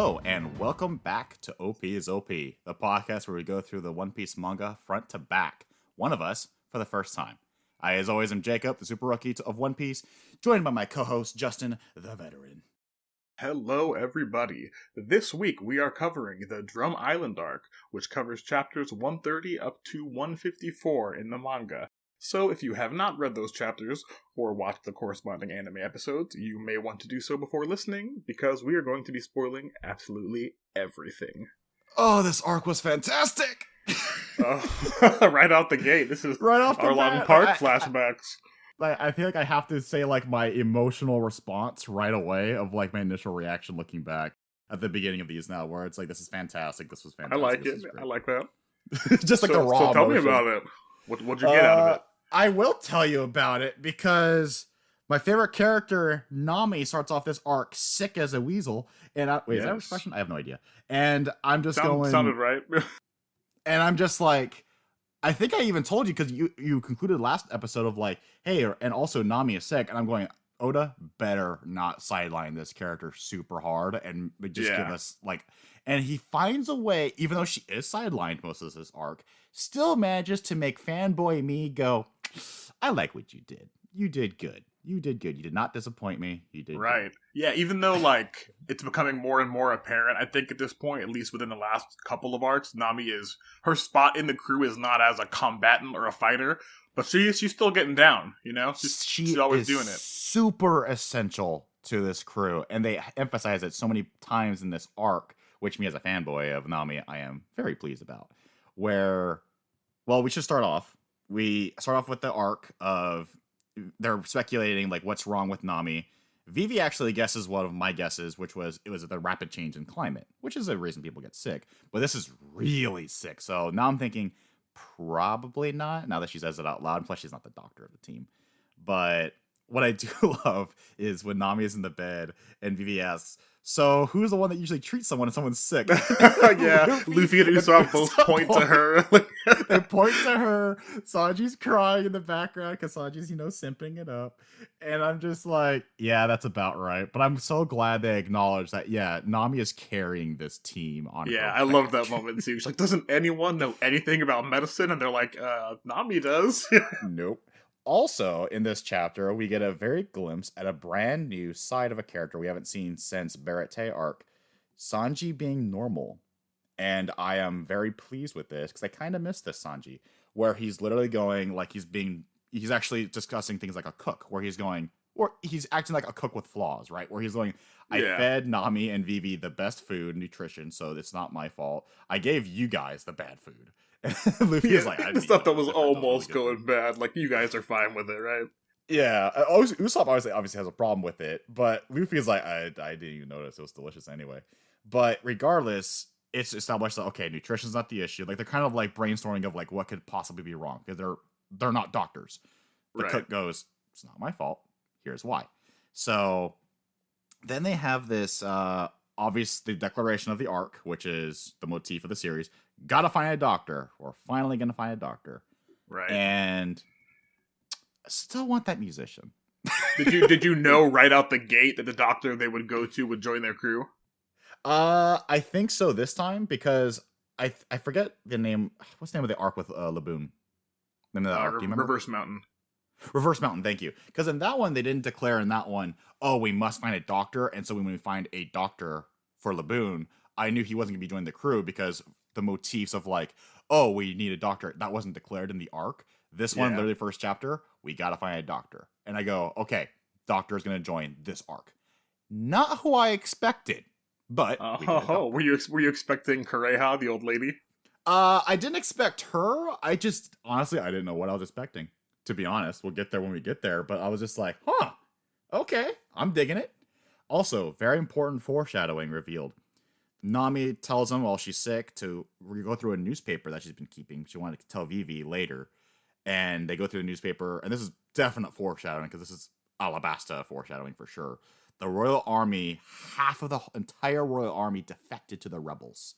Hello, and welcome back to OP is OP, the podcast where we go through the One Piece manga front to back, one of us for the first time. I, as always, am Jacob, the super rookie of One Piece, joined by my co host, Justin, the veteran. Hello, everybody. This week we are covering the Drum Island arc, which covers chapters 130 up to 154 in the manga. So, if you have not read those chapters or watched the corresponding anime episodes, you may want to do so before listening, because we are going to be spoiling absolutely everything. Oh, this arc was fantastic! uh, right out the gate, this is right off Arlong Park I, flashbacks. I, I feel like I have to say like my emotional response right away of like my initial reaction looking back at the beginning of these now, where it's like this is fantastic, this was fantastic. I like it. I like that. Just like so, the raw. So tell emotion. me about it. What what'd you get uh, out of it? I will tell you about it because my favorite character, Nami, starts off this arc sick as a weasel. And I, wait, yes. is that a expression? I have no idea. And I'm just Sound, going. Sounded right. and I'm just like, I think I even told you because you you concluded last episode of like, hey, and also Nami is sick, and I'm going. Oda better not sideline this character super hard and just yeah. give us like and he finds a way, even though she is sidelined most of this arc, still manages to make fanboy me go, I like what you did. You did good. You did good. You did not disappoint me. You did right. Good. Yeah, even though like it's becoming more and more apparent, I think at this point, at least within the last couple of arcs, Nami is her spot in the crew is not as a combatant or a fighter, but she she's still getting down. You know, she's, she she's always doing it. Super essential to this crew, and they emphasize it so many times in this arc, which me as a fanboy of Nami, I am very pleased about. Where, well, we should start off we start off with the arc of they're speculating like what's wrong with Nami. Vivi actually guesses one of my guesses, which was it was the rapid change in climate, which is a reason people get sick. But this is really sick. So now I'm thinking probably not. Now that she says it out loud, plus she's not the doctor of the team. But what I do love is when Nami is in the bed and Vivi asks, so who's the one that usually treats someone if someone's sick? yeah, Luffy, and Usopp both point to her. they point to her. Sanji's crying in the background because Sanji's, you know, simping it up. And I'm just like, yeah, that's about right. But I'm so glad they acknowledge that, yeah, Nami is carrying this team on Yeah, I love that moment too. She's like, doesn't anyone know anything about medicine? And they're like, uh, Nami does. nope also in this chapter we get a very glimpse at a brand new side of a character we haven't seen since Baratie arc, Sanji being normal. And I am very pleased with this because I kind of miss this Sanji, where he's literally going like he's being he's actually discussing things like a cook, where he's going or he's acting like a cook with flaws, right? Where he's going, I yeah. fed Nami and Vivi the best food, nutrition, so it's not my fault. I gave you guys the bad food. Luffy yeah, is like, the stuff that was almost really going bad. Like you guys are fine with it, right? Yeah, always, Usopp obviously obviously has a problem with it, but Luffy is like, I, I didn't even notice it was delicious anyway. But regardless, it's established that okay, nutrition's not the issue. Like they're kind of like brainstorming of like what could possibly be wrong because they're they're not doctors. The right. cook goes, it's not my fault. Here's why. So then they have this uh obvious the declaration of the arc, which is the motif of the series. Gotta find a doctor. We're finally gonna find a doctor. Right. And I still want that musician. did you did you know right out the gate that the doctor they would go to would join their crew? Uh I think so this time because I I forget the name what's the name of the arc with uh Laboon? Name of the uh, arc, do you remember? Reverse Mountain. Reverse Mountain, thank you. Because in that one, they didn't declare in that one, oh, we must find a doctor. And so when we find a doctor for Laboon, I knew he wasn't going to be joining the crew because the motifs of like, oh, we need a doctor, that wasn't declared in the arc. This yeah. one, literally first chapter, we got to find a doctor. And I go, okay, doctor is to join this arc. Not who I expected, but uh, oh, were you were you expecting Kureha, the old lady? Uh, I didn't expect her. I just honestly, I didn't know what I was expecting to be honest. We'll get there when we get there. But I was just like, huh, okay, I'm digging it. Also, very important foreshadowing revealed. Nami tells him while she's sick to go through a newspaper that she's been keeping. She wanted to tell Vivi later. And they go through the newspaper, and this is definite foreshadowing because this is Alabasta foreshadowing for sure. The Royal Army, half of the entire Royal Army defected to the rebels.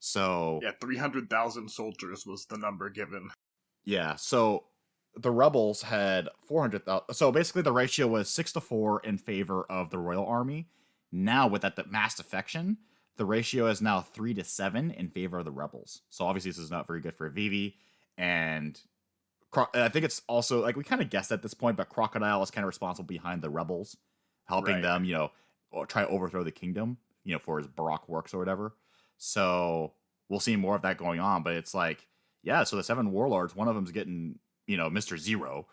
So. Yeah, 300,000 soldiers was the number given. Yeah, so the rebels had 400,000. So basically, the ratio was six to four in favor of the Royal Army. Now, with that the mass defection, the ratio is now three to seven in favor of the rebels. So obviously this is not very good for Vivi, and Cro- I think it's also like we kind of guessed at this point, but Crocodile is kind of responsible behind the rebels, helping Right. them, you know, or try to overthrow the kingdom, you know, for his Baroque Works or whatever. So we'll see more of that going on. But it's like, yeah, so the seven warlords, one of them's getting, you know, Mister Zero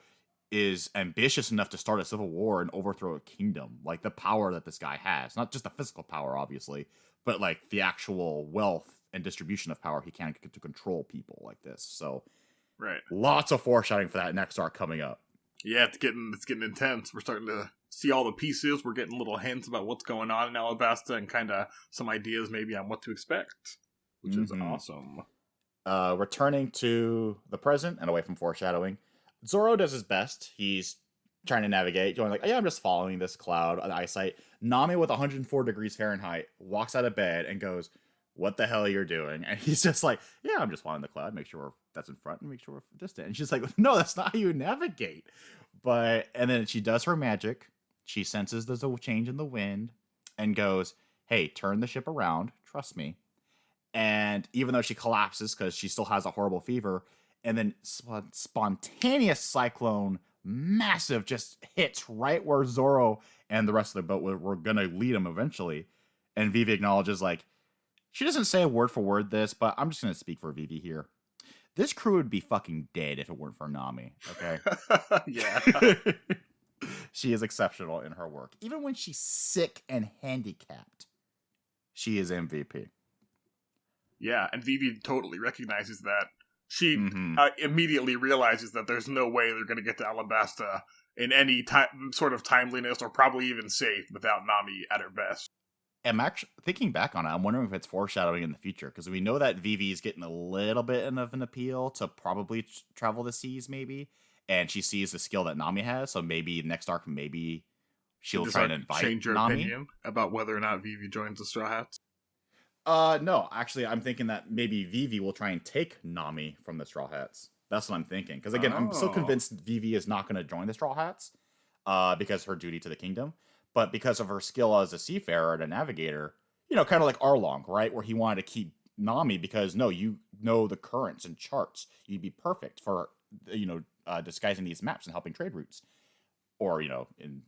is ambitious enough to start a civil war and overthrow a kingdom. Like the power that this guy has, not just the physical power, obviously, but like the actual wealth and distribution of power he can get to control people like this. So Right. lots of foreshadowing for that next arc coming up. Yeah, it's getting it's getting intense. We're starting to see all the pieces. We're getting little hints about what's going on in Alabasta and kind of some ideas maybe on what to expect, which is Mhm. awesome. Uh, returning to the present and away from foreshadowing, Zoro does his best. He's trying to navigate, going like, oh, "Yeah, I'm just following this cloud on eyesight." Nami, with 104 degrees Fahrenheit, walks out of bed and goes, "What the hell you're doing?" And he's just like, "Yeah, I'm just following the cloud. Make sure that's in front and make sure we're distant." And she's like, "No, that's not how you navigate." But and then she does her magic. She senses there's a change in the wind and goes, "Hey, turn the ship around. Trust me." and even though she collapses because she still has a horrible fever, and then sp- spontaneous cyclone, massive, just hits right where Zoro and the rest of the boat were, were gonna lead him eventually. And Vivi acknowledges like she doesn't say a word for word this, but I'm just gonna speak for Vivi here. This crew would be fucking dead if it weren't for Nami. Okay. yeah. she is exceptional in her work. Even when she's sick and handicapped, she is MVP. Yeah, and Vivi totally recognizes that. She Mhm. uh, immediately realizes that there's no way they're going to get to Alabasta in any time, sort of timeliness or probably even safe without Nami at her best. I'm actually thinking back on it. I'm wondering if it's foreshadowing in the future because we know that Vivi is getting a little bit of an appeal to probably t- travel the seas, maybe, and she sees the skill that Nami has. So maybe next arc, maybe she'll try and invite change your Nami. opinion about whether or not Vivi joins the Straw Hats? Uh, no, actually, I'm thinking that maybe Vivi will try and take Nami from the Straw Hats. That's what I'm thinking. Because again, I'm so Oh. convinced Vivi is not going to join the Straw Hats, uh, because her duty to the kingdom, but because of her skill as a seafarer and a navigator, you know, kind of like Arlong, right, where he wanted to keep Nami because no, you know the currents and charts. You'd be perfect for you know uh, disguising these maps and helping trade routes, or you know, in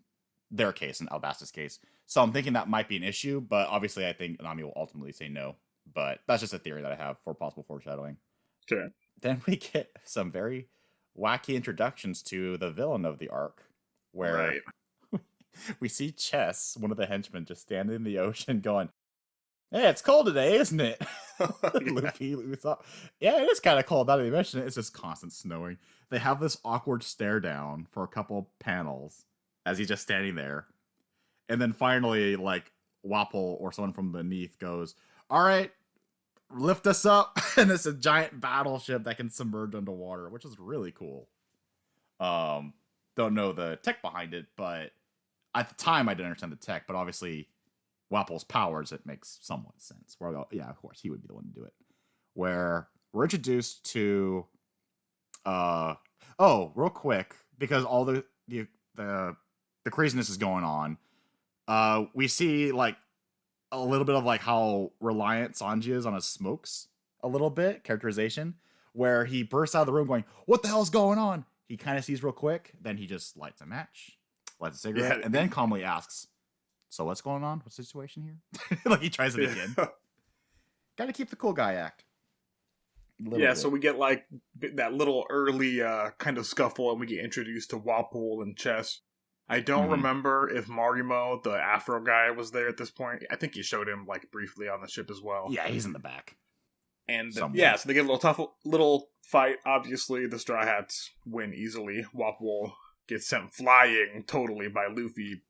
their case, in Albasta's case. So I'm thinking that might be an issue, but obviously I think Nami will ultimately say no. But that's just a theory that I have for possible foreshadowing. Sure. Then we get some very wacky introductions to the villain of the arc, where Right. we see Chess, one of the henchmen, just standing in the ocean going, Hey, it's cold today, isn't it? Oh, Luffy, Luffy thought, yeah, it is kind of cold. Now that you mention it, it's just constant snowing. They have this awkward stare down for a couple panels as he's just standing there. And then finally, like, Wapol or someone from beneath goes, All right, lift us up. and it's a giant battleship that can submerge underwater, which is really cool. Um, don't know the tech behind it, but at the time I didn't understand the tech, but obviously Wapol's powers, it makes somewhat sense. Where, oh, yeah, of course, he would be the one to do it. Where we're introduced to, uh, oh, real quick, because all the the the, the craziness is going on. Uh, we see like a little bit of like how reliant Sanji is on his smokes, a little bit characterization, where he bursts out of the room going, "What the hell's going on?" He kind of sees real quick, then he just lights a match, lights a cigarette, Yeah. and then calmly asks, "So what's going on? What's the situation here?" like he tries it again. Got to keep the cool guy act. Little yeah, bit. so we get like that little early uh, kind of scuffle, and we get introduced to Wapol and Chess. I don't Mhm. remember if Marimo, the Afro guy, was there at this point. I think he showed him like briefly on the ship as well. yeah, he's in the back. and uh, yeah, so they get a little tough little fight. Obviously, the Straw Hats win easily. Wapol gets sent flying totally by Luffy.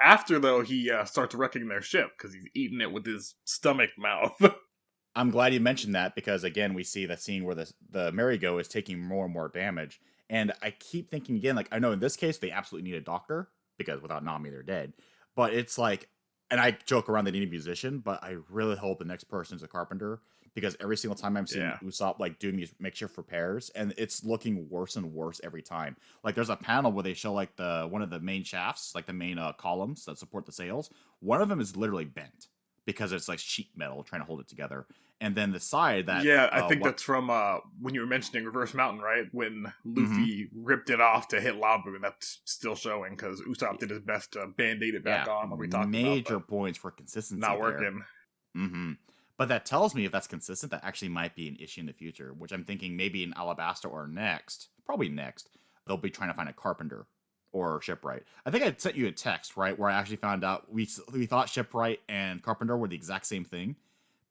After though, he uh, starts wrecking their ship because he's eating it with his stomach mouth. I'm glad you mentioned that because again, we see that scene where the the merry-go is taking more and more damage, and I keep thinking again, like I know in this case they absolutely need a doctor because without Nami they're dead, but it's like, and I joke around they need a musician, but I really hope the next person is a carpenter because every single time I'm seeing Yeah. Usopp like doing these makeshift repairs, and it's looking worse and worse every time. Like there's a panel where they show like the one of the main shafts, like the main uh, columns that support the sails. One of them is literally bent because it's like sheet metal trying to hold it together. And then the side that yeah, I uh, think wa- that's from uh, when you were mentioning Reverse Mountain, right? When Mm-hmm. Luffy ripped it off to hit Laboon, and that's still showing because Usopp did his best to band-aid it back yeah, on when we talked major about points for consistency. not working. hmm But that tells me if that's consistent, that actually might be an issue in the future, which I'm thinking maybe in Alabasta or next, probably next, they'll be trying to find a carpenter or shipwright. I think I sent you a text, right, where I actually found out we we thought shipwright and carpenter were the exact same thing,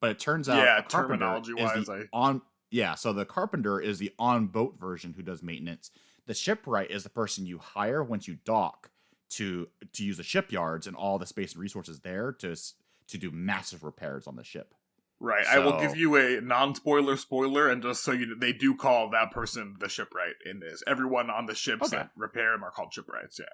but it turns out Yeah, is the I- on yeah, so the carpenter is the on boat version who does maintenance. The shipwright is the person you hire once you dock to to use the shipyards and all the space and resources there to to do massive repairs on the ship. Right. I will give you a non-spoiler spoiler, and just so you, they do call that person the shipwright in this. Everyone on the ships Okay. that repair them are called shipwrights. Yeah.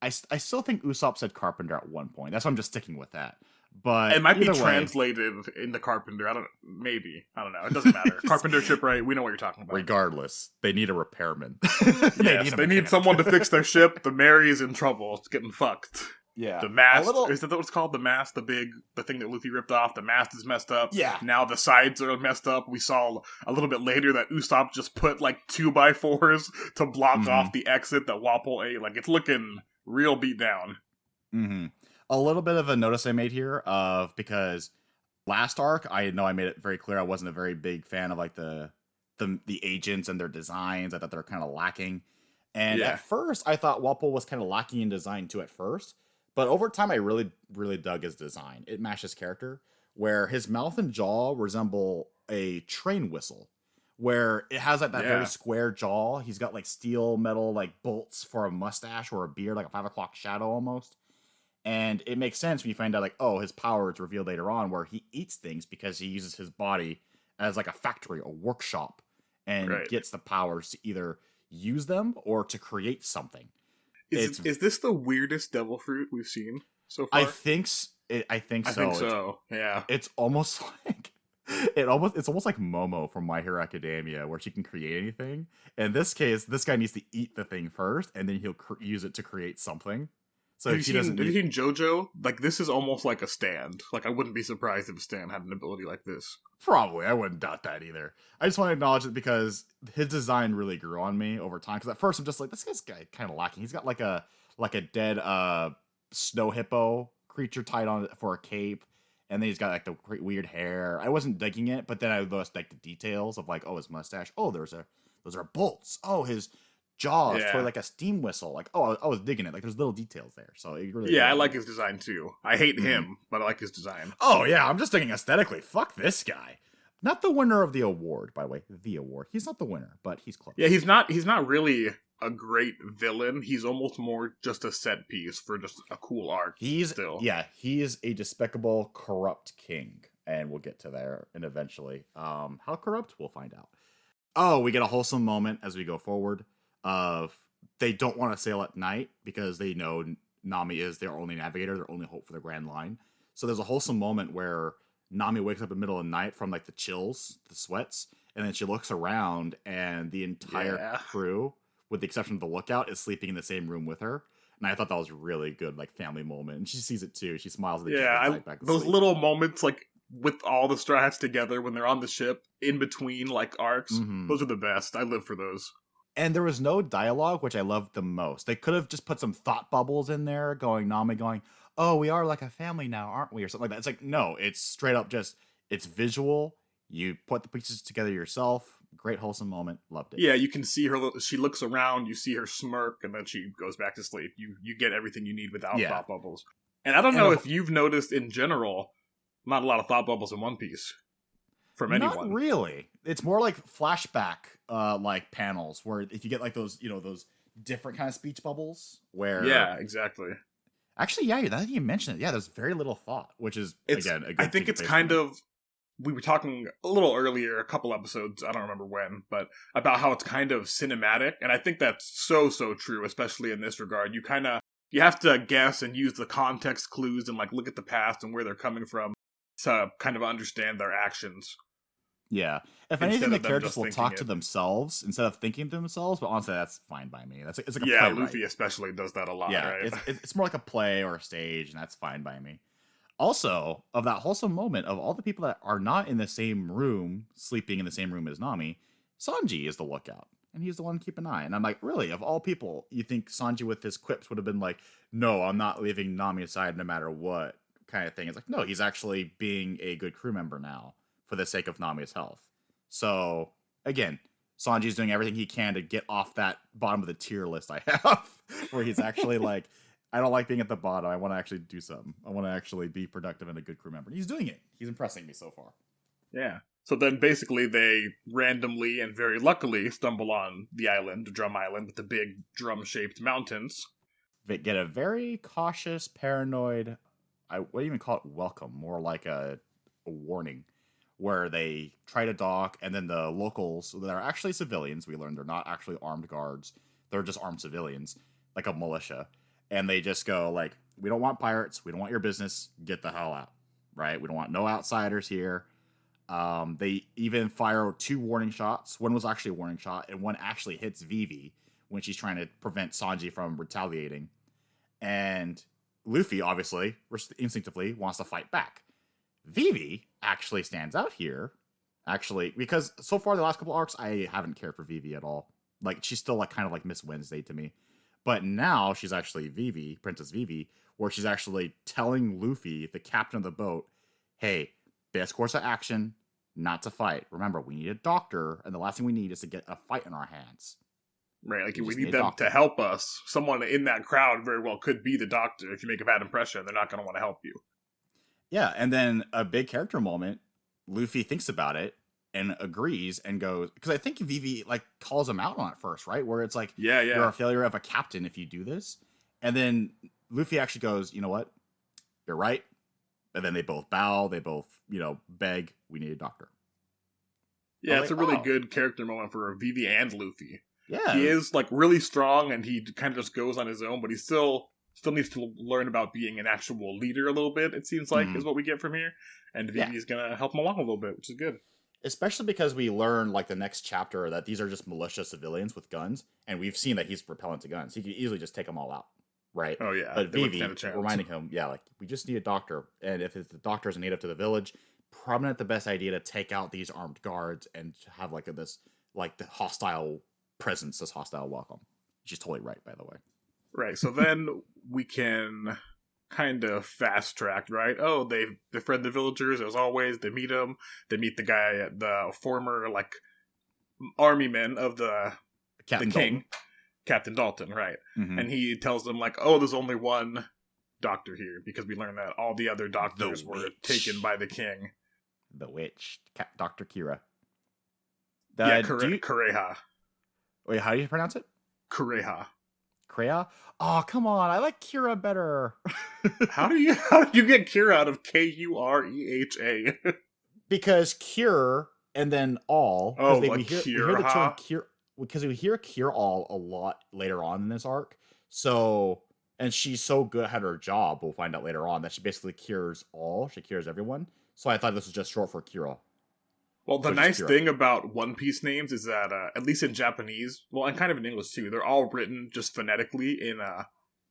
I, I still think Usopp said carpenter at one point. That's why I'm just sticking with that. But it might be either way- translated into carpenter. I don't. Maybe I don't know. It doesn't matter. carpenter, shipwright. We know what you're talking about. regardless, they need a repairman. yes, a they, need someone to fix their ship. The Merry is in trouble. It's getting fucked. Yeah, The mast little- is that what it's called? The mast, the big, the thing that Luffy ripped off. The mast is messed up. Yeah. Now the sides are messed up. We saw a little bit later that Usopp just put like two by fours to block Mhm. off the exit that Wapol ate. Like it's looking real beat down. hmm A little bit of a notice I made here of because last arc, I know I made it very clear I wasn't a very big fan of like the the the agents and their designs. I thought they're kind of lacking. And Yeah. at first, I thought Wapol was kind of lacking in design too. At first, but over time, I really really dug his design. It matched his character, where his mouth and jaw resemble a train whistle. Where it has like that Yeah. very square jaw. He's got like steel metal like bolts for a mustache or a beard, like a five o'clock shadow almost. And it makes sense when you find out, like, oh, his power is revealed later on, where he eats things because he uses his body as like a factory, a workshop, and Right. gets the powers to either use them or to create something. Is, It's- is this the weirdest devil fruit we've seen so far? I think, it, I think I so. think It's- Yeah. It's, almost like it almost it's almost like Momo from My Hero Academia, where she can create anything. In this case, this guy needs to eat the thing first, and then he'll cr- use it to create something. So have if you, he seen, doesn't have you seen JoJo? Like this is almost like a stand. Like I wouldn't be surprised if Stand had an ability like this. Probably, I wouldn't doubt that either. I just want to acknowledge it because his design really grew on me over time. Because at first I'm just like, this guy's guy kind of lacking. He's got like a like a dead uh snow hippo creature tied on for a cape, and then he's got like the weird hair. I wasn't digging it, but then I noticed like the details of like, oh, his mustache. Oh, there's a those are bolts. Oh, his jaws Yeah. for like a steam whistle. Like, oh, I- was digging it. Like, there's little details there. So it really Yeah, I like his design too. I hate Mhm. him, but I like his design. Oh yeah, I'm just thinking aesthetically. Fuck this guy. Not the winner of the award, by the way. The award. He's not the winner, but he's close. Yeah, he's not. He's not really a great villain. He's almost more just a set piece for just a cool arc. He's still. yeah, he is a despicable, corrupt king, and we'll get to there and eventually. Um, how corrupt? We'll find out. Oh, we get a wholesome moment as we go forward of they don't want to sail at night because they know Nami is their only navigator, their only hope for the Grand Line. So there's a wholesome moment where Nami wakes up in the middle of the night from like the chills, the sweats, and then she looks around and the entire Yeah. crew, with the exception of the lookout, is sleeping in the same room with her. And I thought that was really good, like family moment. And she sees it too. She smiles at the Yeah, I, back those sleep. little moments, like with all the Straw Hats together when they're on the ship in between like arcs, Mhm. those are the best. I live for those. And there was no dialogue, which I loved the most. They could have just put some thought bubbles in there, going Nami going, "Oh, we are like a family now, aren't we?" or something like that. It's like no, it's straight up just it's visual. You put the pieces together yourself. Great wholesome moment. Loved it. Yeah, you can see her. She looks around. You see her smirk, and then she goes back to sleep. You you get everything you need without Yeah. thought bubbles. And I don't And know if- if you've noticed in general, not a lot of thought bubbles in One Piece from Not really. It's more like flashback, uh, like panels where if you get like those, you know, those different kind of speech bubbles where yeah, exactly. Actually, yeah, now that you mention it, yeah, there's very little thought, which is It's. again. A good I think it's kind of. We were talking a little earlier, a couple episodes. I don't remember when, but about how it's kind of cinematic, and I think that's so so true, especially in this regard. You kind of you have to guess and use the context clues and like look at the past and where they're coming from to kind of understand their actions. Yeah. If Instead anything, the characters will talk it. to themselves instead of thinking to themselves. But honestly, that's fine by me. That's it's like a yeah. Luffy especially does that a lot, yeah, right? it's it's more like a play or a stage, and that's fine by me. Also, of that wholesome moment of all the people that are not in the same room, sleeping in the same room as Nami, Sanji is the lookout. And he's the one to keep an eye. And I'm like, really, of all people, you think Sanji with his quips would have been like, no, I'm not leaving Nami aside no matter what kind of thing. It's like, no, he's actually being a good crew member now for the sake of Nami's health. So, again, Sanji's doing everything he can to get off that bottom of the tier list I have, where he's actually like, I don't like being at the bottom. I want to actually do something. I want to actually be productive and a good crew member. He's doing it. He's impressing me so far. Yeah. So then basically they randomly and very luckily stumble on the island, Drum Island, with the big drum shaped mountains. They get a very cautious, paranoid, I wouldn't even call it welcome, more like a, a warning, where they try to dock and then the locals, that are actually civilians, we learned they're not actually armed guards, they're just armed civilians, like a militia. And they just go like, we don't want pirates, we don't want your business, get the hell out. Right? We don't want no outsiders here um, they even fire two warning shots. One was actually a warning shot, and one actually hits Vivi when she's trying to prevent Sanji from retaliating. And Luffy, obviously, instinctively wants to fight back. Vivi actually stands out here, actually, because so far the last couple arcs, I haven't cared for Vivi at all. Like she's still like kind of like Miss Wednesday to me, but now she's actually Vivi, Princess Vivi, where she's actually telling Luffy, the captain of the boat, "Hey, best course of action, not to fight. Remember, we need a doctor, and the last thing we need is to get a fight in our hands. Right, like we, we need, need them to help us. Someone in that crowd very well could be the doctor. If you make a bad impression, they're not going to want to help you. Yeah, and then a big character moment. Luffy thinks about it and agrees and goes because I think Vivi like calls him out on it first, right? Where it's like, yeah, yeah, you're a failure of a captain if you do this, and then Luffy actually goes, you know what, you're right. And then they both bow. They both, you know, beg. We need a doctor. Yeah, it's like, a really oh. good character moment for Vivi and Luffy. Yeah, he is like really strong, and he kind of just goes on his own, but he still still needs to learn about being an actual leader a little bit. It seems like mm. is what we get from here, and Vivi's yeah. gonna help him along a little bit, which is good. Especially because we learn like the next chapter that these are just militia civilians with guns, and we've seen that he's repellent to guns. He could easily just take them all out right? Oh yeah. But Vivi reminding him, yeah, like we just need a doctor, and if the doctor is native to the village, probably not the best idea to take out these armed guards and have like a, this like the hostile presence, this hostile welcome. She's totally right, by the way. Right. So then we can kind of fast track, right? Oh, they befriend the villagers as always. They meet them. They meet the guy, the former like army men of the Captain the king. Dalton. Captain Dalton, right? Mm-hmm. And he tells them like, "Oh, there's only one doctor here because we learned that all the other doctors the were taken by the king." The witch, Doctor Kira. The, yeah, Kure- you... Kureha. Wait, how do you pronounce it? Kureha. Kureha? Oh, come on! I like Kira better. how do you how do you get Kira out of K U R E H A? Because cure and then all. Oh, they, like we, hear, we hear the term cure because we hear Cure All a lot later on in this arc. So, and she's so good at her job, we'll find out later on that she basically cures all. She cures everyone. So I thought this was just short for Cure. Well, the nice thing about One Piece names is that, uh, at least in Japanese, well, and kind of in English too, they're all written just phonetically in uh,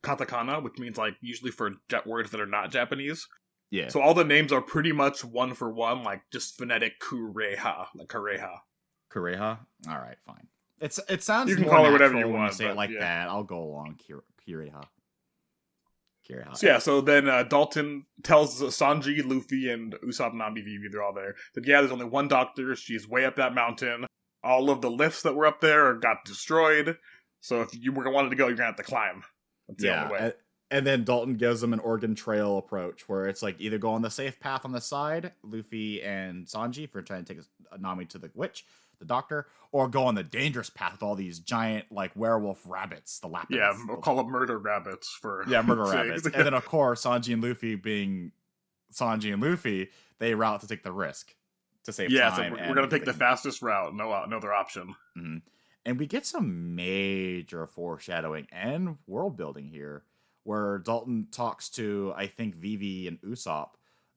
katakana, which means like usually for jet words that are not Japanese. Yeah. So all the names are pretty much one for one, like just phonetic kureha, like kureha. Kureha? All right, fine. It's it sounds you can call it whatever you want. You say it like yeah. that. I'll go along. Kiriha. Kiriha. So yeah. So then uh, Dalton tells Sanji, Luffy, and Usopp, Nami, Vivi, they're all there. That yeah, there's only one doctor. She's way up that mountain. All of the lifts that were up there got destroyed. So if you were wanted to go, you're gonna have to climb. That's the yeah, and, and then Dalton gives them an Oregon Trail approach, where it's like either go on the safe path on the side, Luffy and Sanji for trying to take Nami to the witch, the doctor, or go on the dangerous path with all these giant like werewolf rabbits, the lapis. Yeah, we'll call them murder rabbits for yeah, murder rabbits. And then of course Sanji and Luffy being Sanji and Luffy, they route to take the risk to save yeah, time. Yeah, so we're, gonna take the fastest route. No, uh, no other option. Mm-hmm. And we get some major foreshadowing and world building here, where Dalton talks to I think Vivi and Usopp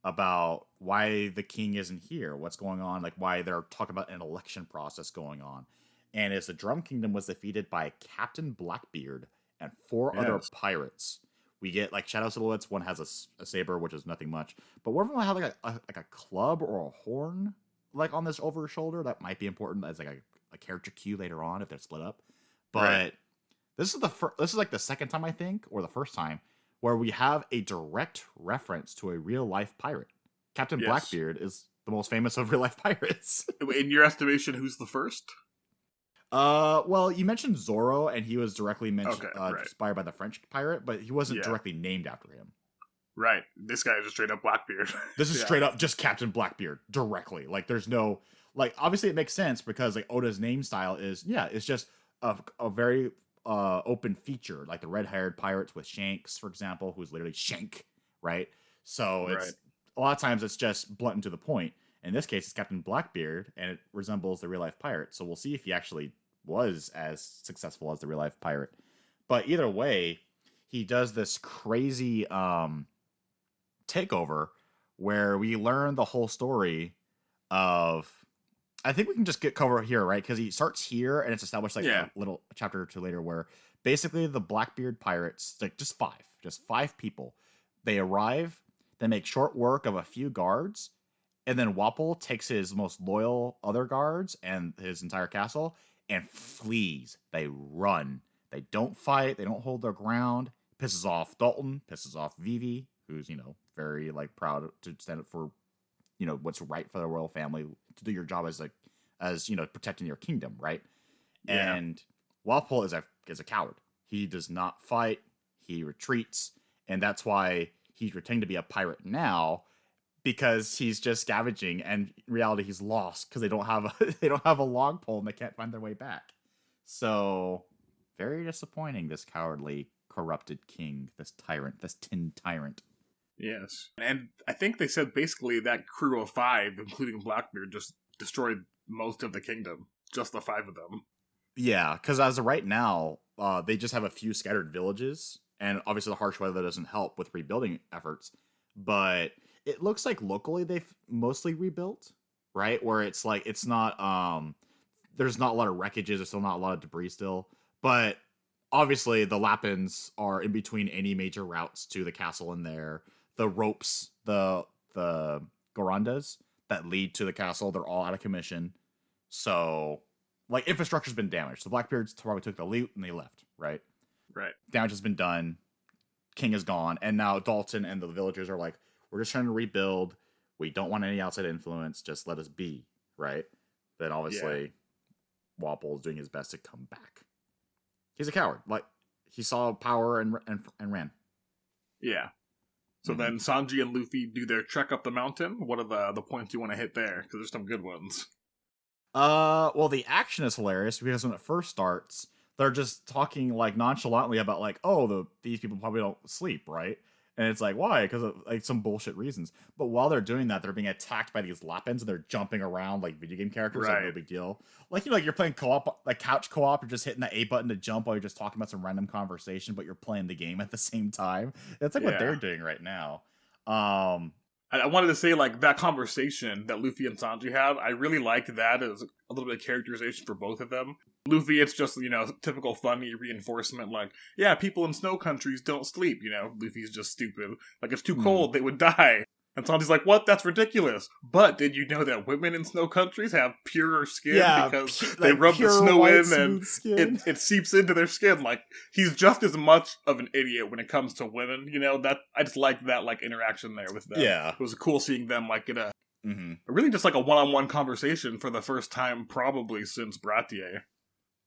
about why the king isn't here, what's going on, like why they're talking about an election process going on. And as the Drum Kingdom was defeated by Captain Blackbeard and four yes. other pirates, We get like shadow silhouettes. One has a saber, which is nothing much, but one of them have like a, a like a club or a horn, like on this over shoulder. That might be important as like a, a character cue later on if they're split up. But Right. this is the fir- this is like the second time I think, or the first time, where we have a direct reference to a real life pirate. Captain Yes. Blackbeard is the most famous of real life pirates. In your estimation, who's the first? Uh, well, you mentioned Zorro, and he was directly mentioned, Okay, uh, right. inspired by the French pirate, but he wasn't Yeah. directly named after him. Right. This guy is just straight up Blackbeard. This is Yeah. straight up just Captain Blackbeard directly. Like, there's no like. Obviously, it makes sense because like Oda's name style is yeah, it's just a, a very uh open feature, like the red haired pirates with Shanks, for example, who's literally Shank, right? So it's Right. a lot of times it's just blunt and to the point. In this case, it's Captain Blackbeard, and it resembles the real life pirate. So we'll see if he actually was as successful as the real life pirate. But either way, he does this crazy um takeover where we learn the whole story of I think we can just get cover here, right? Because he starts here and it's established like Yeah. a little chapter or two later where basically the Blackbeard pirates, like just five, just five people, they arrive, they make short work of a few guards, and then Wapol takes his most loyal other guards and his entire castle and flees. They run. They don't fight. They don't hold their ground. Pisses off Dalton. Pisses off Vivi, who's you know very like proud to stand up for you know what's right for the royal family to do your job as a as you know protecting your kingdom, right? Yeah. And Wapol is a is a coward. He does not fight. He retreats, and that's why he's pretending to be a pirate now because he's just scavenging and in reality he's lost because they don't have a they don't have a log pole and they can't find their way back so very disappointing this cowardly corrupted king this tyrant this tin tyrant Yes. And I think they said basically that crew of five, including Blackbeard, just destroyed most of the kingdom. Just the five of them. yeah because as of right now uh, they just have a few scattered villages and obviously the harsh weather doesn't help with rebuilding efforts but it looks like locally they've mostly rebuilt right where it's like it's not um there's not a lot of wreckages there's still not a lot of debris still but obviously the lapins are in between any major routes to the castle in there the ropes the the gorandas that lead to the castle they're all out of commission so like infrastructure's been damaged the blackbeards probably took the loot and they left right Right. damage has been done king is gone and now dalton and the villagers are like we're just trying to rebuild we don't want any outside influence just let us be right then obviously Wapol is doing his best to come back he's a coward like he saw power and and, and ran Yeah. So Mhm. then Sanji and Luffy do their trek up the mountain. What are the the points you want to hit there? Because there's some good ones. Uh, well, the action is hilarious because when it first starts, they're just talking like nonchalantly about like, oh, the these people probably don't sleep, right? And it's like, why? Because of like some bullshit reasons. But while they're doing that, they're being attacked by these lapins and they're jumping around like video game characters. Like no big deal. Like you know, like you're playing co-op, like couch co-op. You're just hitting the A button to jump while you're just talking about some random conversation, but you're playing the game at the same time. That's like what they're doing right now. Um, I, I wanted to say like that conversation that Luffy and Sanji have. I really like that as a little bit of characterization for both of them. Luffy, it's just you know typical funny reinforcement. Like, yeah, people in snow countries don't sleep. You know, Luffy's just stupid. Like, it's too Hmm. cold, they would die. And Sanji's like, what? That's ridiculous. But did you know that women in snow countries have purer skin because pu- they like rub the snow in and it, it seeps into their skin. Like he's just as much of an idiot when it comes to women. You know that I just like that like interaction there with them. yeah. it was cool seeing them like in a hmm really just like a one-on-one conversation for the first time probably since Baratie.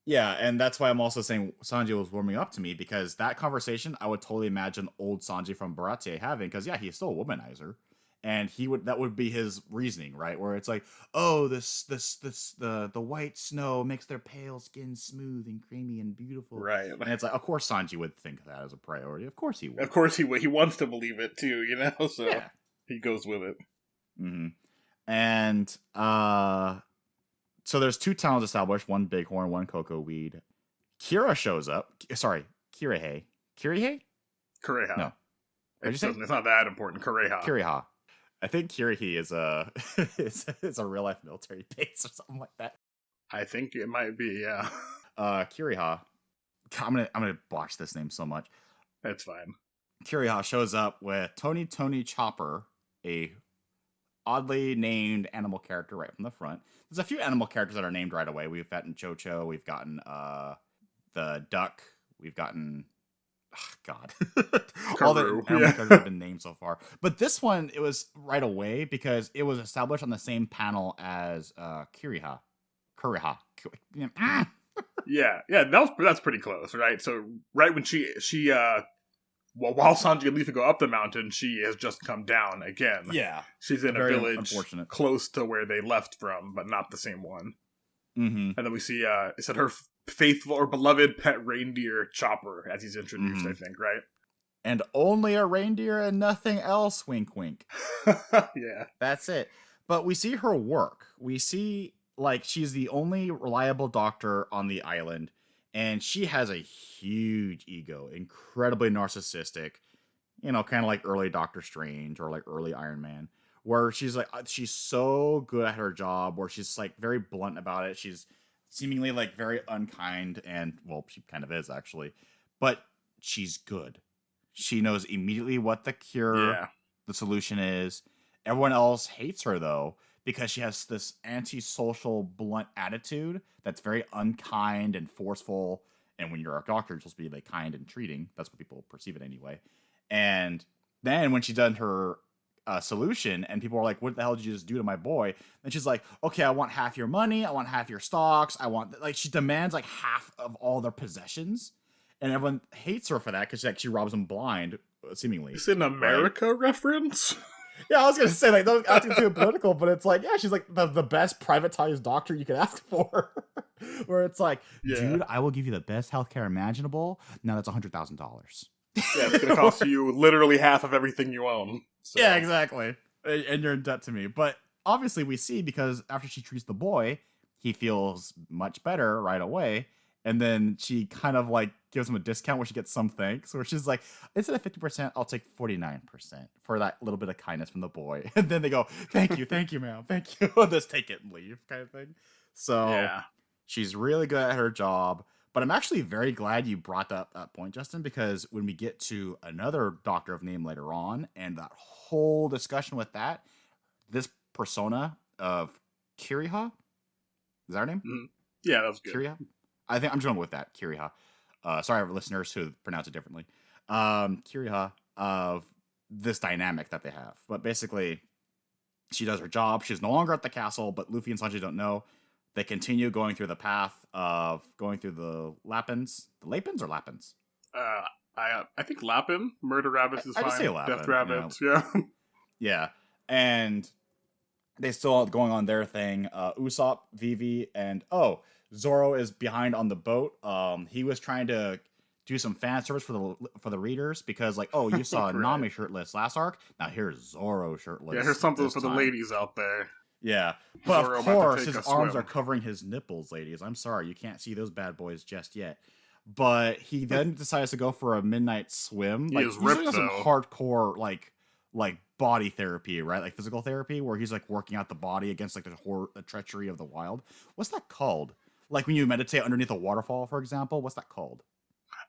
Yeah, and that's why I'm also saying Sanji was warming up to me because that conversation I would totally imagine old Sanji from Baratie having because yeah, he's still a womanizer, and he would that would be his reasoning, right? Where it's like, oh, this this this the the white snow makes their pale skin smooth and creamy and beautiful, Right. And it's like, of course, Sanji would think that as a priority. Of course, he would. Of course he would he wants to believe it too, you know. So Yeah. he goes with it. hmm And uh so there's two towns established, one bighorn, one cocoa weed. Kira shows up. Sorry, Kirihei. Kirihei? Kureha. No. What'd you It say? it's not that important. Kureha. Kiriha. I think Kirihi is a is, is a real life military base or something like that. I think it might be. Yeah, Uh Kiriha. I'm gonna I'm gonna botch this name so much. that's fine. Kiriha shows up with Tony Tony Chopper, a oddly named animal character right from the front. There's a few animal characters that are named right away. We've gotten Chocho, we've gotten uh the duck, we've gotten oh, God, all the yeah. characters have been named so far. But this one, it was right away because it was established on the same panel as uh Kiriha, Kuriha. Ah! Yeah, yeah, that was that's pretty close, right? So right when she she uh well, while Sanji and Luffy go up the mountain, she has just come down again. Yeah, She's in a village close to where they left from, but not the same one. Mm-hmm. And then we see uh it said her faithful or beloved pet reindeer Chopper as he's introduced, Mhm. I think, right? And only a reindeer and nothing else. Wink, wink. yeah. That's it. But we see her work. We see like she's the only reliable doctor on the island, and she has a huge ego, incredibly narcissistic. You know, kind of like early Doctor Strange or like early Iron Man, where she's like uh, she's so good at her job, where she's like very blunt about it. She's seemingly like very unkind, and well, she kind of is actually, but she's good. She knows immediately what the cure Yeah. the solution is. Everyone else hates her though because she has this antisocial, blunt attitude that's very unkind and forceful. And when you're a doctor, you're supposed to be like kind and treating. That's what people perceive it anyway. And then when she done her uh, solution, and people are like, "What the hell did you just do to my boy?" And she's like, "Okay, I want half your money. I want half your stocks. I want like she demands like half of all their possessions." And everyone hates her for that because like she robs them blind, seemingly. Is it an America reference? Yeah, I was gonna say like don't ask too political, but it's like yeah, she's like the, the best privatized doctor you could ask for. Where it's like, Yeah. dude, I will give you the best healthcare imaginable. Now that's a hundred thousand dollars. Yeah, it's gonna cost you literally half of everything you own. So- Yeah, exactly. And you're in debt to me. But obviously, we see because after she treats the boy, he feels much better right away. And then she kind of like gives him a discount where she gets some thanks, where she's like, instead of 50%, I'll take 49% for that little bit of kindness from the boy. And then they go, thank you, thank you, ma'am, thank you. Just take it and leave kind of thing. So Yeah. She's really good at her job. But I'm actually very glad you brought up that point, Justin, because when we get to another Doctor of Name later on, and that whole discussion with that, this persona of Kiriha, is that her name? Yeah, that was good. Kiriha? I think I'm just going with that, Kiriha. Uh, sorry, for listeners who pronounce it differently. Um, Kiriha of this dynamic that they have. But basically, she does her job. She's no longer at the castle, but Luffy and Sanji don't know. They continue going through the path of going through the Lapins. The Lapins or Lapins? Uh, I uh, I think Lapin, Murder Rabbits is I- I fine. just say Lapin, Death you Rabbits, yeah. Yeah. And they still are going on their thing. Uh, Usopp, Vivi, and oh, Zoro is behind on the boat. Um, he was trying to do some fan service for the for the readers because, like, oh, you saw Right. Nami shirtless last arc. Now here's Zoro shirtless. yeah, here's something for the ladies out there. Yeah, but of course his arms swim. are covering his nipples, ladies. I'm sorry, you can't see those bad boys just yet. But he then decides to go for a midnight swim. He Like is he's doing ripped, some hardcore like like body therapy, right? Like physical therapy, where he's like working out the body against like the horror, the treachery of the wild. What's that called? Like when you meditate underneath a waterfall, for example. What's that called?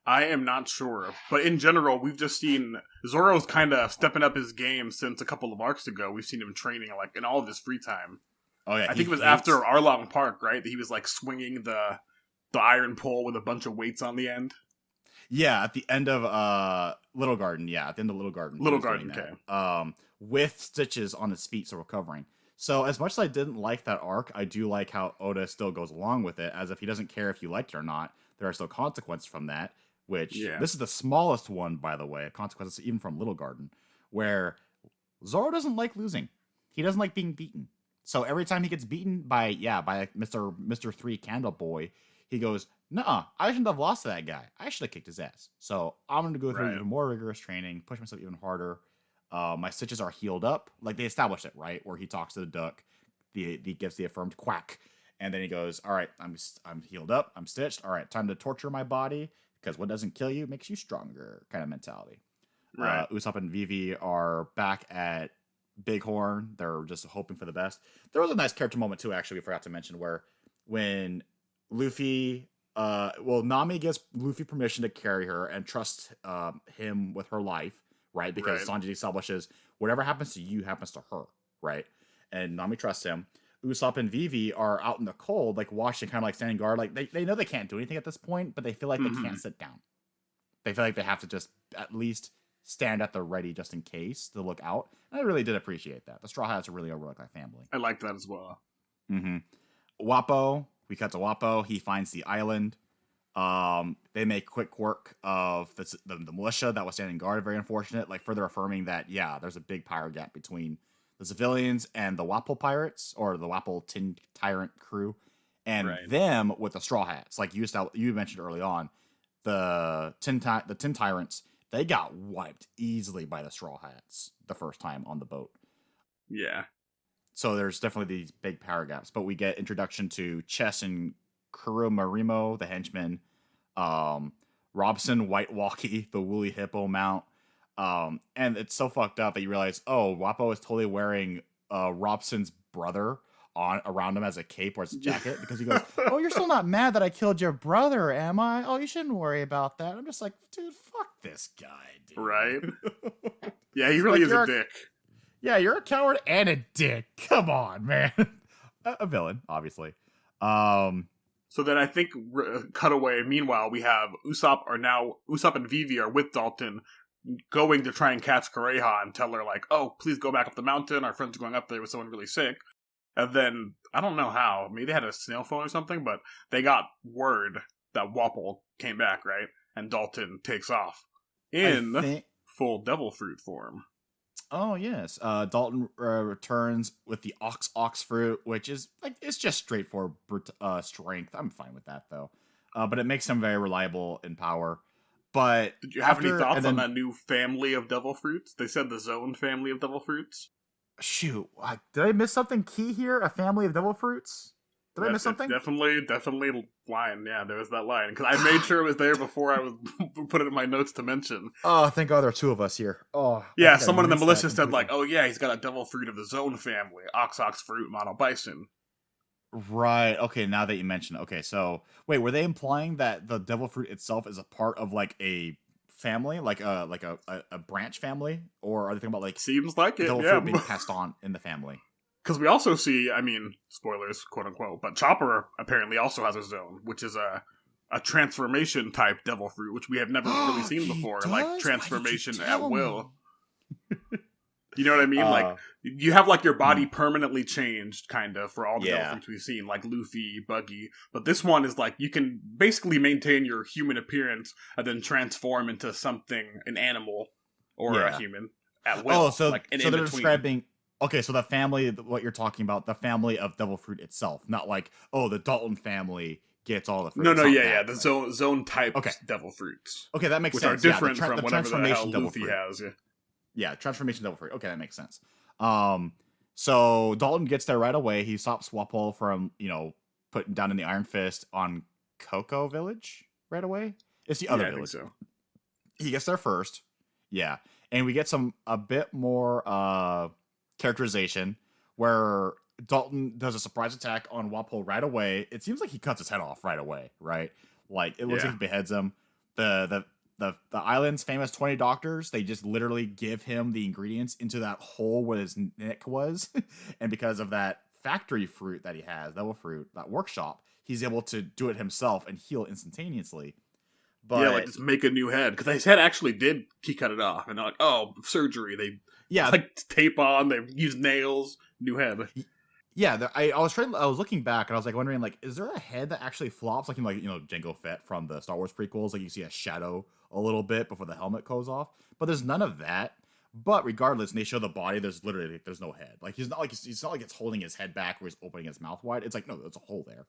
I am not sure, but in general, we've just seen Zoro's kind of stepping up his game since a couple of arcs ago. We've seen him training like in all of his free time. Oh yeah, I think it was hates- after Arlong Park, right? That he was like swinging the the iron pole with a bunch of weights on the end. Yeah, at the end of uh Little Garden, yeah, at the end of Little Garden. Little Garden, that. Um with stitches on his feet so recovering. So as much as I didn't like that arc, I do like how Oda still goes along with it as if he doesn't care if you liked it or not. There are still consequences from that, which Yeah. this is the smallest one, by the way, consequences even from Little Garden, where Zoro doesn't like losing. He doesn't like being beaten. So every time he gets beaten by yeah, by Mr. Mr. Three Candle Boy, he goes, Nuh-uh, I shouldn't have lost to that guy. I should have kicked his ass. So I'm gonna go through Right. even more rigorous training, push myself even harder. Uh, my stitches are healed up. Like they established it, right? Where he talks to the duck, the he gives the affirmed quack, and then he goes, "All right, I'm I'm healed up. I'm stitched. All right, time to torture my body because what doesn't kill you makes you stronger." Kind of mentality. Right. Uh, Usopp and Vivi are back at Bighorn. They're just hoping for the best. There was a nice character moment too. Actually, we forgot to mention where when Luffy uh, well, Nami gives Luffy permission to carry her and trust um, him with her life, right? Because Right. Sanji establishes whatever happens to you happens to her, right? And Nami trusts him. Usopp and Vivi are out in the cold, like watching, kind of like standing guard. Like they, they know they can't do anything at this point, but they feel like they Mhm. can't sit down. They feel like they have to just at least stand at the ready just in case to look out. And I really did appreciate that. The Straw Hats are really a like family. I like that as well. Mm-hmm. Wapol, we cut to Wapol. He finds the island. Um, they make quick work of the, the the militia that was standing guard. Very unfortunate. Like further affirming that yeah, there's a big power gap between the civilians and the Wapol pirates or the Wapol Tin Tyrant crew, and Right. them with the Straw Hats. Like you you mentioned early on, the Tin Ty- the Tin Tyrants they got wiped easily by the Straw Hats the first time on the boat Yeah. so there's definitely these big power gaps but we get introduction to chess and kuromarimo the henchman um robson white walkie the woolly hippo mount um and it's so fucked up that you realize oh wapol is totally wearing uh robson's brother on around him as a cape or as a jacket because he goes oh you're still not mad that i killed your brother am i oh you shouldn't worry about that i'm just like dude fuck this guy dude Right. Yeah, he really Like, is a you're a- dick. Yeah, you're a coward and a dick. Come on, man. a, a villain, obviously. Um, So then I think r- cutaway. Meanwhile, we have Usopp are now Usopp and Vivi are with Dalton, going to try and catch Kureha and tell her like, "Oh, please go back up the mountain. Our friends are going up there with someone really sick." And then I don't know how. Maybe they had a snail phone or something, but they got word that Wapol came back, right? And Dalton takes off in think- full devil fruit form. oh yes, uh, Dalton uh, returns with the ox ox fruit, which is like it's just straightforward uh, strength. I'm fine with that though, uh, but it makes him very reliable in power. But Did you have any thoughts and on that new family of devil fruits? They said the Zoan family of devil fruits. shoot, I- did I miss something key here? A family of devil fruits? Did I miss something? Definitely, definitely line. Yeah, there was that line because I made sure it was there before I was put it in my notes to mention. Oh, thank God there are two of us here. Oh, Yeah, someone in the militia said like, "Oh yeah, he's got a devil fruit of the Zoan family: ox, ox fruit, mono bison." Right. Okay. Now that you mention, it. okay. So wait, were they implying that the devil fruit itself is a part of like a family, like a like a a, a branch family, or are they talking about like Seems like it, devil yeah. fruit being passed on in the family? Because we also see, I mean, spoilers, quote unquote, but Chopper apparently also has a Zoan, which is a a transformation type devil fruit, which we have never really seen before, like Why did you transformation at will. You know what I mean? like Uh, you have like your body permanently changed kind of for all the Yeah. devil fruits we've seen like luffy buggy but this one is like you can basically maintain your human appearance and then transform into something an animal or Yeah. a human at will oh, so like so they're describing. Okay, so the family, what you're talking about, the family of devil fruit itself, not like oh, the Dalton family gets all the fruit. no no yeah yeah the right? Zoan Zoan type Okay. devil fruits Okay, that makes which sense. are Yeah, the different tra- from the whatever the hell luffy fruit. has yeah Yeah, transformation devil fruit. Okay, that makes sense. Um, so Dalton gets there right away. He stops Wapol from you know putting down in the Iron Fist on Coco Village right away. It's the other yeah, village. so He gets there first. Yeah, and we get some a bit more uh characterization where Dalton does a surprise attack on Wapol right away. It seems like he cuts his head off right away, right? Like it looks Yeah. like he beheads him. The the the the island's famous 20 doctors, they just literally give him the ingredients into that hole where his neck was. and because of that factory fruit that he has, devil fruit, that workshop, he's able to do it himself and heal instantaneously. But yeah like just make a new head because his head actually did he cut it off and they're like oh surgery they yeah, like tape on they use nails new head Yeah, the, I, I was trying. I was looking back, and I was like wondering, like, is there a head that actually flops, like in like you know Jango Fett from the Star Wars prequels? Like you see a shadow a little bit before the helmet goes off, but there's none of that. But regardless, and they show the body. There's literally there's no head. Like he's not like he's, it's not like it's holding his head back or he's opening his mouth wide. It's like no, there's a hole there,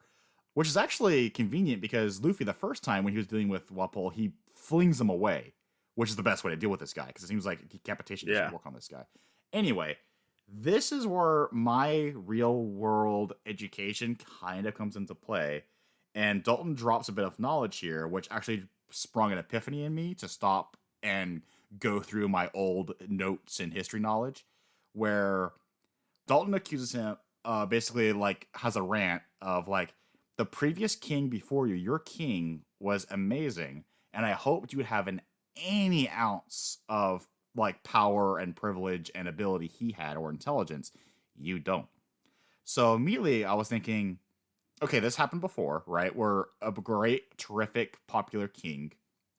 which is actually convenient because Luffy the first time when he was dealing with Wapol, he flings him away, which is the best way to deal with this guy because it seems like decapitation Yeah. doesn't work on this guy. Anyway, this is where my real world education kind of comes into play. And Dalton drops a bit of knowledge here, which actually sprung an epiphany in me to stop and go through my old notes and history knowledge. Where Dalton accuses him, uh, basically, like, has a rant of, like, the previous king before you, your king was amazing, and I hoped you would have an any ounce of like power and privilege and ability he had or intelligence. You don't. So immediately I was thinking, okay, this happened before, right? Where a great, terrific, popular king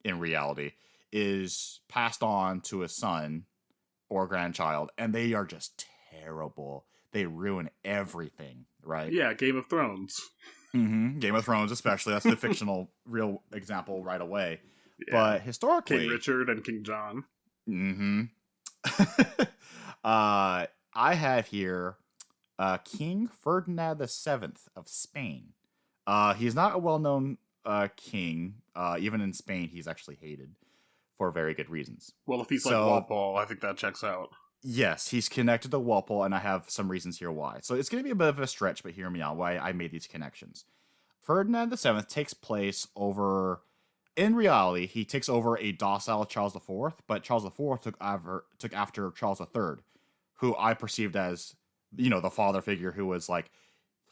in reality is passed on to a son or grandchild, and they are just terrible. They ruin everything, right? Yeah, Game of Thrones. Mm-hmm. Game of Thrones, especially. That's the fictional, real example right away. Yeah. But historically, King Richard and King John. Mm-hmm. uh, I have here uh, King Ferdinand the Seventh of Spain. Uh, he's not a well-known uh, king. Uh, even in Spain, he's actually hated for very good reasons. Well, if he's like Wapol, I think that checks out. Yes, he's connected to Wapol, and I have some reasons here why. So it's going to be a bit of a stretch, but hear me out why I made these connections. Ferdinand VII takes place over, in reality, he takes over a docile Charles IV, but Charles IV took over, took after Charles III, who I perceived as, you know, the father figure who was like,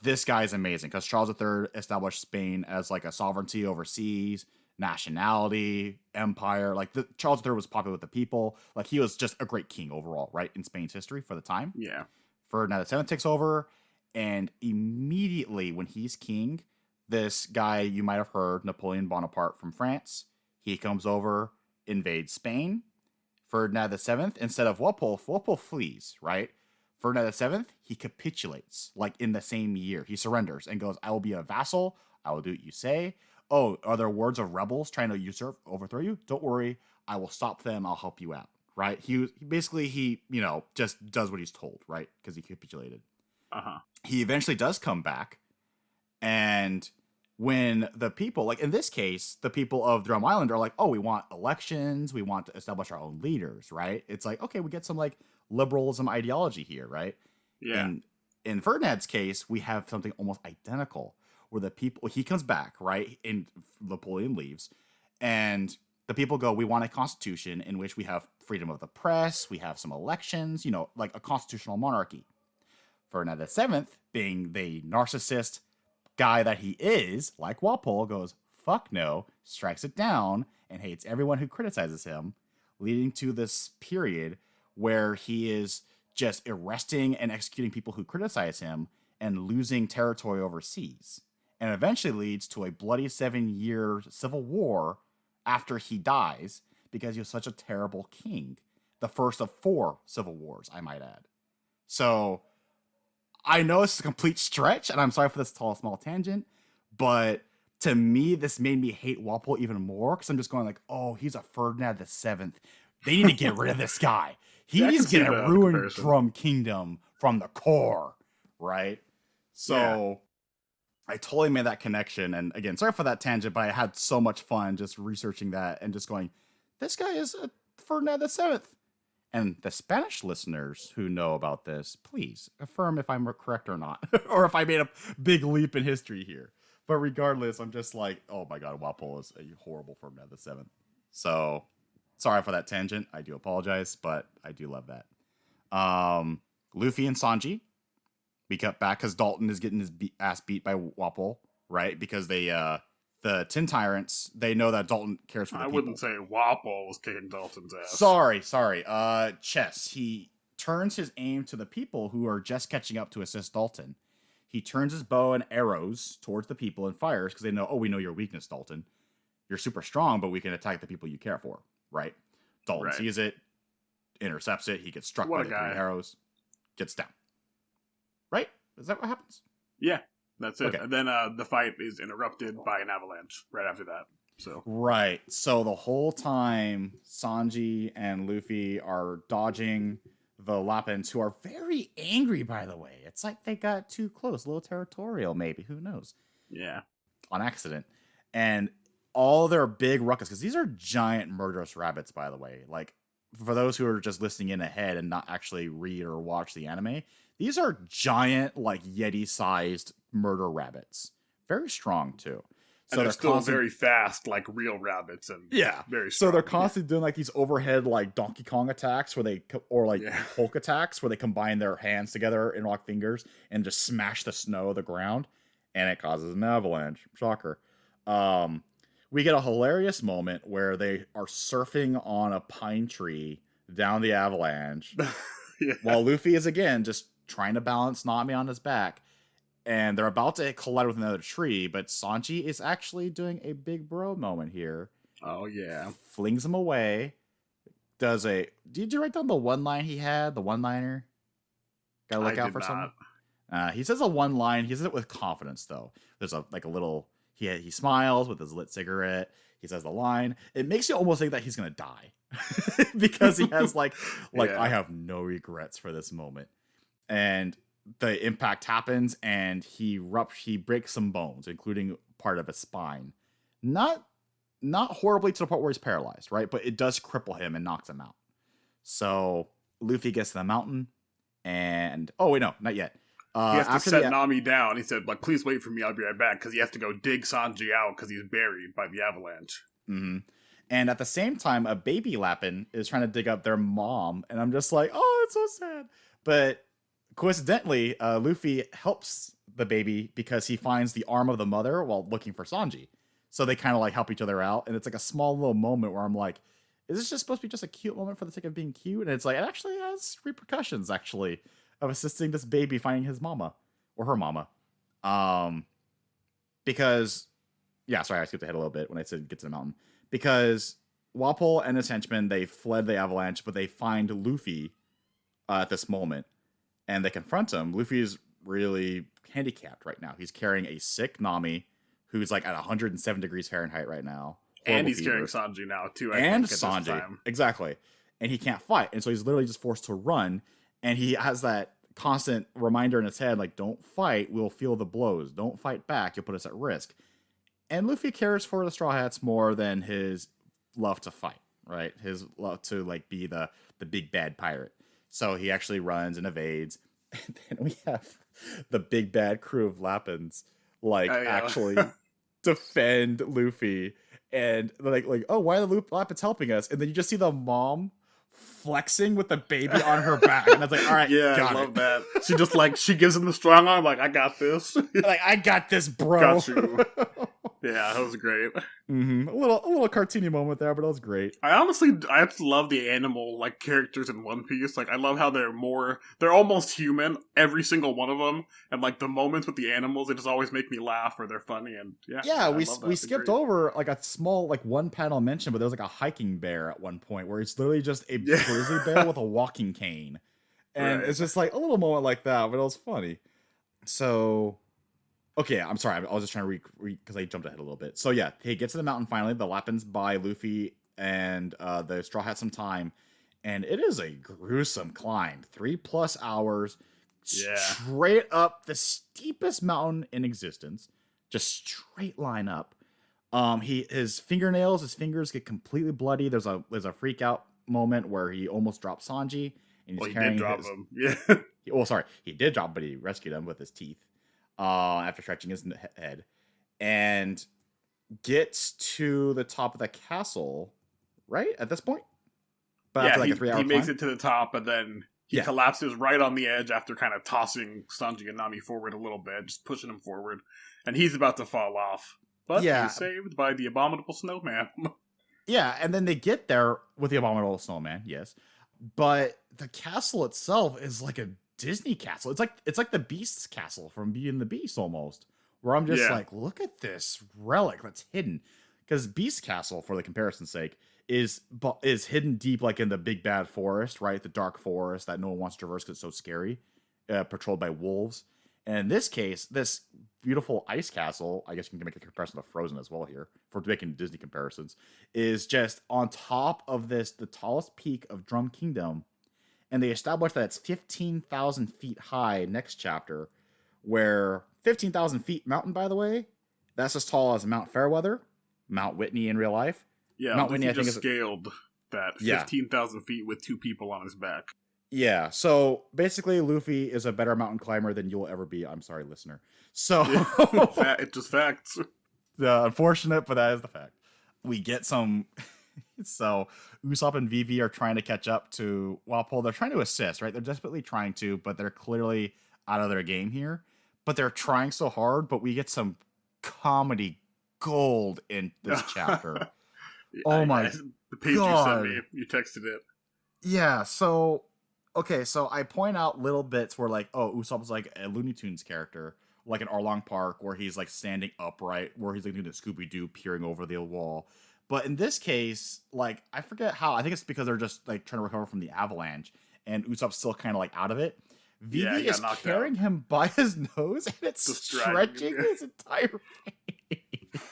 this guy's amazing because Charles III established Spain as like a sovereignty overseas, nationality, empire. Like the, Charles III was popular with the people. Like he was just a great king overall, right, in Spain's history for the time. Yeah. Ferdinand VII takes over, and immediately when he's king, this guy you might have heard, Napoleon Bonaparte from France, he comes over, invades Spain. Ferdinand VII, instead of Wapol, Wapol flees, right? Ferdinand VII, he capitulates, like in the same year. He surrenders and goes, I will be a vassal. I will do what you say. Oh, are there words of rebels trying to usurp, overthrow you? Don't worry. I will stop them. I'll help you out, right? He he- basically, he, you know, just does what he's told, right? Because he capitulated Uh huh. he eventually does come back and when the people like in this case the people of drum island are like oh we want elections we want to establish our own leaders right it's like okay we get some like liberalism ideology here right Yeah. in in ferdinand's case we have something almost identical where the people he comes back right and napoleon leaves and the people go we want a constitution in which we have freedom of the press we have some elections you know like a constitutional monarchy Ferdinand VII, being the narcissist guy that he is, like Wapol, goes, fuck no, strikes it down, and hates everyone who criticizes him, leading to this period where he is just arresting and executing people who criticize him and losing territory overseas. And eventually leads to a bloody seven year civil war after he dies because he was such a terrible king. The first of four civil wars, I might add. So I know it's a complete stretch, and I'm sorry for this tall, small tangent, but to me, this made me hate Wapol even more because I'm just going like, oh, he's a Ferdinand the Seventh. They need to get rid of this guy. Yeah, I can He's gonna ruin comparison. Drum Kingdom from the core, right? So Yeah. I totally made that connection. And again, sorry for that tangent, but I had so much fun just researching that and just going, this guy is a Ferdinand the Seventh. And the Spanish listeners who know about this, please affirm if I'm correct or not, or if I made a big leap in history here. But regardless, I'm just like, oh my god, Wapol is a horrible Ferdinand the Seventh. So sorry for that tangent. I do apologize, but I do love that. Um, Luffy and Sanji, we cut back because Dalton is getting his be- ass beat by Wapol, right? Because they, uh, the Tin Tyrants, they know that Dalton cares for the I people. wouldn't say Wapol was kicking Dalton's ass. Sorry, sorry. Uh, Chess. He turns his aim to the people who are just catching up to assist Dalton. He turns his bow and arrows towards the people and fires because they know, oh, we know your weakness, Dalton. You're super strong, but we can attack the people you care for, right? Dalton Right. sees it, intercepts it. He gets struck What by the three arrows, gets down. Right? Is that what happens? Yeah, that's it. Okay. And then uh, the fight is interrupted by an avalanche right after that. So Right. So the whole time, Sanji and Luffy are dodging the Lapins, who are very angry, by the way. It's like they got too close, a little territorial, maybe. Who knows? yeah, On accident. And all their big ruckus, because these are giant murderous rabbits, by the way. Like, for those who are just listening in ahead and not actually read or watch the anime, these are giant, like Yeti sized murder rabbits. Very strong, too. and they're, still very fast, like real rabbits, and Yeah. very. Strong. So they're constantly doing like these overhead like Donkey Kong attacks where they co- or like Yeah. Hulk attacks where they combine their hands together and lock fingers and just smash the snow of the ground. and it causes an avalanche. Shocker. Um, we get a hilarious moment where they are surfing on a pine tree down the avalanche yeah. while Luffy is again just trying to balance Nami on his back. And they're about to collide with another tree, but Sanji is actually doing a big bro moment here. Oh yeah. Flings him away. Does a did you write down the one line he had? The one liner? Gotta look I out for not. something. Uh, he says a one line. He says it with confidence though. There's a like a little. He he smiles with his lit cigarette. He says the line. It makes you almost think that he's gonna die because he has like like Yeah. I have no regrets for this moment. And the impact happens, and he rupt he breaks some bones, including part of his spine. Not not horribly to the point where he's paralyzed, right? But it does cripple him and knocks him out. So Luffy gets to the mountain, and oh wait, no, not yet. Uh, he has to after set the- Nami down. He said, "Like, please wait for me. I'll be right back." Because he has to go dig Sanji out because he's buried by the avalanche. hmm And at the same time, a baby Lapin is trying to dig up their mom, and I'm just like, oh, it's so sad. But coincidentally, uh, Luffy helps the baby because he finds the arm of the mother while looking for Sanji. So they kind of like help each other out, and it's like a small little moment where I'm like, is this just supposed to be just a cute moment for the sake of being cute? And it's like it actually has repercussions, actually, of assisting this baby finding his mama or her mama. Um, because yeah, sorry, I skipped ahead a little bit when I said get to the mountain. Because Wapol and his henchmen they fled the avalanche, but they find Luffy uh, at this moment, and they confront him. Luffy is really handicapped right now. He's carrying a sick Nami, who's like at 107 degrees Fahrenheit right now, and he's fever. carrying Sanji now too. I and think, Sanji exactly, and he can't fight, and so he's literally just forced to run, and he has that constant reminder in his head like, "Don't fight, we'll feel the blows. Don't fight back, you'll put us at risk." And Luffy cares for the Straw Hats more than his love to fight, right? His love to like be the the big bad pirate. So he actually runs and evades, and then we have the big bad crew of Lapins like Oh, yeah. actually defend Luffy and like like oh why are the Lapins helping us? And then you just see the mom flexing with the baby on her back, and I was like, all right, Yeah, I love it. that. She just like she gives him the strong arm, like I got this. like I got this, bro. Got you. yeah, that was great. hmm A little a little cartoony moment there, but it was great. I honestly, I just love the animal like characters in One Piece. Like, I love how they're more, they're almost human, every single one of them, and like the moments with the animals, they just always make me laugh or they're funny. And yeah, Yeah, I we that. we They're skipped great. over like a small like one panel mention, but there was like a hiking bear at one point where it's literally just a Yeah. grizzly bear with a walking cane, and Right. it's just like a little moment like that, but it was funny. So, okay, I'm sorry, I was just trying to read because I jumped ahead a little bit. So yeah, he gets to the mountain finally. The Lapins by Luffy and uh, the Straw Hat some time, and it is a gruesome climb, three plus hours, Yeah. straight up the steepest mountain in existence, just straight line up. Um, he his fingernails, his fingers get completely bloody. There's a there's a freak out moment where he almost drops Sanji, and he's Well, he carrying did drop his, him. Yeah. he- oh, sorry, he did drop, but he rescued him with his teeth uh, after stretching his head, and gets to the top of the castle. Right at this point, but yeah, like he, a three hour he makes it to the top, and then he Yeah. collapses right on the edge after kind of tossing Sanji and Nami forward a little bit, just pushing him forward, and he's about to fall off. But Yeah. he's saved by the abominable snowman. Yeah, and then they get there with the abominable snowman, yes. But the castle itself is like a Disney castle. It's like it's like the Beast's castle from Beauty and the Beast almost. Where I'm just Yeah. like, look at this relic that's hidden. Because Beast Castle, for the comparison's sake, is is hidden deep like in the big bad forest, right? The dark forest that no one wants to traverse because it's so scary, uh, patrolled by wolves. And in this case, this beautiful ice castle, I guess you can make a comparison to Frozen as well here for making Disney comparisons, is just on top of this, the tallest peak of Drum Kingdom. And they established that it's 15,000 feet high next chapter, where 15,000 feet mountain, by the way, that's as tall as Mount Fairweather, Mount Whitney in real life. yeah, Mount Whitney, I think, just is- scaled that Yeah. fifteen thousand feet with two people on his back. Yeah, so basically, Luffy is a better mountain climber than you'll ever be. I'm sorry, listener. So, it's just facts. uh, unfortunate, but that is the fact. We get some. so Usopp and Vivi are trying to catch up to Wapol. They're trying to assist, right? They're desperately trying to, but they're clearly out of their game here. but they're trying so hard. But we get some comedy gold in this chapter. oh my the page God. you sent me, you texted it. Yeah, so okay, so I point out little bits where like, oh, Usopp's like a Looney Tunes character, like an Arlong Park, where he's like standing upright, where he's like doing the Scooby Doo peering over the wall. But in this case, like I forget how. I think it's because they're just like trying to recover from the avalanche, and Usopp's still kind of like out of it. Vivi Yeah, is carrying him by his nose, and it's Just him, stretching yeah. his entire face.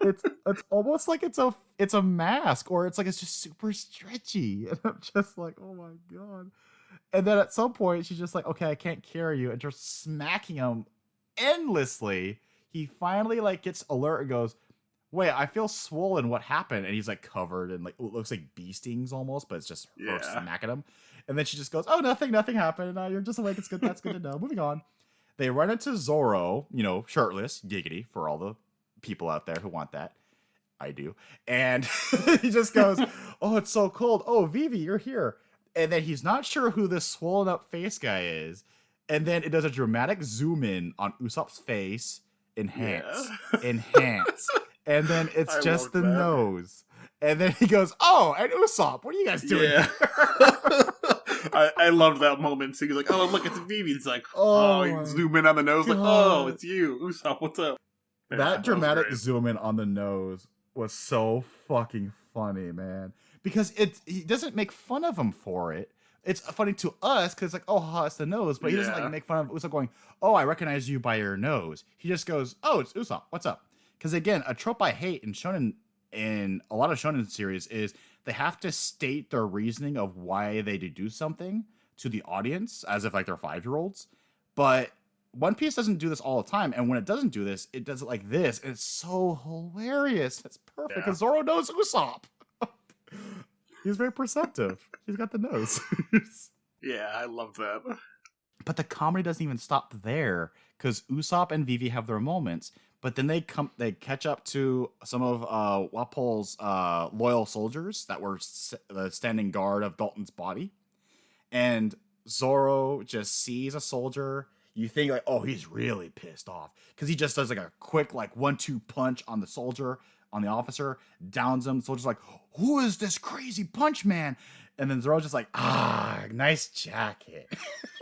it's it's almost like it's a it's a mask, or it's like it's just super stretchy, and I'm just like, oh my god. And then at some point, she's just like, okay, I can't carry you, and just smacking him endlessly. He finally like gets alert and goes, wait, I feel swollen. What happened? And he's like covered in like it looks like bee stings almost, but it's just her Yeah. smacking him. And then she just goes, oh, nothing, nothing happened. Uh, you're just awake. It's good. That's good to know. Moving on. They run into Zoro, you know, shirtless, giggity for all the people out there who want that. I do. And he just goes, Oh, it's so cold. Oh, Vivi, you're here. And then he's not sure who this swollen up face guy is. And then it does a dramatic zoom in on Usopp's face, enhance, enhance. And then it's I just the that. nose. And then he goes, Oh, and Usopp, what are you guys doing? Yeah. I, I loved that moment. So he's like, "Oh, look, it's Vivi." It's like, Oh "Oh," zoom in on the nose, like, "Oh, it's you, Usopp. What's up?" Man, that was dramatic zoom in on the nose was so fucking funny, man. Because it he doesn't make fun of him for it. It's funny to us because like, oh, haha, it's the nose, but he doesn't like make fun of Usopp going, oh, I recognize you by your nose. He just goes, oh, it's Usopp. What's up? Because again, a trope I hate in shonen in a lot of shonen series is they have to state their reasoning of why they do something to the audience as if like they're five year olds. But One Piece doesn't do this all the time, and when it doesn't do this, it does it like this, and it's so hilarious. It's perfect Yeah. because Zoro knows Usopp. He's very perceptive. He's got the nose. Yeah, I love that. but the comedy doesn't even stop there because Usopp and Vivi have their moments, but then they come they catch up to some of uh Wapol's uh loyal soldiers that were s- uh, standing guard of Dalton's body. And Zoro just sees a soldier. You think like, oh, he's really pissed off because he just does like a quick like one-two punch on the soldier, on the officer, downs him. soldier's like, who is this crazy punch man? And then Zoro's just like, ah, nice jacket.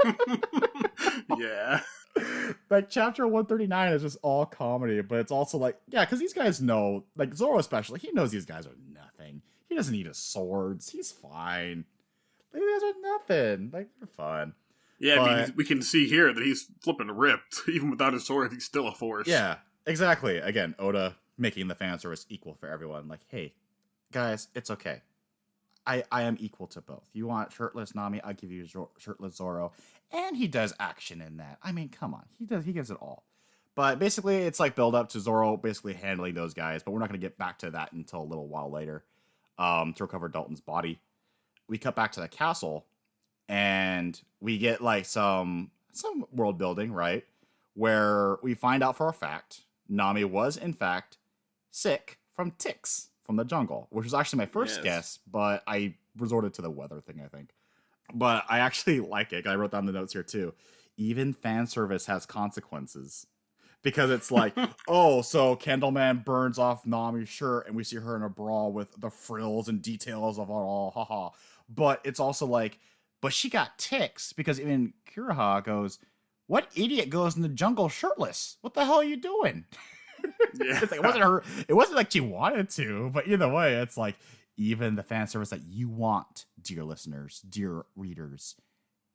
yeah. like chapter 139 is just all comedy, but it's also like, yeah, because these guys know, like Zoro especially, he knows these guys are nothing. He doesn't need his swords. He's fine. Like, these guys are nothing. Like they're fun. Yeah, I mean, we can see here that he's flipping ripped. Even without his sword, he's still a force. Yeah, exactly. Again, Oda making the fan service equal for everyone. Like, hey, guys, it's okay. I, I am equal to both. You want shirtless Nami, I'll give you shirtless Zoro. And he does action in that. I mean, come on. He does he gives it all. But basically it's like build up to Zoro basically handling those guys, but we're not gonna get back to that until a little while later. Um, to recover Dalton's body. We cut back to the castle and we get like some some world building, right? Where we find out for a fact Nami was in fact sick from ticks from the jungle, which was actually my first Yes. guess, but I resorted to the weather thing, I think. But I actually like it. I wrote down the notes here too. Even fan service has consequences. Because it's like, oh, so Candleman burns off Nami's shirt and we see her in a bra with the frills and details of it all, haha. But it's also like, but she got ticks because even Kiraha goes, What idiot goes in the jungle shirtless? What the hell are you doing? Yeah. it's like it wasn't her it wasn't like she wanted to but either way it's like even the fan service that you want dear listeners dear readers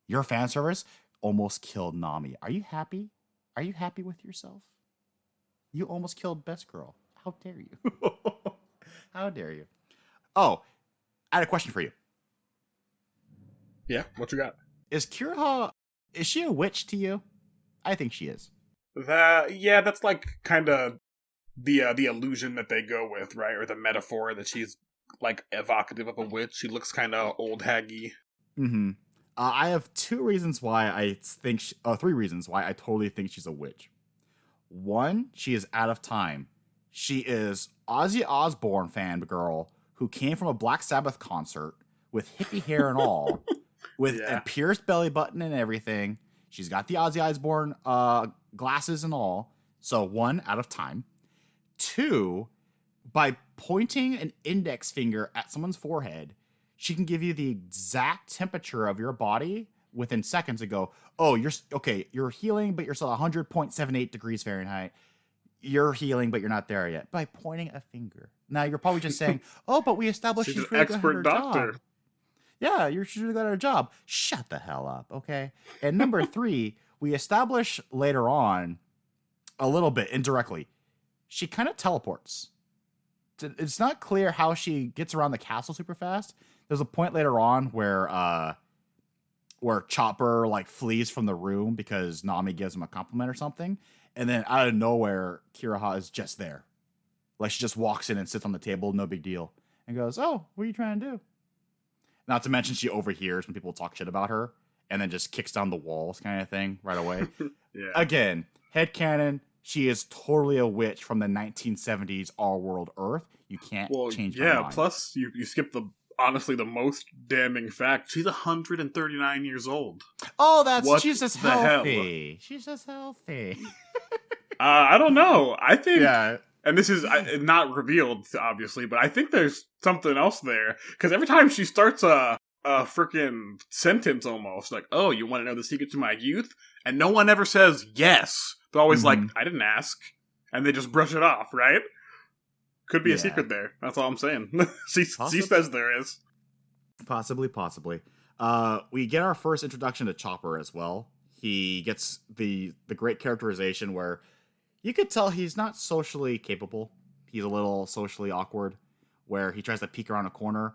your fan service almost killed nami. Are you happy? Are you happy with yourself? You almost killed best girl. How dare you? How dare you? Oh i had a question for you. Yeah, what you got? is kiraha is she a witch to you? I think she is That yeah, that's like kind of the uh, the illusion that they go with, right? Or the metaphor that she's like evocative of a witch. She looks kind of old haggy. Mm-hmm. Uh, I have two reasons why I think, she, uh, three reasons why I totally think she's a witch. One, she is out of time. She is Ozzy Osbourne fan girl who came from a Black Sabbath concert with hippie hair and all, with Yeah. a pierced belly button and everything. She's got the Ozzy Osbourne uh, glasses and all. So one out of time. Two, by pointing an index finger at someone's forehead, she can give you the exact temperature of your body within seconds and go, oh, you're okay, you're healing, but you're still 100.78 degrees Fahrenheit. You're healing, but you're not there yet by pointing a finger. Now you're probably just saying, "Oh, but we established She's she's, an really expert doctor. job." Yeah, you're she's really good at her job. Shut the hell up, okay? And number three, we establish later on, a little bit indirectly, she kind of teleports. It's not clear how she gets around the castle super fast. There's a point later on where uh where Chopper like flees from the room because Nami gives him a compliment or something, and then out of nowhere, Kiraha is just there. Like she just walks in and sits on the table, no big deal, and goes, "Oh, what are you trying to do?" Not to mention she overhears when people talk shit about her, and then just kicks down the walls, kind of thing, right away. Yeah. Again, headcanon, she is totally a witch from the 1970s All World Earth. You can't well, change yeah. Plus, you you skip the honestly the most damning fact. She's 139 years old. oh, that's What she's just the hell? healthy. She's just healthy. Uh, I don't know. I think, yeah, and this is not revealed obviously, but I think there's something else there because every time she starts a a freaking sentence, almost like, "Oh, you want to know the secret to my youth?" and no one ever says yes. They're always like, Mhm. "I didn't ask," and they just brush it off. Right? Could be Yeah. a secret there. That's all I'm saying. she Possibly. she says there is. Possibly, possibly. Uh, we get our first introduction to Chopper as well. He gets the the great characterization where you could tell he's not socially capable. He's a little socially awkward, where he tries to peek around a corner.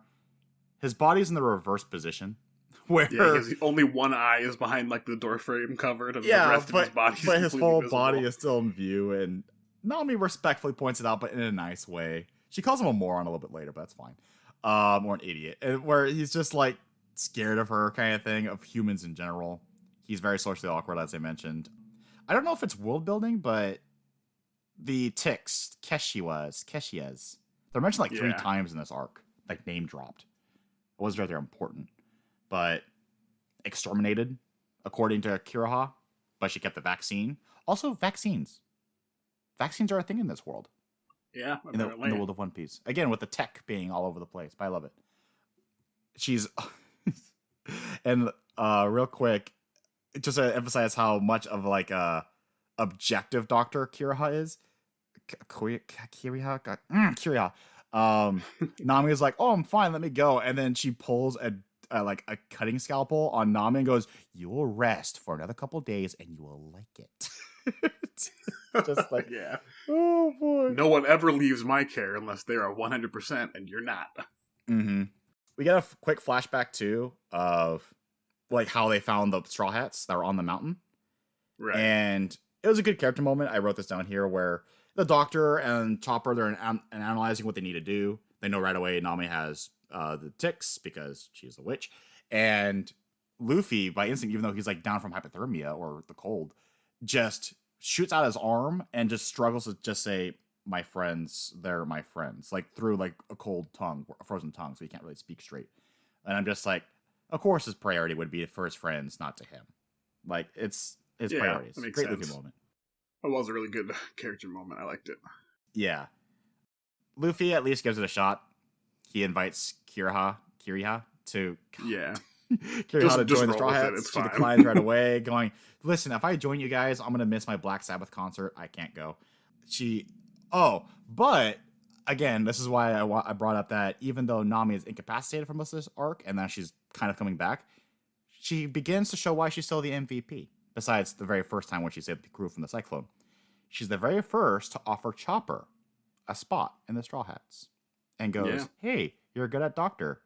His body's in the reverse position, where Yeah, only one eye is behind like the door frame covered, and yeah, the rest but, of his body but his whole visible. body is still in view. And Nami respectfully points it out, but in a nice way. She calls him a moron a little bit later, but that's fine. Um, or an idiot, and where he's just like scared of her kind of thing of humans in general. He's very socially awkward, as I mentioned. I don't know if it's world building, but the ticks, Keshiwas, Keshias, they're mentioned like three times in this arc, like name dropped. Wasn't important, but exterminated, according to Kiraha, but she kept the vaccine. Also, vaccines. Vaccines are a thing in this world, Yeah, in the, in the world of One Piece. Again, with the tech being all over the place, but I love it. She's, and uh, real quick, just to emphasize how much of like a objective doctor Kiraha is. K- Kiri- Kiriha, mm, Kiriha. Um, Nami is like, "Oh, I'm fine. Let me go." And then she pulls a, a like a cutting scalpel on Nami and goes, "You will rest for another couple days, and you will like it." Just like, yeah. oh boy. No one ever leaves my care unless they are 100%, and you're not. Mm-hmm. We get a f- quick flashback too of like how they found the straw hats that were on the mountain. Right. And it was a good character moment. I wrote this down here where the doctor and Chopper they're an- an- analyzing what they need to do. They know right away Nami has uh, the ticks because she's a witch, and Luffy by instinct, even though he's like down from hypothermia or the cold, just shoots out his arm and just struggles to just say my friends they're my friends like through like a cold tongue a frozen tongue so he can't really speak straight. And i'm just like of course his priority would be for his friends not to him. Like it's his Yeah, priorities. great sense. Luffy moment That was a really good character moment. I liked it. yeah Luffy at least gives it a shot he invites Kiriha Kiriha to Yeah. Kiriha Just- to just join the Straw it, Hats. She fine. declines right away, going, "Listen, if I join you guys, I'm gonna miss my Black Sabbath concert. I can't go." She, oh, but again, this is why I, wa- I brought up that even though Nami is incapacitated from most of this arc, and then she's kind of coming back, she begins to show why she's still the MVP. Besides the very first time when she saved the crew from the cyclone, she's the very first to offer Chopper a spot in the Straw Hats, and goes, Yeah. "Hey, you're good at Doctor."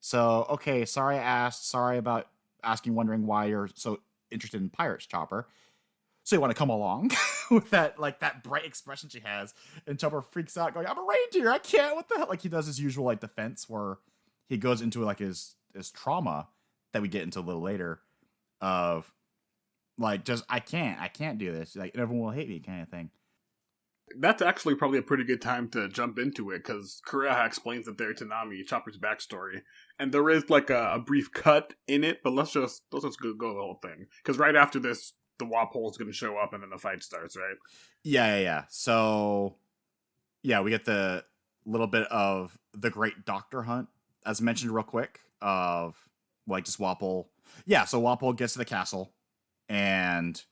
So, okay, sorry I asked. Sorry about asking, wondering why you're so interested in pirates, Chopper. So you want to come along with that, like that bright expression she has, and Chopper freaks out, going, "I'm a reindeer. I can't. What the hell?" Like he does his usual like defense where he goes into like his his trauma that we get into a little later of like just I can't, I can't do this. Like everyone will hate me, kind of thing. That's actually probably a pretty good time to jump into it because Kureha explains it there to Nami, Chopper's backstory, and there is like a, a brief cut in it. But let's just let's just go, go the whole thing because right after this, the Wapol's going to show up and then the fight starts, right? Yeah, yeah, yeah. So, yeah, we get the little bit of the Great Doctor Hunt, as mentioned real quick, of like just Wapol. Yeah, so Wapol gets to the castle, and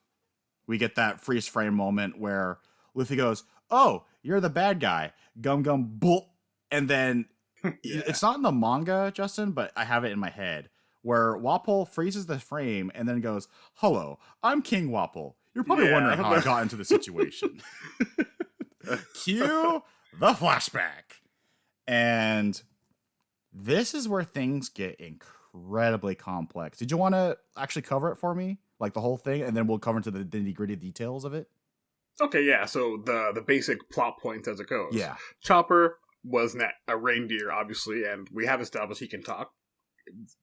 we get that freeze frame moment where Luffy goes, "Oh, you're the bad guy." Gum gum bull, and then Yeah. it's not in the manga, Justin, but I have it in my head where Wapol freezes the frame and then goes, "Hello, I'm King Wapol. You're probably Yeah. wondering how I got into the situation." Cue the flashback, and this is where things get incredibly complex. Did you want to actually cover it for me, like the whole thing, and then we'll cover into the nitty gritty details of it? Okay, yeah. So the the basic plot points as it goes. Yeah. Chopper was na- a reindeer, obviously, and we have established he can talk.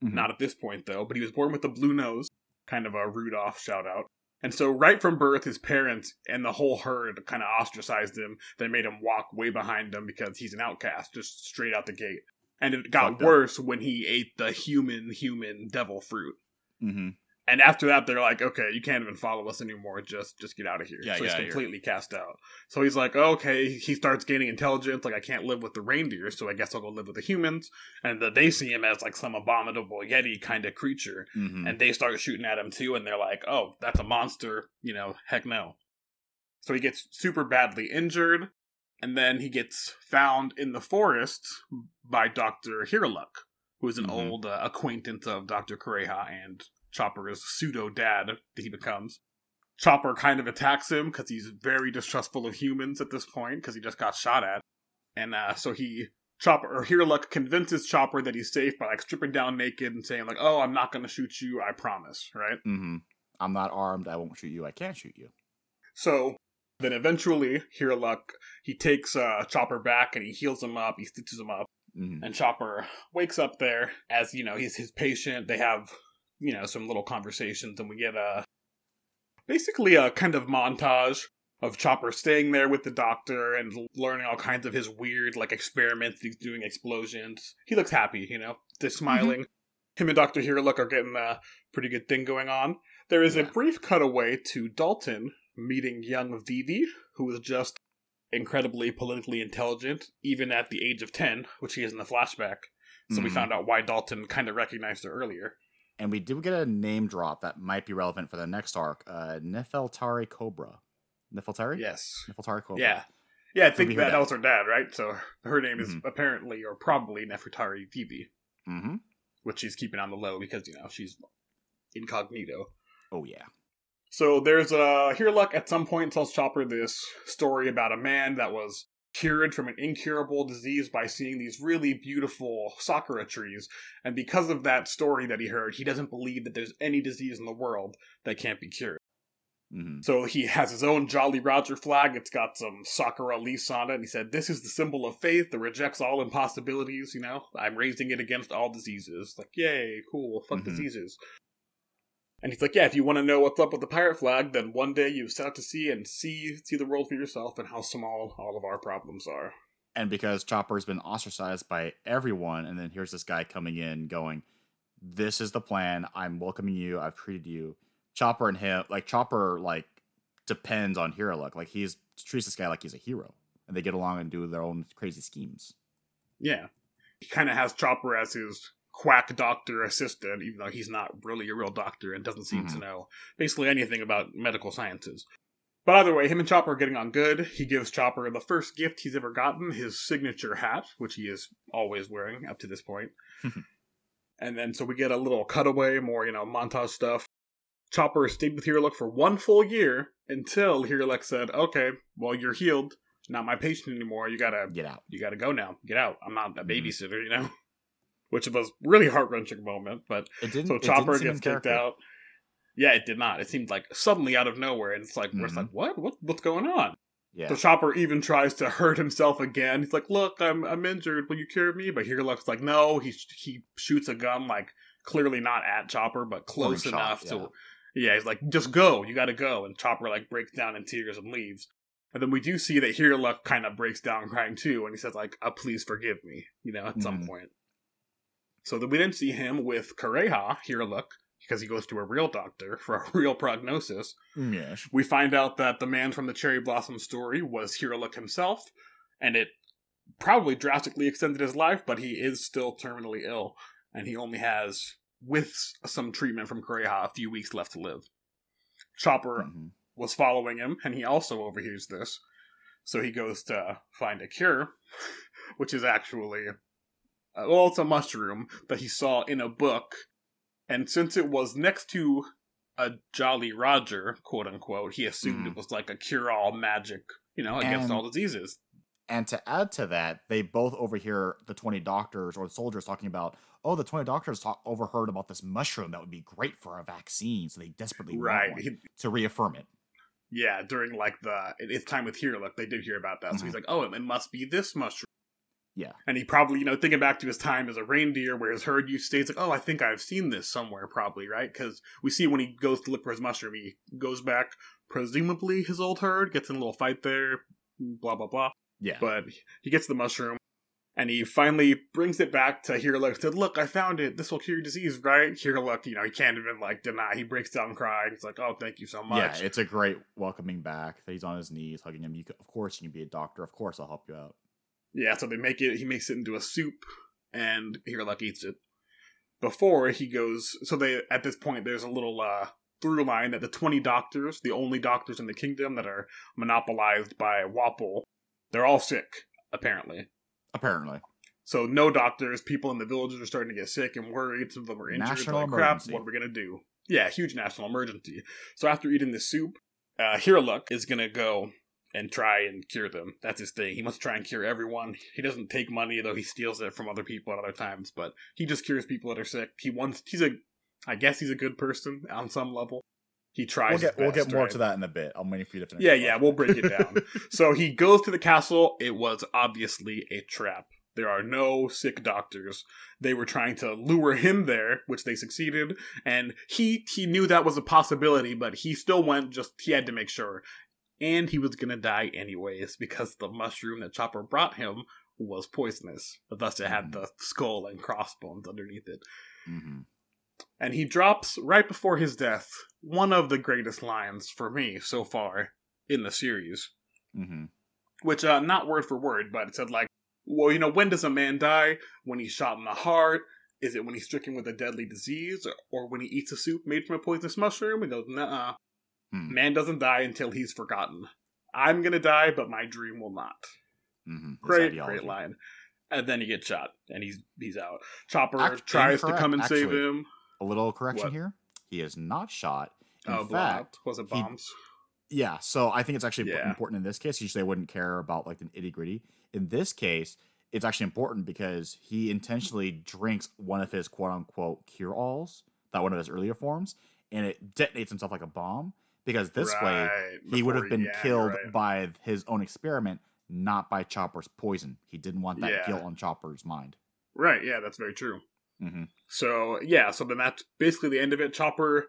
Mhm. Not at this point, though, but he was born with a blue nose, kind of a Rudolph shout out. And so, right from birth, his parents and the whole herd kind of ostracized him. They made him walk way behind them because he's an outcast, just straight out the gate. And it got Fucked up. worse when he ate the human, human devil fruit. Mm-hmm. And after that, they're like, "Okay, you can't even follow us anymore. Just, just get out of here." Yeah, so he's outta here. completely cast out. So he's like, "Okay." He starts gaining intelligence. Like, I can't live with the reindeer, so I guess I'll go live with the humans. And uh, they see him as like some abominable yeti kind of creature, Mm-hmm. and they start shooting at him too. And they're like, "Oh, that's a monster." You know, heck no. So he gets super badly injured, and then he gets found in the forest by Doctor Hirluck, who is an Mhm. old uh, acquaintance of Doctor Kureha and Chopper's pseudo dad that he becomes. Chopper kind of attacks him because he's very distrustful of humans at this point because he just got shot at, and uh, so he Chopper or Hirluck convinces Chopper that he's safe by like stripping down naked and saying like, "Oh, I'm not going to shoot you, I promise." Right? Mm-hmm. I'm not armed. I won't shoot you. I can't shoot you. So then eventually, Hirluck he takes uh, Chopper back and he heals him up, he stitches him up, Mm-hmm. and Chopper wakes up there as you know he's his patient. They have you know some little conversations, and we get a basically a kind of montage of Chopper staying there with the doctor and learning all kinds of his weird like experiments. He's doing explosions. He looks happy, you know, just smiling. Him and Doctor Here look are getting a pretty good thing going on. There is a brief cutaway to Dalton meeting young Vivi, who is just incredibly politically intelligent, even at the age of 10, which he is in the flashback. So we Mhm. found out why Dalton kind of recognized her earlier. And we do get a name drop that might be relevant for the next arc. Uh, Nefertari Cobra. Nefertari? Yes. Nefertari Cobra. Yeah. Yeah, I think that, that was her dad, right? So her name is Mhm. apparently or probably Nefertari Vivi, Mm-hmm. which she's keeping on the low because, you know, she's incognito. Oh yeah. So there's a Hirluck at some point tells Chopper this story about a man that was cured from an incurable disease by seeing these really beautiful sakura trees. And because of that story that he heard, he doesn't believe that there's any disease in the world that can't be cured. Mm-hmm. So he has his own Jolly Roger flag. It's got some sakura leaves on it. And he said, This is the symbol of faith that rejects all impossibilities. You know, I'm raising it against all diseases. Like, yay, cool, fuck Mhm. diseases. And he's like, Yeah, if you want to know what's up with the pirate flag, then one day you set out to sea and see see the world for yourself and how small all of our problems are. And because Chopper's been ostracized by everyone, and then here's this guy coming in going, This is the plan. I'm welcoming you. I've treated you. Chopper and him, like, Chopper, like, depends on Hero Luck. Like, he's treats this guy like he's a hero. And they get along and do their own crazy schemes. Yeah. He kind of has Chopper as his quack doctor assistant, even though he's not really a real doctor and doesn't seem to Mhm. know basically anything about medical sciences. But either way, him and Chopper are getting on good. He gives Chopper the first gift he's ever gotten, his signature hat, which he is always wearing up to this point. and then so we get a little cutaway, more, you know, montage stuff. Chopper stayed with Hirluck for one full year until Hirluck said, Okay, well, you're healed. Not my patient anymore. You gotta Get out. you got to go now. Get out. I'm not a Mhm. babysitter, you know? Which was really heart wrenching moment. But It didn't. so Chopper didn't gets kicked out. Yeah, it did not. It seemed like suddenly out of nowhere, and it's like we're just Mhm. like, what? What? What's going on? Yeah. So Chopper even tries to hurt himself again. He's like, "Look, I'm I'm injured. Will you cure me?" But here, Hirluck's like, "No." He he shoots a gun, like clearly not at Chopper, but close shot, enough yeah. to. Yeah, he's like, "Just go. You got to go." And Chopper like breaks down in tears and leaves. And then we do see that Hirluck kind of breaks down crying too, and he says like, uh, "Please forgive me," you know, at some Mhm. point. So then we then see him with Kureha, Hirluck, because he goes to a real doctor for a real prognosis. Yes. We find out that the man from the Cherry Blossom story was Hiruluk himself, and it probably drastically extended his life, but he is still terminally ill, and he only has, with some treatment from Kureha, a few weeks left to live. Chopper Mhm. was following him, and he also overhears this. So he goes to find a cure, which is actually, well, it's a mushroom that he saw in a book. And since it was next to a Jolly Roger, quote unquote, he assumed Mhm. it was like a cure all magic, you know, against And- all diseases. And to add to that, they both overhear the 20 doctors or the soldiers talking about, oh, the 20 doctors talk- overheard about this mushroom that would be great for a vaccine. So they desperately Right. want one to reaffirm it. yeah, during like the his time with Hiruluk, they did hear about that. So he's like, oh, it must be this mushroom. Yeah. And he probably, you know, thinking back to his time as a reindeer where his herd used to stay, he's like, oh, I think I've seen this somewhere, probably, right? Because we see when he goes to look for his mushroom, he goes back, presumably his old herd, gets in a little fight there, blah, blah, blah. Yeah. But he gets the mushroom, and he finally brings it back to Hiruluk, said, look, I found it. This will cure your disease, right? Hiruluk, you know, he can't even, like, deny. He breaks down crying. He's like, oh, thank you so much." yeah, it's a great welcoming back. That he's on his knees, hugging him. You of course, you can be a doctor. Of course, I'll help you out. Yeah, so they make it. He makes it into a soup, and Hiruluk eats it. Before he goes, so they at this point there's a little uh, through line that the twenty doctors, the only doctors in the kingdom that are monopolized by Wapol, they're all sick apparently. Apparently. So no doctors. People in the villages are starting to get sick and worried. Some of them are injured. National like, crap, emergency. what are we gonna do? Yeah, huge national emergency. So after eating the soup, uh, Hiruluk is gonna go and try and cure them. That's his thing. He wants to try and cure everyone. He doesn't take money, though he steals it from other people at other times. But he just cures people that are sick. He wants. He's a. I guess he's a good person on some level. He tries. We'll get, his we'll get more right? to that in a bit. I'm waiting for you to finish. Yeah, yeah, we'll break it down. so he goes to the castle. It was obviously a trap. There are no sick doctors. They were trying to lure him there, which they succeeded, and he he knew that was a possibility, but he still went just he had to make sure. And he was gonna die anyways, because the mushroom that Chopper brought him was poisonous. Thus it had the skull and crossbones underneath it. Mhm. And he drops right before his death one of the greatest lines for me so far in the series Mhm. which uh not word for word, but it said like, well, you know, when does a man die? When he's shot in the heart? Is it when he's stricken with a deadly disease, or, or when he eats a soup made from a poisonous mushroom? He goes, nah, Hmm. man doesn't die until he's forgotten. I'm gonna die, but my dream will not. Mhm. Great, great line. And then he gets shot, and he's he's out. Chopper Act- tries to come and save him. A little correction What? here. He is not shot. In oh, fact, was it he- bombs? Yeah, so I think it's actually Yeah. important in this case. Usually, I wouldn't care about like the nitty gritty. In this case, it's actually important because he intentionally drinks one of his quote unquote cure alls, that one of his earlier forms, and it detonates himself like a bomb. Because this way, Right, he would have been yeah, killed right. by his own experiment, not by Chopper's poison. He didn't want that Yeah. guilt on Chopper's mind. Right, yeah, that's very true. hmm So yeah, so then that's basically the end of it. Chopper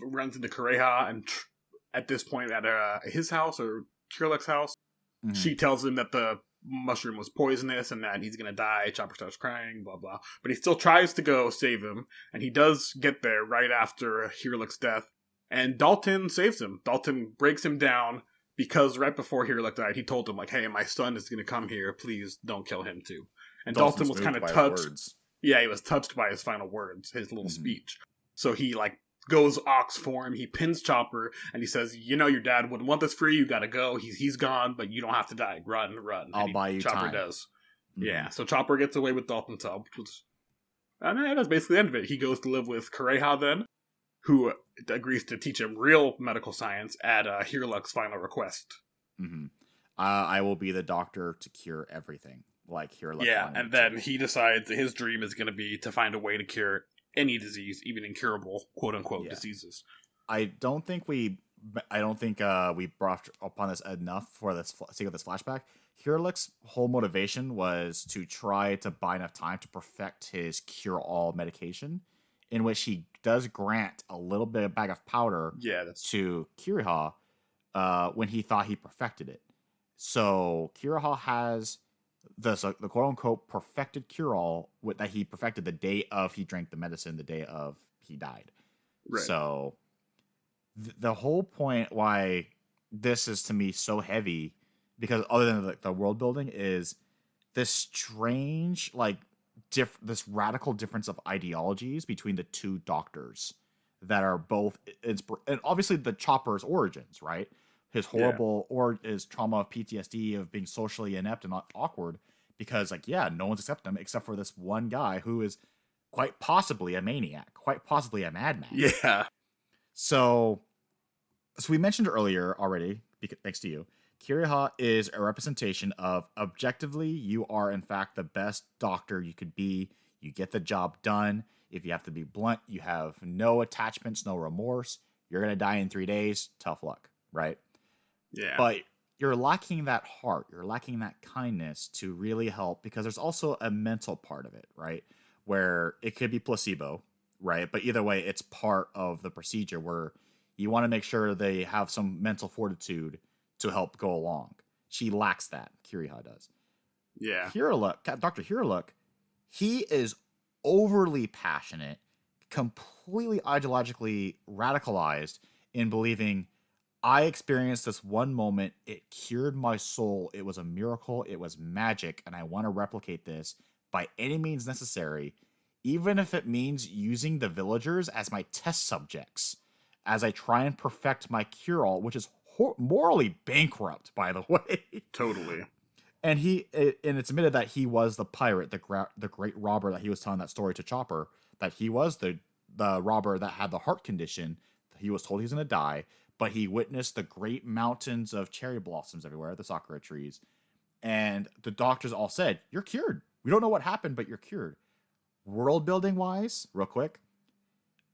runs into Kureha, and tr- at this point, at uh, his house or Hiruluk's house, Mm-hmm. she tells him that the mushroom was poisonous and that he's gonna die. Chopper starts crying, blah blah. But he still tries to go save him, and he does get there right after Hirlek's death. And Dalton saves him. Dalton breaks him down because right before Hirlek died, he told him like, "Hey, my son is gonna come here. Please don't kill him too." And Dalton was kind of touched. Yeah, he was touched by his final words, his little Mhm. speech. So he like goes ox for him. He pins Chopper and he says, "You know, your dad wouldn't want this for you. You got to go. He's he's gone, but you don't have to die. Run, run." I'll he- buy you Chopper time. does. Mhm. Yeah. So Chopper gets away with Dalton's help, which was, and that's basically the end of it. He goes to live with Kureha then, who agrees to teach him real medical science at uh, Hirluk's final request. Mm-hmm. Uh, I will be the doctor to cure everything, like here. Yeah, and then he decides that his dream is going to be to find a way to cure any disease, even incurable quote unquote Yeah. diseases. I don't think we. I don't think uh, we brought upon this enough for this sake of this flashback. Hirlik's whole motivation was to try to buy enough time to perfect his cure-all medication, in which he does grant a little bit of bag of powder Yeah, that's to Kiriha uh, when he thought he perfected it. So Kiriha has the the quote unquote perfected cure all that he perfected the day of he drank the medicine, the day of he died. Right. So th- the whole point why this is to me so heavy because other than the, the world building is this strange like diff- this radical difference of ideologies between the two doctors that are both inspir- and obviously the chopper's origins right his Yeah. horrible or his trauma of ptsd of being socially inept and not awkward because like yeah no one's accepting him except for this one guy who is quite possibly a maniac quite possibly a madman Yeah. so, so we mentioned earlier already, thanks to you, Kiriha is a representation of objectively, you are in fact the best doctor you could be. You get the job done. If you have to be blunt, you have no attachments, no remorse. You're gonna die in three days. Tough luck, right? Yeah. But you're lacking that heart. You're lacking that kindness to really help because there's also a mental part of it, right? Where it could be placebo, right? But either way, it's part of the procedure where you want to make sure they have some mental fortitude to help go along. She lacks that. Kiriha does. yeah. Hiraluk, Dr. Hiraluk, he is overly passionate, completely ideologically radicalized in believing I experienced this one moment, it cured my soul, it was a miracle, it was magic, and I want to replicate this by any means necessary, even if it means using the villagers as my test subjects as I try and perfect my cure all, which is hor- morally bankrupt, by the way Totally. and he eh, and it's admitted that he was the pirate, the gra- the great robber that he was telling that story to Chopper. That he was the the robber that had the heart condition. He was told he was going to die, but he witnessed the great mountains of cherry blossoms everywhere, the sakura trees, and the doctors all said, "You're cured. We don't know what happened, but you're cured." World building wise, real quick,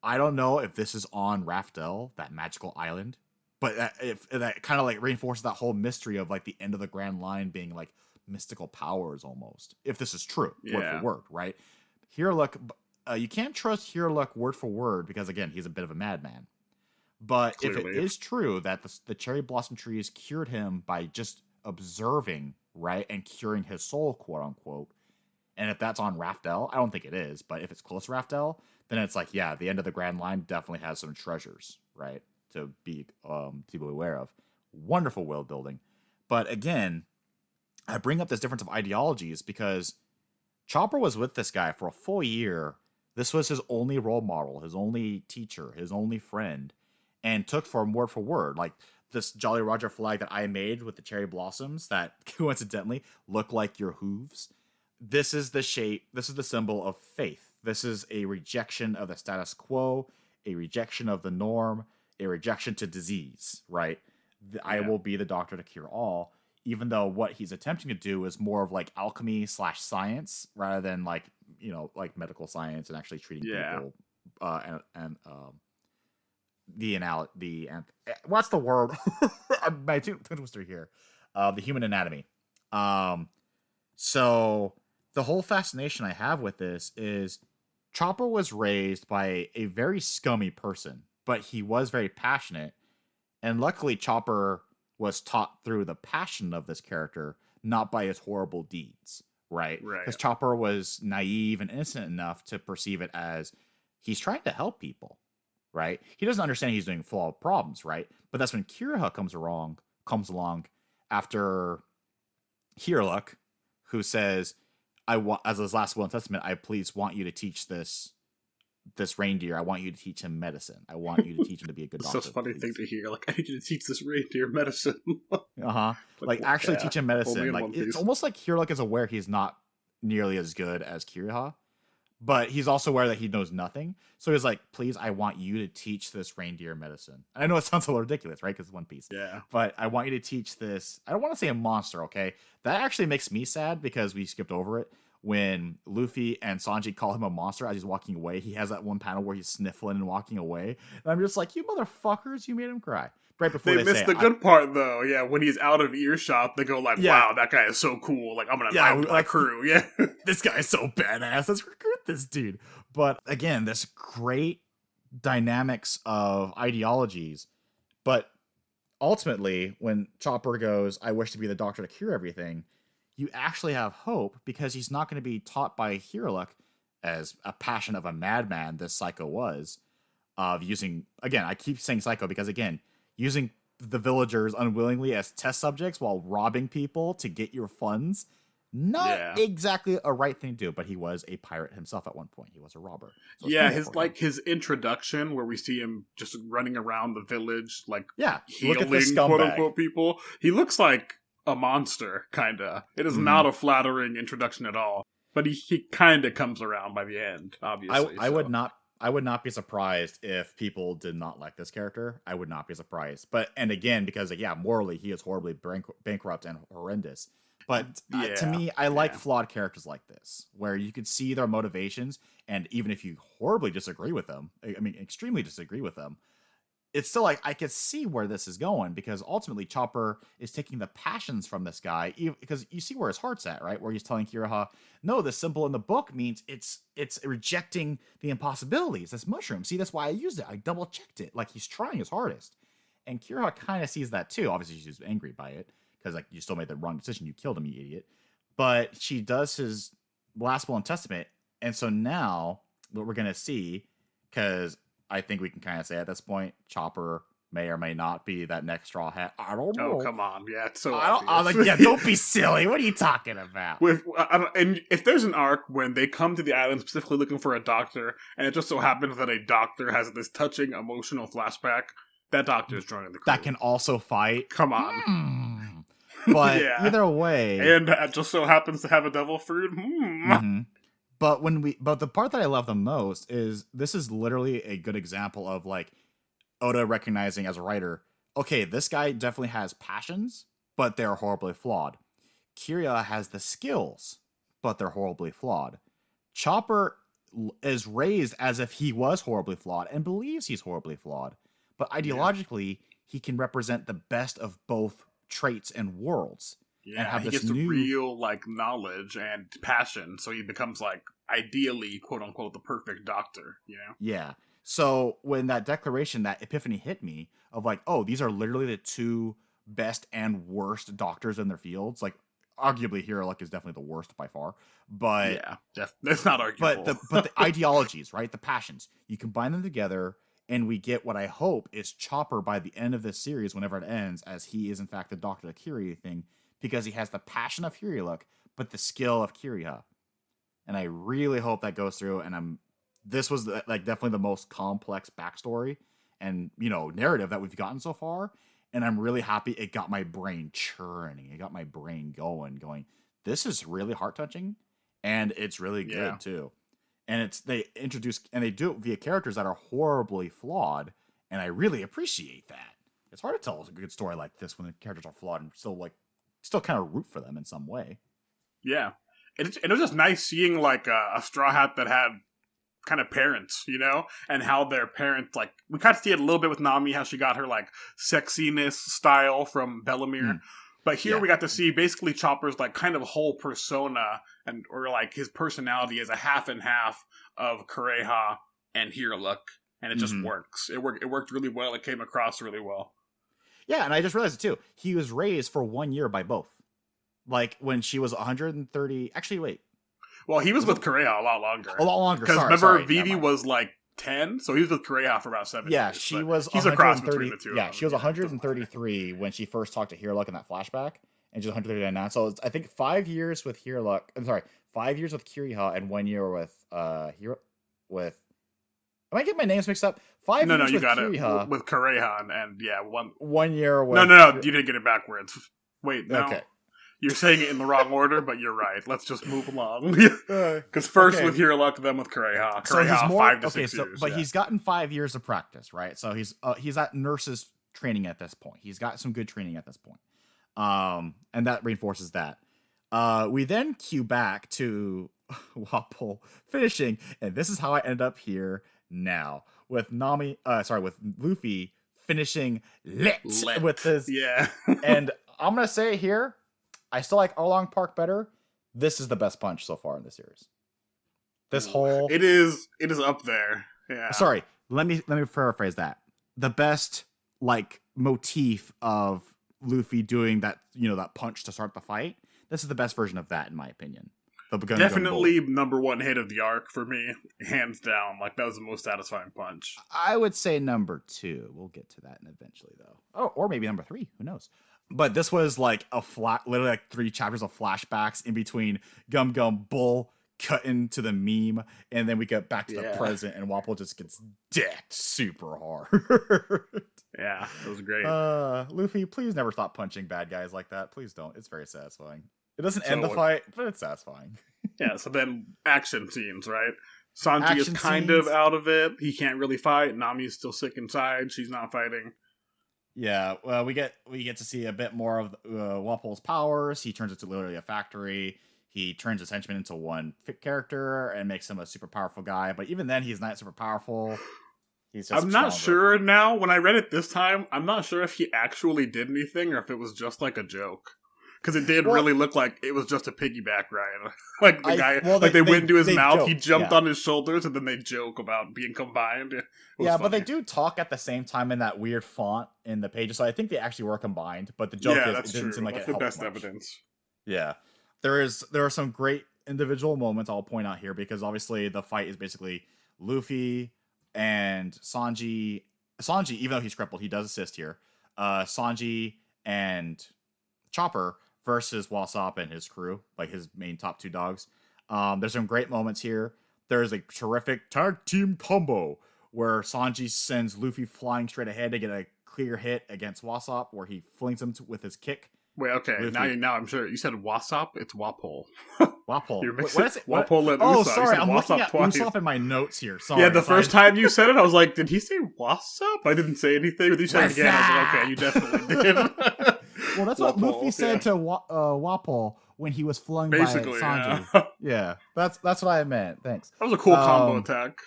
I don't know if this is on Raftel, that magical island, but that, if that kind of like reinforces that whole mystery of like the end of the grand line being like mystical powers almost if this is true word for word right? Hiruluk uh, you can't trust Hiruluk word for word because again he's a bit of a madman. But if it is true that the, the cherry blossom trees cured him by just observing right and curing his soul quote unquote and if that's on raftel i don't think it is but if it's close to raftel then it's like yeah the end of the grand line definitely has some treasures right to be um be aware of. Wonderful world building. But again i bring up this difference of ideologies because chopper was with this guy for a full year. This was his only role model his only teacher his only friend and took from word for word. Like this jolly roger flag that i made with the cherry blossoms that coincidentally look like your hooves. This is the shape this is the symbol of faith. This is a rejection of the status quo a rejection of the norm a rejection to disease right? The- i will be the doctor to cure all even though what he's attempting to do is more of like alchemy slash science rather than like you know like medical science and actually treating Yeah. people uh and, and um the anal the an- eh, what's the word? My two twister here. Uh the human anatomy. Um so the whole fascination i have with this is chopper was raised by a very scummy person but he was very passionate and luckily chopper was taught through the passion of this character not by his horrible deeds right Right. because chopper was naive and innocent enough to perceive it as he's trying to help people right he doesn't understand he's doing of problems right but that's when kiriha comes along comes along after Hirluk, who says, "I want as his last will and testament. I please want you to teach this this reindeer. I want you to teach him medicine. I want you to teach him to be a good It's doctor." such a funny thing to hear. Like, I need you to teach this reindeer medicine. Uh huh. Like actually yeah. teach him medicine. Like it's Piece. almost like Hirluk is aware he's not nearly as good as Kiriha, but he's also aware that he knows nothing. So he's like, "Please, I want you to teach this reindeer medicine." And I know it sounds a little ridiculous, right? Because it's One Piece. Yeah. but I want you to teach this. I don't want to say a monster, okay? That actually makes me sad because we skipped over it. When Luffy and Sanji call him a monster as he's walking away, he has that one panel where he's sniffling and walking away. And I'm just like, you motherfuckers, you made him cry. Right before They they, missed say, the I- good part though. Yeah, when he's out of earshot, they go like, Yeah. "Wow, that guy is so cool! Like, I'm gonna Yeah, invite my like- crew." Yeah, this guy's so badass. Let's recruit this dude. But again, this great dynamics of ideologies. But ultimately, when Chopper goes, I wish to be the doctor to cure everything, you actually have hope because he's not going to be taught by Hiruluk as a passion of a madman this psycho was. of using again. I keep saying psycho because again, using the villagers unwillingly as test subjects while robbing people to get your funds. Not Yeah. exactly a right thing to do, but he was a pirate himself at one point. He was a robber. So yeah, his like his introduction where we see him just running around the village, like yeah. Healing quote unquote people. He looks like a monster, kinda. It is Mhm. not a flattering introduction at all. But he, he kinda comes around by the end, I, obviously. I would so. not I would not be surprised if people did not like this character. I would not be surprised. But and again, because yeah, morally he is horribly bank- bankrupt and horrendous. But uh, to me, I like yeah. flawed characters like this, where you can see their motivations, and even if you horribly disagree with them, I I mean, extremely disagree with them, it's still like I could see where this is going because ultimately Chopper is taking the passions from this guy because you see where his heart's at, right? Where he's telling Kiraha, "No, the symbol in the book means it's it's rejecting the impossibilities. This mushroom. See, that's why I used it. I double checked it. Like he's trying his hardest." And Kiraha kind of sees that too. Obviously, she's angry by it because like you still made the wrong decision. You killed him, you idiot. But she does his last will and testament, and so now what we're gonna see, because I think we can kind of say at this point, Chopper may or may not be that next straw hat. I don't know. Oh come on, yeah, so. I don't, I'm like, yeah, don't be silly. What are you talking about? With I don't, and if there's an arc when they come to the island specifically looking for a doctor, and it just so happens that a doctor has this touching emotional flashback, that doctor is joining the crew. that can also fight. come on, Hmm. But Yeah. either way, and uh, just so happens to have a devil fruit. Hmm. Mhm. But when we, but the part that I love the most is this is literally a good example of like Oda recognizing as a writer, okay, this guy definitely has passions, but they're horribly flawed. Kiria has the skills, but they're horribly flawed. Chopper is raised as if he was horribly flawed and believes he's horribly flawed, but ideologically, he can represent the best of both traits and worlds. Yeah, have he this gets new- real like knowledge and passion, so he becomes like ideally, quote unquote, the perfect doctor. You know? Yeah. So when that declaration, that epiphany hit me of like, oh, these are literally the two best and worst doctors in their fields. Like, arguably, Hiruluk is definitely the worst by far. But yeah, def- that's not arguable. but the but the ideologies, right? The passions. You combine them together, and we get what I hope is Chopper by the end of this series, whenever it ends, as he is in fact the Doctor Kyrie thing, because he has the passion of Kyrieluk, but the skill of Kyria. And I really hope that goes through. And I'm this was the, like definitely the most complex backstory and you know narrative that we've gotten so far. And I'm really happy it got my brain churning. It got my brain going, going. This is really heart touching, and it's really good Yeah. too and it's they introduce and they do it via characters that are horribly flawed and i really appreciate that it's hard to tell a good story like this when the characters are flawed and still like still kind of root for them in some way Yeah, and it, it was just nice seeing like a, a straw hat that had kind of parents, you know, and how their parents like we kind of see it a little bit with Nami, how she got her like sexiness style from Bell-mère. Mm. But here Yeah. we got to see basically Chopper's like kind of whole persona and or like his personality as a half and half of Kureha and Hiraluk, and it just Mhm. works. It worked. It worked really well. It came across really well. Yeah and i just realized it too he was raised for one year by both like when she was 130 actually wait Well, he was with Kureha a lot longer. a lot longer Because remember, sorry, Vivi was like ten, so he was with Kureha for about seven. yeah years, she was He's a cross between the two. yeah she was it doesn't 133 when she first talked to Hirluck in that flashback and she's 139 now so it's, i think five years with Hirluck i'm sorry five years with Kiriha and one year with uh Hiro with am i getting my names mixed up five No, no, years you with got Kiriha, it with Kureha and, yeah, one. one year with No, no, no, you didn't get it backwards. Wait, no, okay you're saying it in the wrong order, but you're right. Let's just move along. Uh, Because first Okay. with luck, then with Kureha. so he's more five to okay six so years. but yeah. he's gotten five years of practice right so he's uh, he's at nurses training at this point he's got some good training at this point um and that reinforces that uh we then cue back to Wapol finishing and this is how i end up here now with nami uh sorry with luffy finishing lit, Lit. with this yeah. and i'm gonna say it here i still like Arlong park better this is the best punch so far in the series this whole it is. It is up there. Yeah. sorry let me let me paraphrase that the best like motif of luffy doing that you know that punch to start the fight this is the best version of that in my opinion The Gundam Definitely number one hit of the arc for me, hands down. Like that was the most satisfying punch. I would say number two. We'll get to that eventually, though. Oh, or maybe number three. Who knows? But this was like a flat, literally like three chapters of flashbacks in between Gum Gum Bull cutting to the meme, and then we get back to Yeah. the present, and Wapol just gets decked super hard. Yeah, it was great. uh, Luffy, please never stop punching bad guys like that. Please don't. It's very satisfying. It doesn't end the fight, but it's satisfying. yeah, so then action scenes, right? Sanji Action is kind scenes. of out of it. He can't really fight. Nami's still sick inside. She's not fighting. Yeah, well, we get we get to see a bit more of uh, Wapol's powers. He turns into literally a factory. He turns his henchman into one fit character and makes him a super powerful guy. But even then, he's not super powerful. He's just I'm not sure now. When I read it this time, I'm not sure if he actually did anything or if it was just like a joke. Because it did Well- really look like it was just a piggyback ride. like the I- guy, well, like they- they, they- went into his they mouth, he jumped yeah. on his shoulders, and then they joke about being combined. Yeah, but they do talk at the same time in that weird font in the pages. So I think they actually were combined. But the joke yeah, is that's it true. seem like that's it the best much. evidence. Yeah. There is there are some great individual moments I'll point out here because obviously the fight is basically Luffy and Sanji Sanji, even though he's crippled, he does assist here. Uh Sanji and Chopper versus Wasop and his crew, like his main top two dogs. Um, there's some great moments here. There's a terrific tag team combo where Sanji sends Luffy flying straight ahead to get a clear hit against Wasop, where he flings him to, with his kick. Wait, okay. Luffy. Now, now I'm sure you said Wasop. It's Wapol. Wapol. You're mixing what? What- Wapol and Oh, Usopp. You sorry, I'm Wasop looking at twice. Usopp in my notes here. Sorry. yeah, the first time you said it, I was like, "Did he say Wasop?" I didn't say anything, but you said it again. I was like, "Okay, you definitely did." Well, that's what Luffy said yeah. to Wa- uh, when he was flung Basically, by yeah. Sanji. Yeah. that's that's what I meant. Thanks. that was a cool combo Um, attack.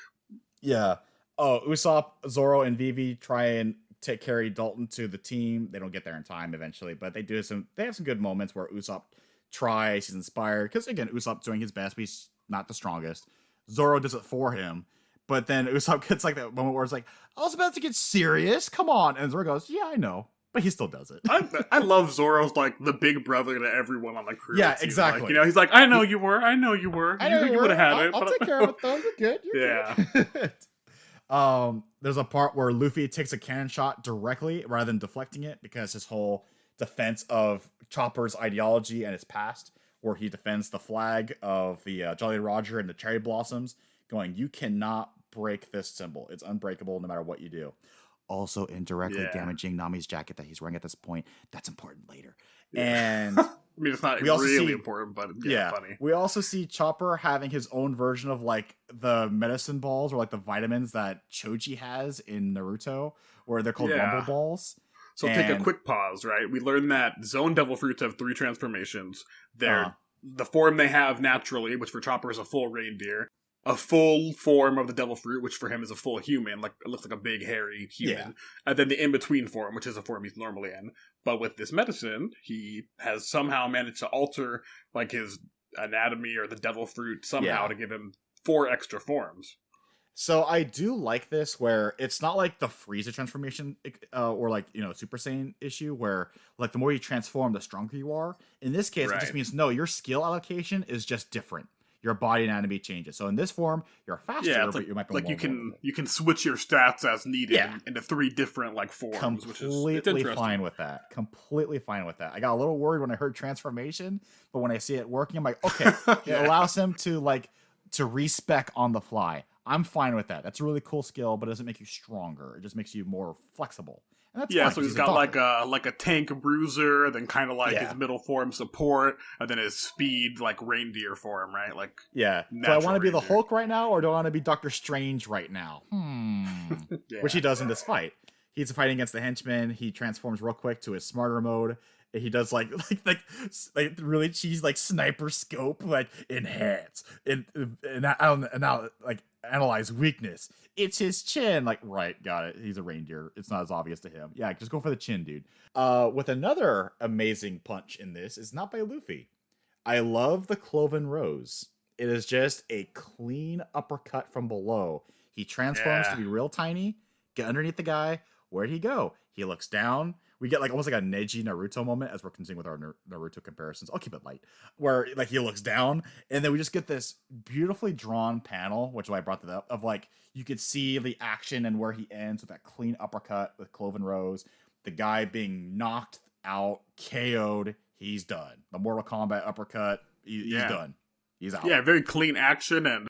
Yeah. Oh, Usopp, Zoro, and Vivi try and take carry Dalton to the team. They don't get there in time eventually, but they do some. They have some good moments where Usopp tries. He's inspired because again, Usopp's doing his best, but he's not the strongest. Zoro does it for him, but then Usopp gets like that moment where it's like, "I was about to get serious. Come on," and Zoro goes, "Yeah, I know," but he still does it. I, I love Zoro's like the big brother to everyone on the crew. Yeah, exactly. Like, you know, he's like, "I know you were. I know you were. I you, know you were. would have had I'll, it." I'll take care of it though. You're good. You're Yeah. good. um, there's a part where Luffy takes a cannon shot directly rather than deflecting it because his whole defense of Chopper's ideology and his past, where he defends the flag of the uh, Jolly Roger and the cherry blossoms, going, "You cannot break this symbol. It's unbreakable no matter what you do." Also, indirectly Yeah. damaging Nami's jacket that he's wearing at this point. That's important later. Yeah. And I mean, it's not We also really see- important, but yeah, yeah, funny. we also see Chopper having his own version of like the medicine balls or like the vitamins that Choji has in Naruto, where they're called Yeah. Rumble Balls. So take a quick pause, right? We learned that Zoan Devil Fruits have three transformations. They're Uh-huh. the form they have naturally, which for Chopper is a full reindeer, a full form of the Devil Fruit, which for him is a full human, like it looks like a big hairy human, and then the in between form, which is a form he's normally in. But with this medicine, he has somehow managed to alter like his anatomy or the Devil Fruit somehow Yeah. to give him four extra forms. So I do like this where it's not like the Frieza transformation uh, or like you know Super Saiyan issue where like the more you transform, the stronger you are. In this case, it just means no, your skill allocation is just different. Your body anatomy changes. So in this form, you're faster, Yeah, but you might be Like you can you can switch your stats as needed Yeah. into three different like forms, which is it's completely fine with that. Completely fine with that. I got a little worried when I heard transformation, but when I see it working, I'm like, okay, it allows him to like to respec on the fly. I'm fine with that. That's a really cool skill, but it doesn't make you stronger. It just makes you more flexible. Yeah, so he's a got like a like a tank bruiser, then kind of like Yeah. his middle form support, and then his speed like reindeer form, right? Like yeah. Do I want to be the. Hulk right now, or do I want to be Doctor Strange right now? Hmm. yeah. which he does in this fight. He's fighting against the henchman. He transforms real quick to his smarter mode. And he does like like like like really cheese like sniper scope like enhance and and and, and now like analyze weakness. It's his chin. Like right, got it. He's a reindeer. It's not as obvious to him. Yeah, just go for the chin, dude. Uh, with another amazing punch in this is not by Luffy. I love the Cloven Rose. It is just a clean uppercut from below. He transforms Yeah. to be real tiny, get underneath the guy. Where'd he go? He looks down we get like almost like a Neji Naruto moment as we're continuing with our Naruto comparisons. I'll keep it light, where like he looks down, and then we just get this beautifully drawn panel, which is why I brought that up, of like you could see the action and where he ends with that clean uppercut with Cloven Rose, the guy being knocked out, KO'd, he's done. The Mortal Kombat uppercut, he, he's Yeah. done. He's out. Yeah, very clean action, and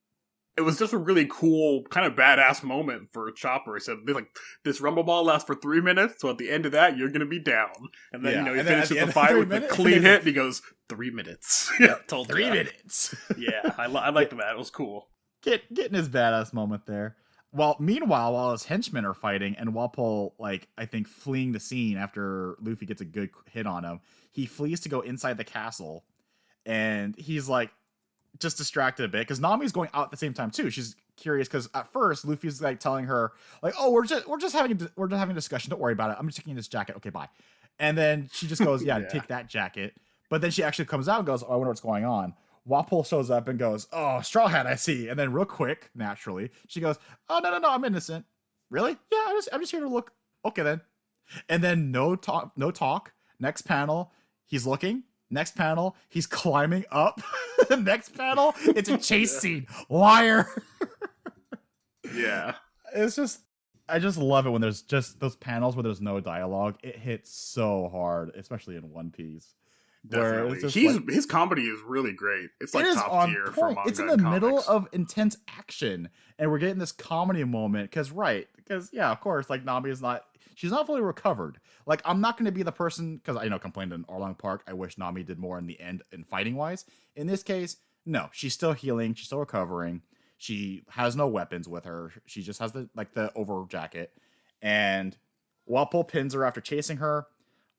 it was just a really cool, kind of badass moment for Chopper. He said, like, this Rumble Ball lasts for three minutes, so at the end of that, you're going to be down. And then, Yeah, you know, he and finishes the the, fight with minutes- a clean hit, and he goes, three minutes. yeah, told Three ya. minutes. Yeah, I, li- I liked that. It was cool. Get getting his badass moment there. While meanwhile, while his henchmen are fighting and Wapol, like I think, fleeing the scene after Luffy gets a good hit on him, he flees to go inside the castle, and he's like just distracted a bit because Nami's going out at the same time too. She's curious because at first Luffy's like telling her like, "Oh, we're just we're just having a, we're just having a discussion. Don't worry about it. I'm just taking this jacket. Okay, bye." And then she just goes, "Yeah, Yeah. take that jacket." But then she actually comes out and goes, "Oh, I wonder what's going on." Wapol shows up and goes, "Oh, Straw Hat, I see." And then real quick, naturally, she goes, "Oh no, no, no, I'm innocent." Really? Yeah, I'm just I'm just here to look. Okay then. And then no talk, no talk. Next panel, he's looking. Next panel, he's climbing up. Next panel, it's a chase scene. Liar. Yeah. It's just I just love it when there's just those panels where there's no dialogue. It hits so hard, especially in One Piece. Definitely. He's like- his comedy is really great. It's like it top tier for manga It's in the middle of intense action, and we're getting this comedy moment. Because right, because yeah, of course, like Nami is not. She's not fully recovered. Like I'm not going to be the person because I you know complained in Arlong Park. I wish Nami did more in the end in fighting wise. In this case, no, she's still healing. She's still recovering. She has no weapons with her. She just has the like the over jacket. And Wapol pins her after chasing her.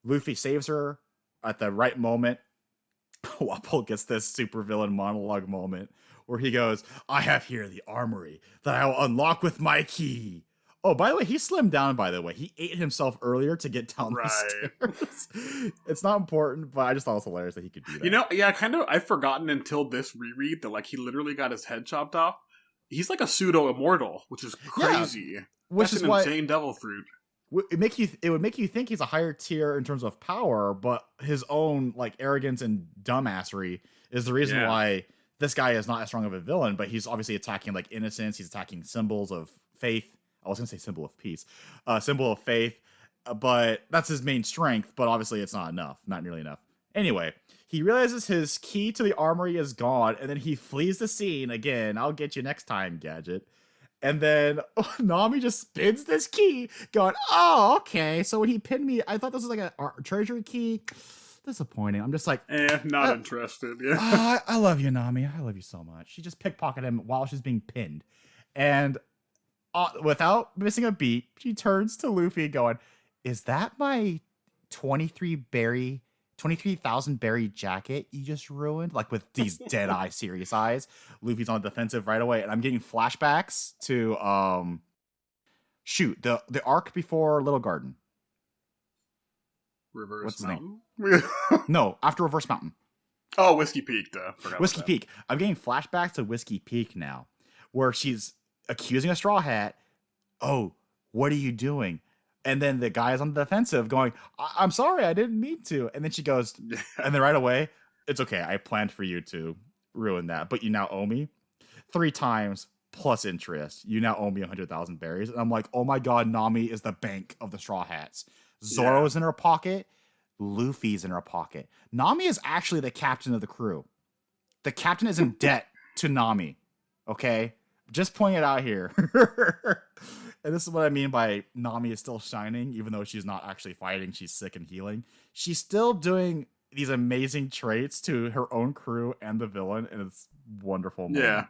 Luffy saves her at the right moment. Wapol gets this supervillain monologue moment where he goes, I have here the armory that I will unlock with my key. Oh, by the way, he slimmed down, by the way. He ate himself earlier to get down Right. the stairs. it's not important, but I just thought it was hilarious that he could do that. You know, yeah, kind of. I've forgotten until this reread that like he literally got his head chopped off. He's like a pseudo immortal, which is Yeah, crazy. which That's is an why insane devil fruit. it make you it would make you think he's a higher tier in terms of power, but his own like arrogance and dumbassery is the reason Yeah. why this guy is not as strong of a villain. But he's obviously attacking like innocence. He's attacking symbols of faith. I was gonna say symbol of peace, uh, symbol of faith. uh, But that's his main strength. But obviously, it's not enough. Not nearly enough. Anyway, he realizes his key to the armory is gone, and then he flees the scene again. I'll get you next time, Gadget. And then Nami just spins this key, going, "Oh, okay." So when he pinned me, I thought this was like a ar- treasury key. Disappointing. I'm just like, Eh, not Uh, interested. Yeah. "Ah, I love you, Nami. I love you so much. She just pickpocketed him while she's being pinned, and uh, without missing a beat, she turns to Luffy, going, "Is that my 23 berry?" 23,000 berry jacket you just ruined like with these dead eye serious eyes Luffy's on the defensive right away and I'm getting flashbacks to um shoot the the arc before Little Garden Reverse what's the name? mountain. no after Reverse Mountain oh, Whiskey Peak. Duh. Forgot Whiskey. Peak. I'm getting flashbacks to Whiskey Peak now, where she's accusing a straw hat. Oh, what are you doing? And then the guy is on the defensive, going, I- "I'm sorry, I didn't mean to." And then she goes, and then right away, it's okay. I planned for you to ruin that, but you now owe me three times plus interest. You now owe me a hundred thousand berries, and I'm like, "Oh my god, Nami is the bank of the straw hats. Zoro's in her pocket." Luffy's in her pocket. Nami is actually the captain of the crew. The captain is in debt to Nami. Okay? Just pointing it out here. and this is what I mean by Nami is still shining, even though she's not actually fighting. She's sick and healing. She's still doing these amazing traits to her own crew and the villain, and it's wonderful Yeah.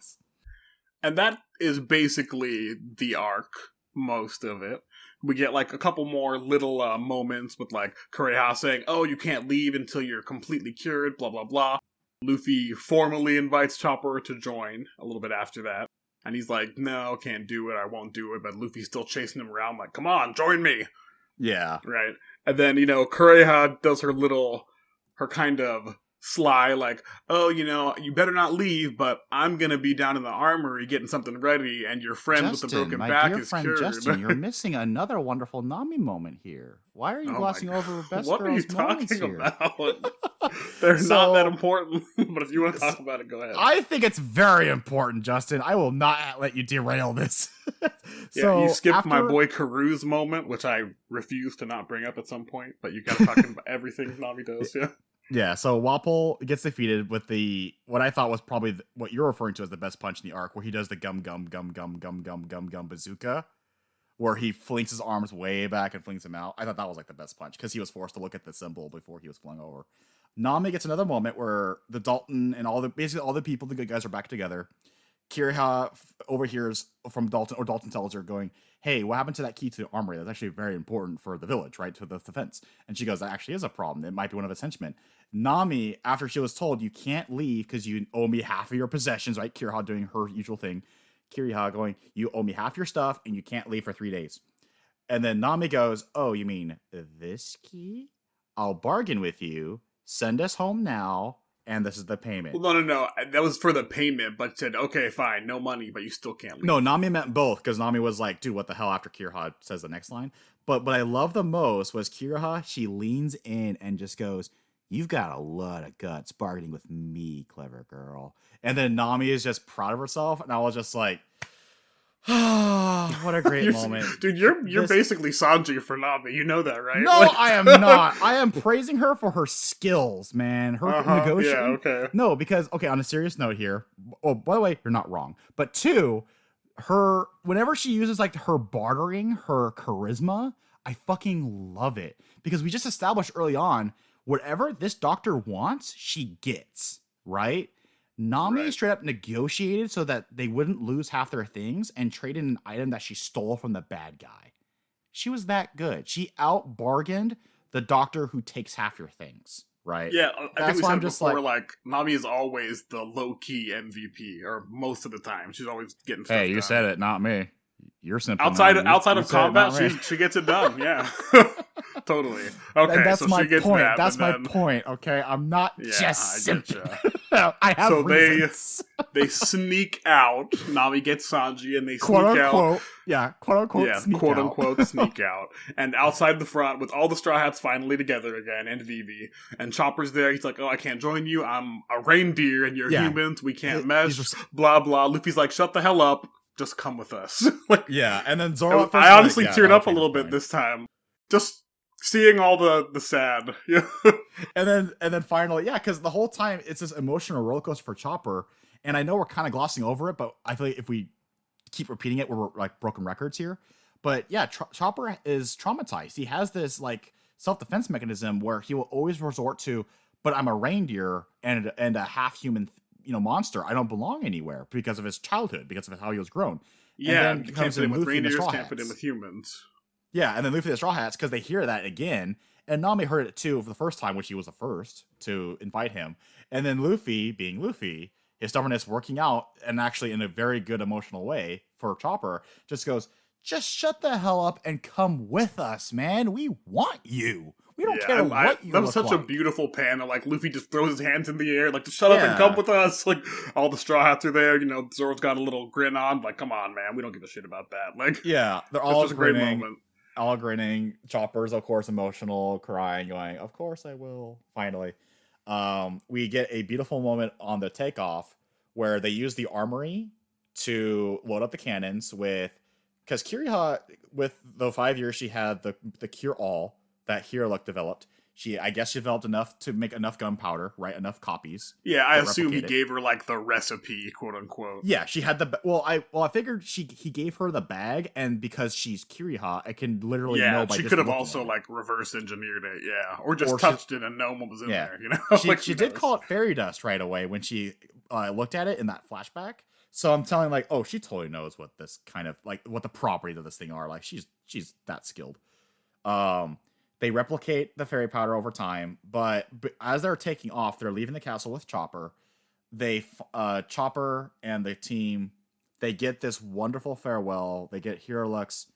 And that is basically the arc, most of it. We get like a couple more little uh, moments with like Kureha saying, "Oh, you can't leave until you're completely cured." Blah blah blah. Luffy formally invites Chopper to join a little bit after that, and he's like, "No, can't do it. I won't do it." But Luffy's still chasing him around, like, "Come on, join me!" Yeah. Right? And then you know Kureha does her little, her kind of sly, like, oh, you know, you better not leave, but I'm gonna be down in the armory getting something ready, and your friend Justin, with the broken my back dear is friend cured. Justin, you're missing another wonderful Nami moment here. Why are you Oh glossing over best what are you girls moments talking here? about? They're So- not that important, but if you want to talk about it, go ahead. I think it's very important, Justin. I will not let you derail this. yeah, you skipped my boy Caru's moment, which I refuse to not bring up at some point, but you got to talk about everything Nami does, yeah. Yeah, so Wapol gets defeated with the what I thought was probably what you're referring to as the best punch in the arc, where he does the gum gum gum gum gum gum gum gum bazooka, where he flings his arms way back and flings him out. I thought that was like the best punch because he was forced to look at the symbol before he was flung over. Nami gets another moment where the Dalton and all the basically all the people, the good guys, are back together. Kiriha overhears from Dalton, or Dalton tells her, going, Hey, what happened to that key to the armory? That's actually very important for the village, right? To the defense. And she goes, That actually is a problem. It might be one of his henchmen. Nami, after she was told, You can't leave because you owe me half of your possessions, right? Kiriha doing her usual thing. Kiriha going, You owe me half your stuff and you can't leave for three days. And then Nami goes, Oh, you mean this key? I'll bargain with you. Send us home now. And this is the payment. Well, no, no, no. That was for the payment, but said, okay, fine, no money, but you still can't leave. No, Nami meant both because Nami was like, dude, what the hell after Kiriha says the next line. But what I love the most was Kiriha, she leans in and just goes, You've got a lot of guts bargaining with me, clever girl. And then Nami is just proud of herself. And I was just like, what a great You're- moment. Dude, you're you're This- basically Sanji for Nami. You know that, right? No, Like- I am not. I am praising her for her skills, man. Her Uh-huh, negotiating. Yeah, okay. No, because okay, on a serious note here. Oh, by the way, you're not wrong. But two, her whenever she uses like her bartering, her charisma, I fucking love it because we just established early on whatever this doctor wants, she gets right. Nami Right. straight up negotiated so that they wouldn't lose half their things and traded an item that she stole from the bad guy. She was that good. She out bargained the doctor who takes half your things, right? Yeah, I That's think we why said I'm just before, like- like, Nami is always the low key MVP, or most of the time. She's always getting stuff Hey, you done. said it, not me. You're simple. Outside man. You- outside you of said combat, she she gets it done. Yeah, totally. Okay, and that's so my she gets point. that. that's my then point. Okay, I'm not Yeah, just I get simping. I have So they- reasons. They sneak out. Nami gets Sanji, and they quote sneak out. unquote. Yeah, quote unquote. yeah, sneak quote out. unquote sneak out. And outside the front, with all the Straw Hats finally together again, and Vivi, and Chopper's there. He's like, "Oh, I can't join you. I'm a reindeer, and you're Yeah. humans. We can't He- mesh." just- Blah blah. Luffy's like, "Shut the hell up. Just come with us." like, yeah, and then I, Zoro. was- at first I honestly like, yeah, teared up a little his bit this time, just seeing all the the sad. Yeah. and then and then finally, yeah, because the whole time it's this emotional roller coaster for Chopper, and I know we're kind of glossing over it, but I feel like if we keep repeating it, we're like broken records here. But yeah, Tr- Chopper is traumatized. He has this like self defense mechanism where he will always resort to, "But I'm a reindeer and and a half human, you know, monster. I don't belong anywhere because of his childhood, because of how he was grown." yeah, then you can't comes fit in with and reindeers. Can't fit in with humans. Yeah, and then Luffy the Straw Hats because they hear that again, and Nami heard it too for the first time, which he was the first to invite him. And then Luffy, being Luffy, his stubbornness working out, and actually in a very good emotional way for Chopper, just goes, "Just shut the hell up and come with us, man. We want you. We don't Yeah, care I- what I- you That was such a beautiful panel. Like Luffy just throws his hands in the air, like just shut up and come with us. Like all the straw hats are there. You know, Zoro's got a little grin on. Like, come on, man, we don't give a shit about that. Like, yeah, they're all just a great moment. All grinning. Chopper's of course emotional, crying, going, "Of course I will." Finally, um, we get a beautiful moment on the takeoff where they use the armory to load up the cannons with, because Kiriha, with the five years she had the the cure all that Hiraluk developed. She, I guess, she developed enough to make enough gunpowder, right? Enough copies. Yeah, I assume he it. gave her like the recipe, quote unquote. Yeah, she had the well. I well, I figured she he gave her the bag, and because she's Kiriha, I can literally know Yeah, by she could have also like reverse engineered it, yeah, or just Or she- touched it and no one was in Yeah. there. You know, she, Like, she did call it fairy dust right away when she uh, looked at it in that flashback. So I'm telling like, oh, she totally knows what this kind of like what the properties of this thing are. Like she's she's that skilled. Um, they replicate the fairy powder over time, but, but as they're taking off, they're leaving the castle with Chopper. They uh Chopper and the team they get this wonderful farewell. They get Hiraluk's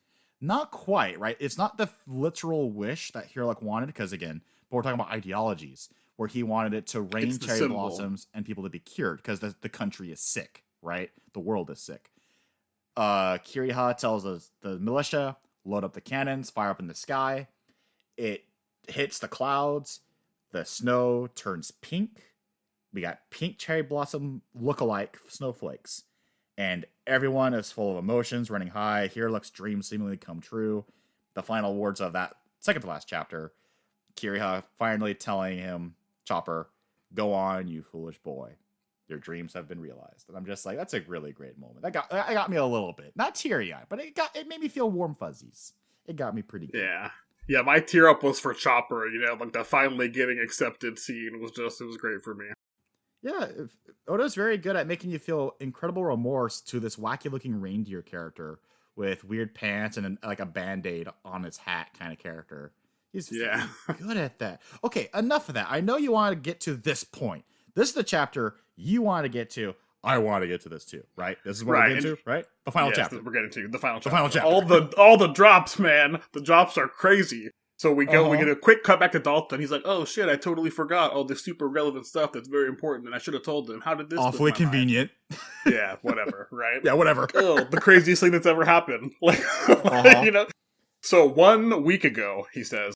not quite right. It's not the literal wish that Hiraluk wanted because again, but we're talking about ideologies. where he wanted it to rain cherry symbol. blossoms and people to be cured because the, the country is sick, right? The world is sick. Uh, Kiriha tells us the militia load up the cannons, fire up in the sky. It hits the clouds. The snow turns pink. We got pink cherry blossom look-alike snowflakes, and everyone is full of emotions, running high. Hiruluk's dreams seemingly come true. The final words of that second to last chapter, Kiriha finally telling him, Chopper, go on, you foolish boy. Your dreams have been realized. And I'm just like, that's a really great moment. That got that got me a little bit. Not teary eyed, but it got it made me feel warm fuzzies. It got me pretty good. Yeah. Yeah, my tear up was for Chopper, you know, like the finally getting accepted scene was just, it was great for me. Yeah, Oda's very good at making you feel incredible remorse to this wacky looking reindeer character with weird pants and an, like a band aid on his hat kind of character. He's Yeah. good at that. Okay, enough of that. I know you want to get to this point. This is the chapter you want to get to. I want to get to this too, right? This is what Right, we're getting and- to, right? The final Yes, chapter. We're getting to the final chapter. The final chapter. All the all the drops, man. The drops are crazy. So we go, we Uh-huh. get a quick cut back to Dalton. He's like, "Oh shit, I totally forgot all this super relevant stuff that's very important, and I should have told them. How did this? Awfully convenient. Yeah, whatever. Right? yeah, whatever. oh, the craziest thing that's ever happened. Like, Uh-huh. you know. So one week ago, he says,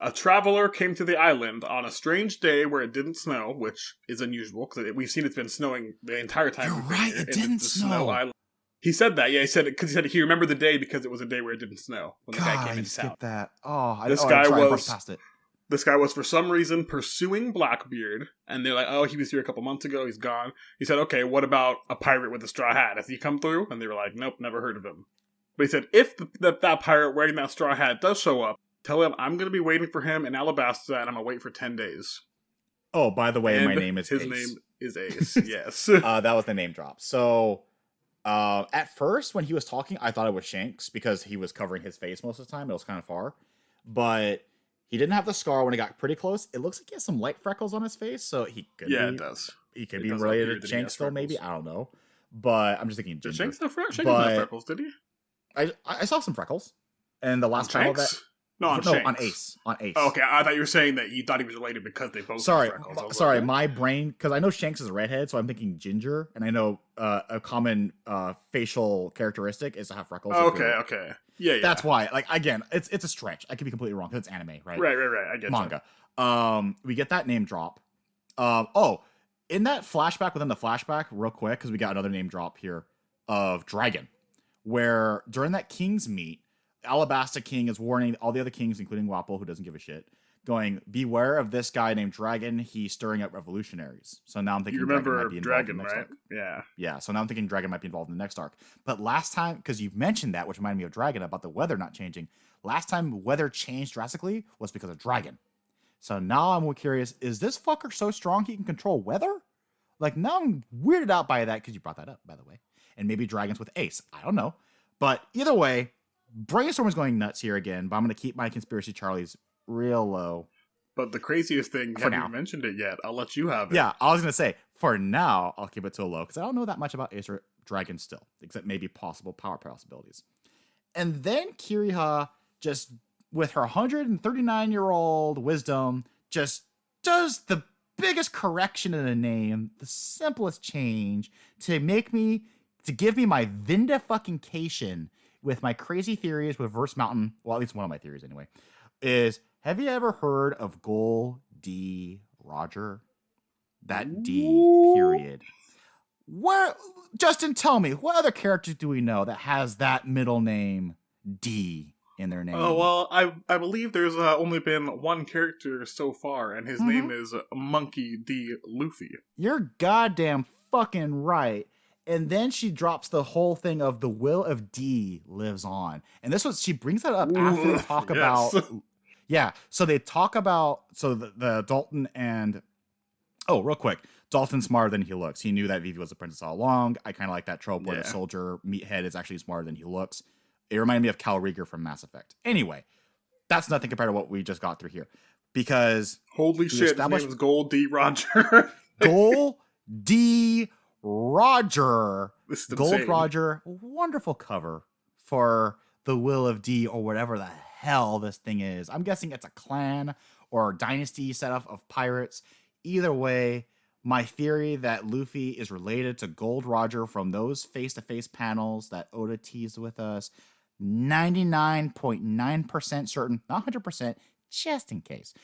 a traveler came to the island on a strange day where it didn't snow, which is unusual because we've seen it's been snowing the entire time. You're right, here, it didn't the snow. island. He said that. Yeah, he said it because he said he remembered the day because it was a day where it didn't snow when the guy God, came I into town. that. Oh, I, This oh, guy sorry, was- past it. This guy was for some reason pursuing Blackbeard, and they're like, "Oh, he was here a couple months ago. He's gone." He said, "Okay, what about a pirate with a straw hat? Has he come through?" And they were like, "Nope, never heard of him." But he said, "If the, that pirate wearing that straw hat does show up, tell him I'm going to be waiting for him in Alabasta, and I'm going to wait for ten days." Oh, by the way, and my name is his Ace. name is Ace. yes. uh, that was the name drop. So, uh, at first, when he was talking, I thought it was Shanks because he was covering his face most of the time. It was kind of far, but he didn't have the scar when he got pretty close. It looks like he has some light freckles on his face, so he could yeah, be it does. he could It be related to Shanks still. Maybe. I don't know, but I'm just thinking Did. Shanks have, fre- Shanks But- freckles? Did he? I I saw some freckles, and the last panel that? No, on no Shanks. on Ace on Ace. Oh, okay, I thought you were saying that you thought he was related because they both. sorry, have freckles. I m- sorry, like, my brain because I know Shanks is a redhead, so I'm thinking ginger, and I know uh, a common uh, facial characteristic is to have freckles. Oh, okay, okay, yeah, yeah. That's why. Like again, it's it's a stretch. I could be completely wrong because it's anime, right? right, right, right. I get you. Manga. Um, we get that name drop. Um, oh, in that flashback within the flashback, real quick, because we got another name drop here of Dragon, where during that King's meet, Alabasta King is warning all the other kings, including Wapol, who doesn't give a shit, going, "Beware of this guy named Dragon. He's stirring up revolutionaries." So now I'm thinking You Dragon remember might be involved Dragon, in the next right? arc. Yeah. Yeah, so now I'm thinking Dragon might be involved in the next arc. But last time, because you've mentioned that, which reminded me of Dragon about the weather not changing. Last time weather changed drastically was because of Dragon. So now I'm curious: is this fucker so strong he can control weather? Like now I'm weirded out by that because you brought that up, by the way. And maybe dragons with Ace. I don't know. But either way, brainstorm is going nuts here again. But I'm going to keep my conspiracy Charlie's real low. But the craziest thing, For haven't now. mentioned it yet. I'll let you have it. Yeah, I was gonna say for now I'll keep it to a low because I don't know that much about Acer Dragon still, except maybe possible power possibilities. And then Kureha just with her 139 year old wisdom just does the biggest correction in a name, the simplest change to make me to give me my Vinda fucking cation with my crazy theories with Verse Mountain. Well, at least one of my theories anyway. Is have you ever heard of Gol D Roger? That D period. Where Justin, tell me, what other characters do we know that has that middle name D in their name? Oh well, I I believe there's uh, only been one character so far, and his Mhm. name is Monkey D. Luffy. You're goddamn fucking right. And then she drops the whole thing of the will of D lives on. And this was she brings that up after they talk Yes. about Yeah. So they talk about so the, the Dalton and oh, real quick. Dalton's smarter than he looks. He knew that Vivi was a princess all along. I kind of like that trope where the soldier meathead is actually smarter than he looks. It reminded me of Kal'Reegar from Mass Effect. Anyway, that's nothing compared to what we just got through here. Because Holy shit! His name is Gold D. Roger. Gold D Roger Gold insane. Roger, wonderful cover for the Will of D or whatever the hell this thing is. I'm guessing it's a clan or dynasty setup of pirates. Either way, my theory that Luffy is related to Gold Roger from those face to face panels that Oda teased with us, 99.9% certain, not 100%, just in case.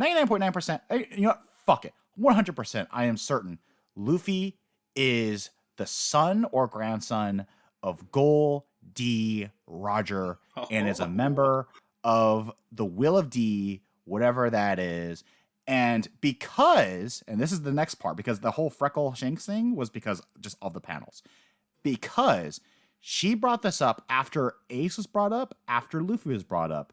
99.9%, eh, you know what? Fuck it. 100%, I am certain Luffy is the son or grandson of Gol D. Roger and is a member of the Will of D, whatever that is. And because, and this is the next part, because the whole Freckle Shanks thing was because just of the panels. Because she brought this up after Ace was brought up, after Luffy was brought up.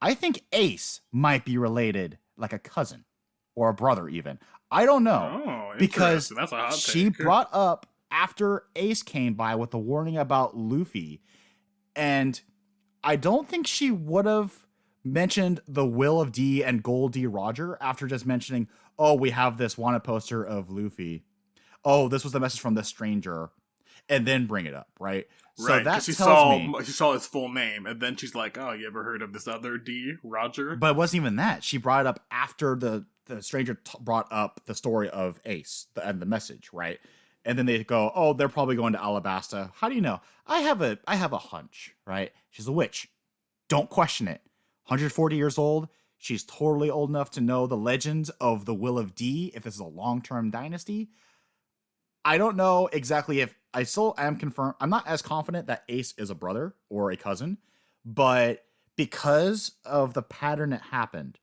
I think Ace might be related like a cousin or a brother, even. I don't know. Oh, because. She take. brought up after Ace came by with the warning about Luffy. And I don't think she would have mentioned the will of D and Gold D Roger after just mentioning, oh, we have this wanted poster of Luffy. Oh, this was the message from the stranger. And then bring it up, right? So right, that 'cause she tells saw me she saw his full name, and then she's like, "Oh, you ever heard of this other D, Roger?" But it wasn't even that. She brought it up after the the stranger t- brought up the story of Ace the, and the message, right? And then they go, "Oh, they're probably going to Alabasta." How do you know? I have a I have a hunch, right? She's a witch. Don't question it. 140 years old. She's totally old enough to know the legends of the Will of D if this is a long-term dynasty. I don't know exactly if I still am confirmed. I'm not as confident that Ace is a brother or a cousin, but because of the pattern that happened,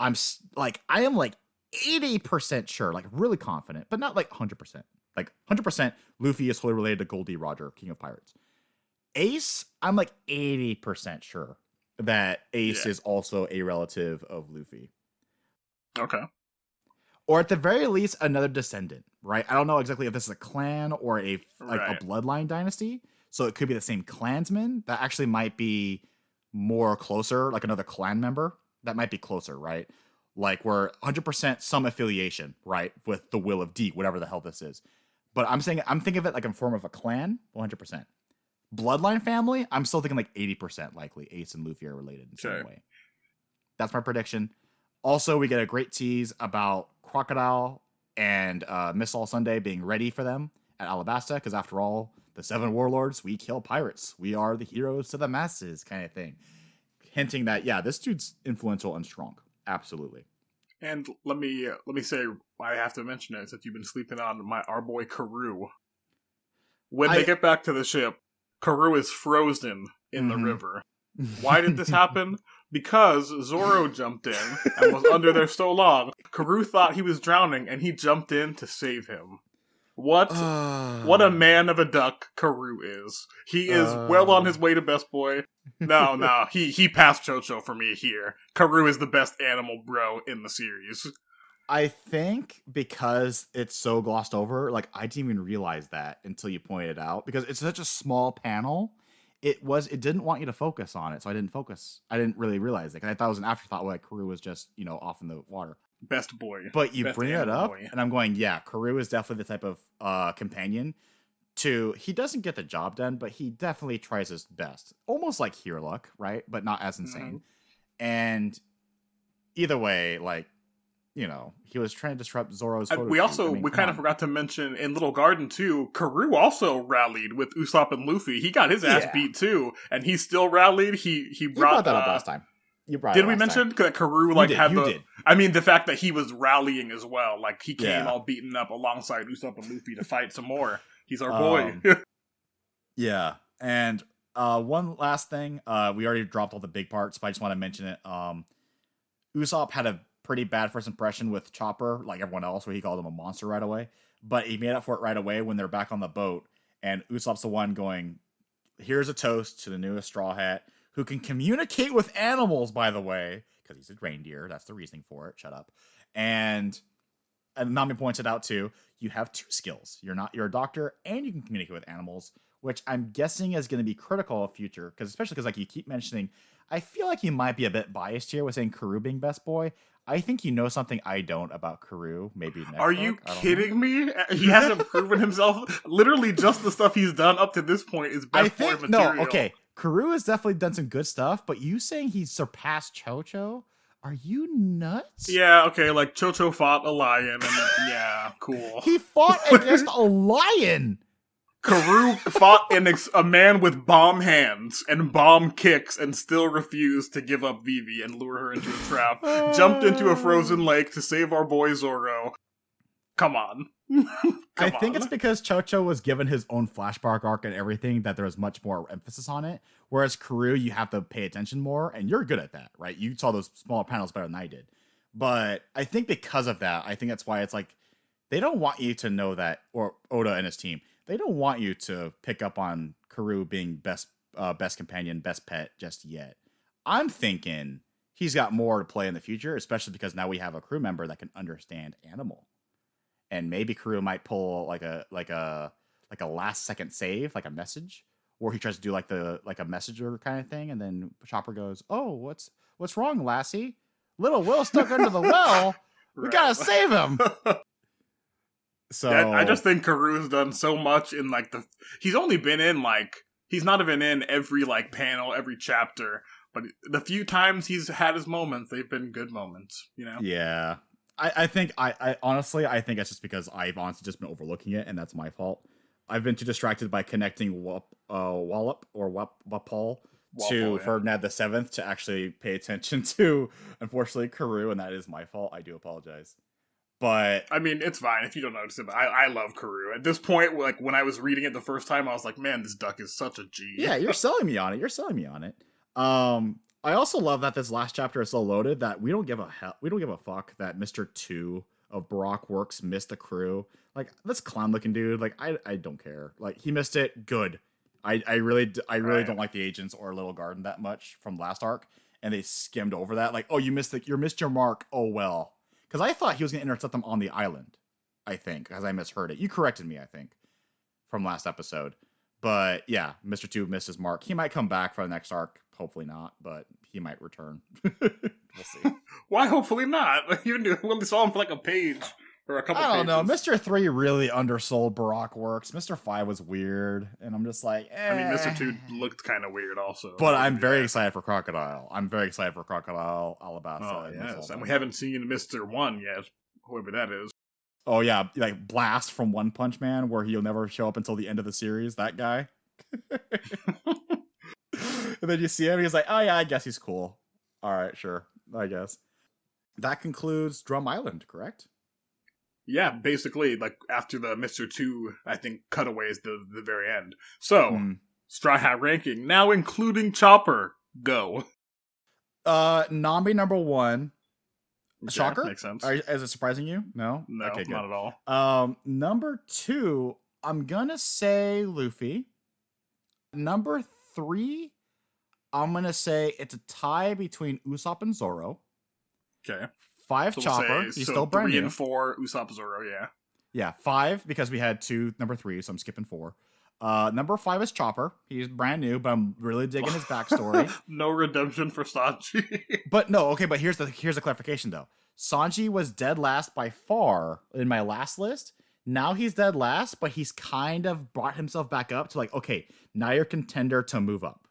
I'm like I am like 80% sure, like really confident, but not like 100%. Like 100% Luffy is totally related to Goldie Roger, King of Pirates. Ace, I'm like 80% sure that Ace Yeah. is also a relative of Luffy Okay, or at the very least another descendant right i don't know exactly if this is a clan or a like Right. a bloodline dynasty so it could be the same clansman that actually might be more closer like another clan member that might be closer right? Like we're 100% some affiliation right with the will of d whatever the hell this is. But i'm saying i'm thinking of it like in form of a clan 100% bloodline family i'm still thinking like 80% likely ace and luffy are related in some way. That's my prediction. Also, we get a great tease about Crocodile and uh, Miss All Sunday being ready for them at Alabasta, because after all, the seven warlords, we kill pirates. We are the heroes to the masses, kind of thing. Hinting that, yeah, this dude's influential and strong. Absolutely. and let me uh, let me say I have to mention it since you've been sleeping on my our boy Karu. When I- they get back to the ship, Karu is frozen in the Mhm. river. Why did this happen? Because Zoro jumped in and was under there so long. Karu thought he was drowning and he jumped in to save him. What what a ah. man of a duck Karu is. He is well on his ah. way to best boy. No, no, he he passed Chouchou for me here. Karu is the best animal bro in the series. I think because it's so glossed over, like I didn't even realize that until you pointed it out because it's such a small panel. It was it didn't want you to focus on it, so I didn't focus. I didn't really realize it. 'cause I thought it was an afterthought, like Karu was just you know off in the water. Best boy. But you Best bring it up, boy. and I'm going, yeah, Karu is definitely the type of uh companion. To he doesn't get the job done, but he definitely tries his best, almost like Luck, right? But not as insane. And either way, like you know, he was trying to disrupt Zoro's. Photo we also I mean, we kind on. of forgot to mention in Little Garden too. Karu also rallied with Usopp and Luffy. He got his ass Yeah. beat too, and he still rallied. He he brought, brought that up uh, last time. You brought. Did we mention time. that Karu You like did, had you the? did. I mean, the fact that he was rallying as well. Like he came Yeah. all beaten up alongside Usopp and Luffy to fight some more. He's our boy. Um, Yeah, and uh, one last thing, uh, we already dropped all the big parts, but I just want to mention it. Um, Usopp had a pretty bad first impression with Chopper, like everyone else, where he called him a monster right away. But he made up for it right away when they're back on the boat, and Usopp's the one going, "Here's a toast to the newest Straw Hat, who can communicate with animals, by the way, because he's a reindeer. That's the reasoning for it. Shut up." And and Nami points it out too. You have two skills. You're not you're a doctor and you can communicate with animals, which I'm guessing is going to be critical of future because especially because like you keep mentioning, I feel like you might be a bit biased here with saying Karu being best boy. I think you know something I don't about Karu. Maybe next Are you? I know. kidding me? He hasn't proven himself. Literally, just the stuff he's done up to this point is I best boy think material. no. Okay, Karu has definitely done some good stuff, but you saying he surpassed Chouchou, Are you nuts? Yeah, okay, like Chouchou fought a lion, and yeah, cool. He fought against a lion. Karoo fought an ex- a man with bomb hands and bomb kicks and still refused to give up Vivi and lure her into a trap. Jumped into a frozen lake to save our boy Zoro. Come on. I think on. it's because Chouchou was given his own flashback arc and everything that there was much more emphasis on it. Whereas Karoo, you have to pay attention more, and you're good at that, right? You saw those smaller panels better than I did. But I think because of that, I think that's why it's like they don't want you to know that, or Oda and his team, they don't want you to pick up on Karoo being best, uh, best companion, best pet just yet. I'm thinking he's got more to play in the future, especially because now we have a crew member that can understand animal and maybe Karoo might pull like a like a like a last second save, like a message, or he tries to do like the like a messenger kind of thing, and then Chopper goes, "Oh, what's what's wrong, Lassie? Little Will stuck under the well. We gotta save him." So That- I just think Karoo's done so much in like the. He's only been in like he's not even in every like panel, every chapter. But the few times he's had his moments, they've been good moments. You know. yeah. I, I think I, I honestly I think it's just because I've honestly just been overlooking it and that's my fault. I've been too distracted by connecting Wop, uh, Wallop or Wap, Wapol to Walpole, yeah. Ferdinand the Seventh to actually pay attention to, unfortunately, Carew, and that is my fault. I do apologize. But I mean, it's fine if you don't notice it. But I, I love Carew. At this point, like when I was reading it the first time, I was like, man, this duck is such a G. yeah, you're selling me on it. You're selling me on it. Um, I also love that this last chapter is so loaded that we don't give a hell, we don't give a fuck that Mister Two of Baroque Works missed the crew. Like this clown looking dude, like I I don't care. Like he missed it, good. I I really I really Right. don't like the agents or Little Garden that much from last arc, and they skimmed over that. Like, oh, you missed the you missed your mark. Oh well, because I thought he was gonna intercept them on the island. I think because I misheard it. You corrected me. I think from last episode. But yeah, Mr. Two missed his mark. He might come back for the next arc. Hopefully not, but he might return. we'll see. Why? Hopefully not. You knew we only saw him for like a page or a couple. I don't know. Mr. Three really undersold Baroque works. Mr. Five was weird, and I'm just like, eh. I mean, Mr. Two looked kind of weird, also. But I'm Yeah. very excited for Crocodile. I'm very excited for Crocodile Alabasta. Oh and yes, and we haven't seen Mister One yet, whoever that is. Oh yeah, like Blast from One Punch Man, where he'll never show up until the end of the series. That guy. And then you see him, he's like, "Oh yeah, I guess he's cool. All right, sure, I guess." That concludes Drum Island, correct? Yeah, basically, like after the Mister Two, I think cutaways the the very end. So Hmm. Straw Hat ranking now including Chopper. Go. Uh, Nami number one. Okay, Shocker? makes sense. Are, is it surprising you? No. no, okay, good. not at all. Um, number two, I'm gonna say Luffy. Number three, I'm gonna say it's a tie between Usopp and Zoro. Okay, Five so Chopper, we'll say he's so still brand three new. and four. Usopp Zoro. Yeah. Yeah, five because we had two number three, so I'm skipping four. Uh, number five is Chopper. He's brand new, but I'm really digging his backstory. no redemption for Sanji. but no, okay, but here's the here's the clarification though. Sanji was dead last by far in my last list. Now he's dead last, but he's kind of brought himself back up to like, okay, now you're contender to move up,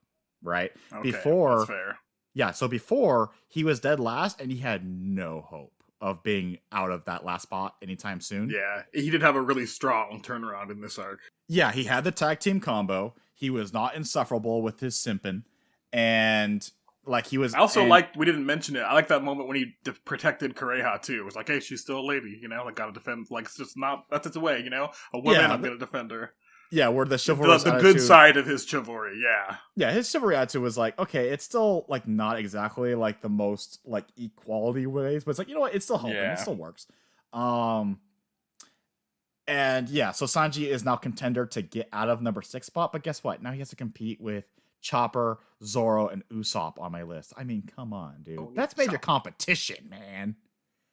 right? Okay, Before- that's fair. Yeah, so before he was dead last and he had no hope of being out of that last spot anytime soon. Yeah, he did have a really strong turnaround in this arc. Yeah, he had the tag team combo. He was not insufferable with his simping, and like he was. I also and- like we didn't mention it. I like that moment when he de- protected Kureha too. It was like, hey, she's still a lady, you know, like gotta defend. Like it's just not that's its way, you know. A woman, Yeah, I'm gonna defend her. Yeah, where the The, chivalrous the good side of his chivalry, yeah. Yeah, his chivalry attitude was like, okay, it's still like not exactly like the most like equality ways, but it's like you know what, it's still helping, Yeah. it still works. Um, and yeah, so Sanji is now contender to get out of number six spot, but guess what? Now he has to compete with Chopper, Zoro, and Usopp on my list. I mean, come on, dude, Oh, that's major Chopper. competition, man.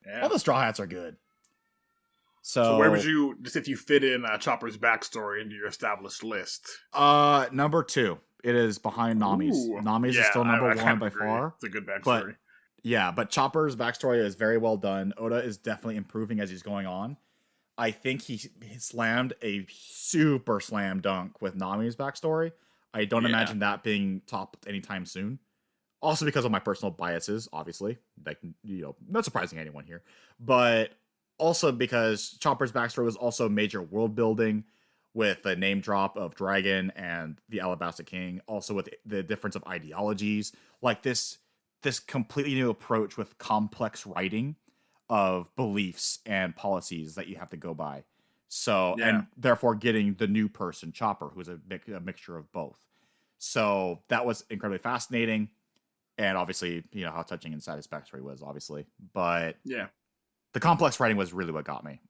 yeah. All the Straw Hats are good. So, so where would you just if you fit in uh, Chopper's backstory into your established list? Uh, number two. It is behind Nami's. Ooh. Nami's is still number I one by agree. far. It's a good But- backstory. Yeah, but Chopper's backstory is very well done. Oda is definitely improving as he's going on. I think he, he slammed a super slam dunk with Nami's backstory. I don't Yeah. imagine that being topped anytime soon. Also because of my personal biases, obviously, like you know, not surprising anyone here, but also because Chopper's backstory was also major world building with the name drop of Dragon and the Alabasta King, also with the difference of ideologies, like this this completely new approach with complex writing of beliefs and policies that you have to go by. So, Yeah. and therefore getting the new person, Chopper, who's a, a mixture of both. So that was incredibly fascinating. And obviously, you know, how touching inside his backstory was, obviously. But Yeah. The complex writing was really what got me.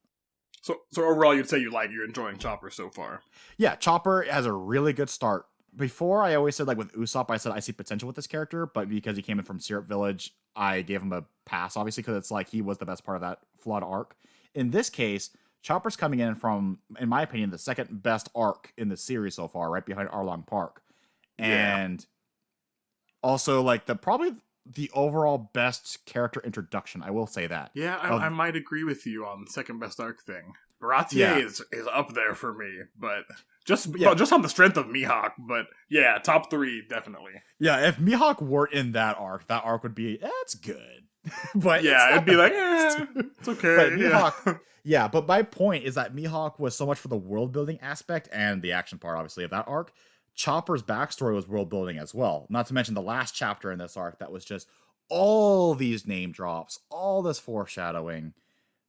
So so overall, you'd say you like you're enjoying Chopper so far. Yeah, Chopper has a really good start. Before, I always said, like with Usopp, I said I see potential with this character, but because he came in from Syrup Village, I gave him a pass, obviously, because it's like he was the best part of that flood arc. In this case, Chopper's coming in from, in my opinion, the second best arc in the series so far, right behind Arlong Park. Yeah. And also, like, the probably the overall best character introduction. I will say that. Yeah, I, Of- I might agree with you on the second best arc thing. Baratie Yeah. is is up there for me, but just Yeah. well, just on the strength of Mihawk. But yeah, top three definitely. Yeah, if Mihawk weren't in that arc, that arc would be, that's good. but Yeah, it'd be like, eh, it's okay. But yeah. Mihawk, yeah, but my point is that Mihawk was so much for the world building aspect and the action part, obviously, of that arc. Chopper's backstory was world building as well. Not to mention the last chapter in this arc that was just all these name drops, all this foreshadowing.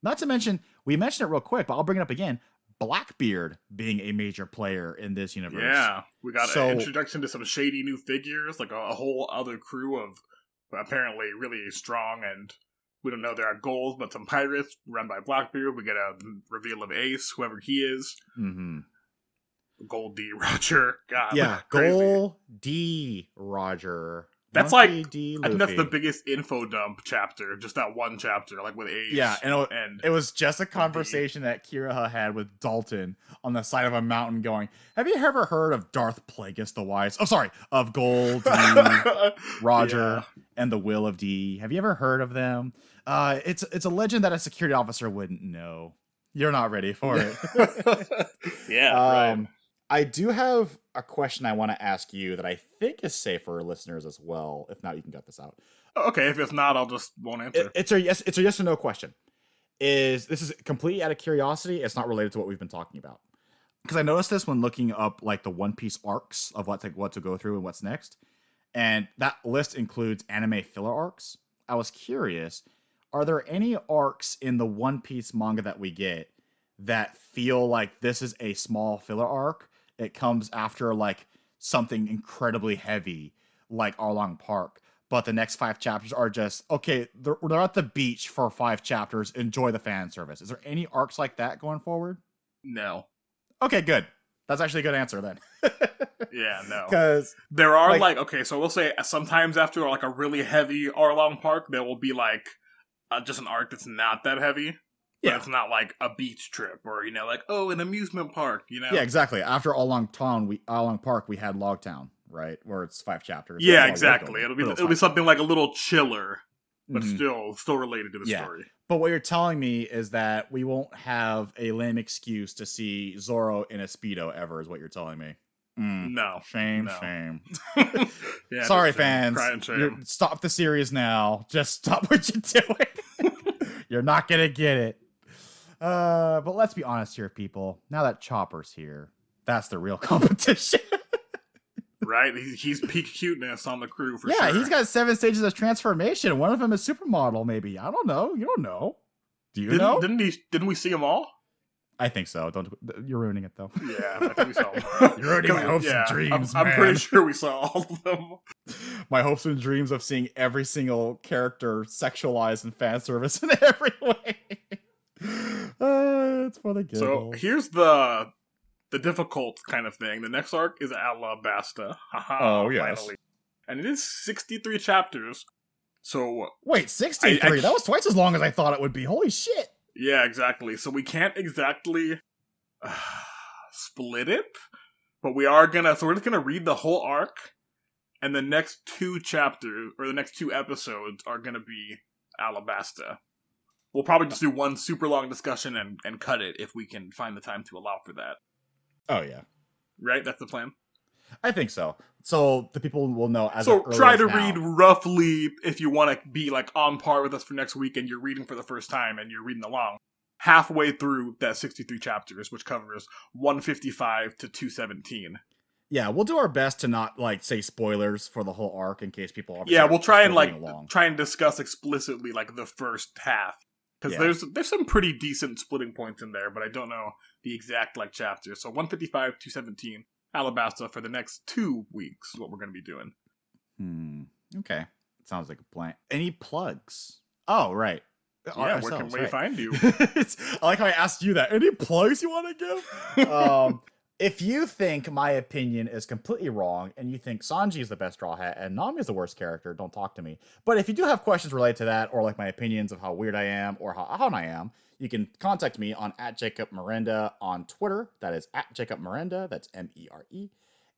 Not to mention, we mentioned it real quick, but I'll bring it up again. Blackbeard being a major player in this universe. Yeah, we got So- an introduction to some shady new figures, like a, a whole other crew of apparently really strong and we don't know their goals, but some pirates run by Blackbeard. We get a reveal of Ace, whoever he is, hmm Gold D Roger. God, Yeah. Goal D Roger. That's Monkey like- D. I think that's the biggest info dump chapter, just that one chapter, like with Ace. Yeah, and it, and it was just a conversation that Kureha had with Dalton on the side of a mountain, going, "Have you ever heard of Darth Plagueis the Wise? Oh, sorry, of Gold D, Roger, and the Will of D. Have you ever heard of them? Uh, it's it's a legend that a security officer wouldn't know. You're not ready for it. yeah, right. I do have a question I want to ask you that I think is safe for listeners as well. If not, you can cut this out. Okay, if it's not, I'll just won't answer. It- it's a yes. It's a yes or no question. Is this is completely out of curiosity? It's not related to what we've been talking about. Because I noticed this when looking up like the One Piece arcs of what to what to go through and what's next, and that list includes anime filler arcs. I was curious: are there any arcs in the One Piece manga that we get that feel like this is a small filler arc? It comes after like something incredibly heavy, like Arlong Park, but the next five chapters are just okay. They're, they're at the beach for five chapters. Enjoy the fan service. Is there any arcs like that going forward? no. Okay, good. That's actually a good answer then. Yeah, no. Because There are Like- like, okay, so we'll say sometimes after like a really heavy Arlong Park, there will be like uh, just an arc that's not that heavy. But Yeah. it's not like a beach trip or you know like oh an amusement park, you know. yeah, exactly. After Along Town, we Arlong Park, we had Logtown, right, where it's five chapters. Yeah, That's exactly. It'll be it'll be something like a little chiller, but Mhm. still still related to the Yeah. story. But what you're telling me is that we won't have a lame excuse to see Zoro in a speedo ever. Is what you're telling me? Mm. No. Shame, No. shame. yeah, Sorry, shame. fans. Cry shame. stop the series now. Just stop what you're doing. you're not gonna get it. Uh, but let's be honest here, people. Now that Chopper's here, that's the real competition. Right? He's, peak cuteness on the crew for sure. yeah, sure. he's got seven stages of transformation. One of them is supermodel, maybe. I don't know. You don't know. Do you Didn't, know? didn't he? Didn't we see them all? I think so. Don't you're ruining it though. Yeah, I think we saw them. You're ruining my hopes and yeah, dreams, I'm, I'm pretty sure we saw all of them. my hopes and dreams of seeing every single character sexualized and fan service in every way. Uh, it's for the So here's the the difficult kind of thing. The next arc is Alabasta. Oh, yes. finally. And it is 63 chapters. So Wait, 63? I- I- that was twice as long as I thought it would be. Holy shit. yeah, exactly. So we can't exactly uh, split it, but we are gonna. So we're just gonna read the whole arc, and the next two chapters or the next two episodes are gonna be Alabasta. We'll probably just do one super long discussion and, and cut it if we can find the time to allow for that. Oh, yeah. Right? That's the plan. I think so. So the people will know as so try to now. read roughly if you want to be like on par with us for next week and you're reading for the first time and you're reading along halfway through that 63 chapters which covers 155 to 217 Yeah, we'll do our best to not like say spoilers for the whole arc in case people. yeah we'll try and like along. try and discuss explicitly like the first half because Yeah. there's there's some pretty decent splitting points in there but i don't know the exact like chapters so 155 217 alabasta for the next two weeks is what we're going to be doing Hmm. Okay. Sounds like a plan. Any plugs? Oh, right. yeah where can we right. find you I like how I asked you that. Any plugs you want to give? um, if you think my opinion is completely wrong and you think Sanji is the best Straw Hat and Nami is the worst character, don't talk to me. But if you do have questions related to that or like my opinions of how weird I am or how odd I am, you can contact me on at Jacob Miranda on Twitter. That is at Jacob Miranda. That's M E R E.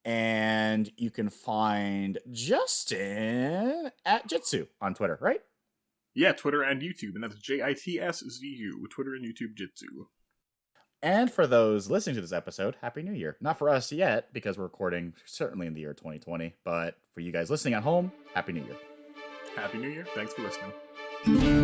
And you can find Justin at Jitsu on Twitter, right? yeah twitter and youtube and that's j-i-t-s-z-u twitter and youtube jitsu And for those listening to this episode, Happy New Year. Not for us yet, because we're recording certainly in the year 2020, but for you guys listening at home, Happy New Year. happy new year thanks for listening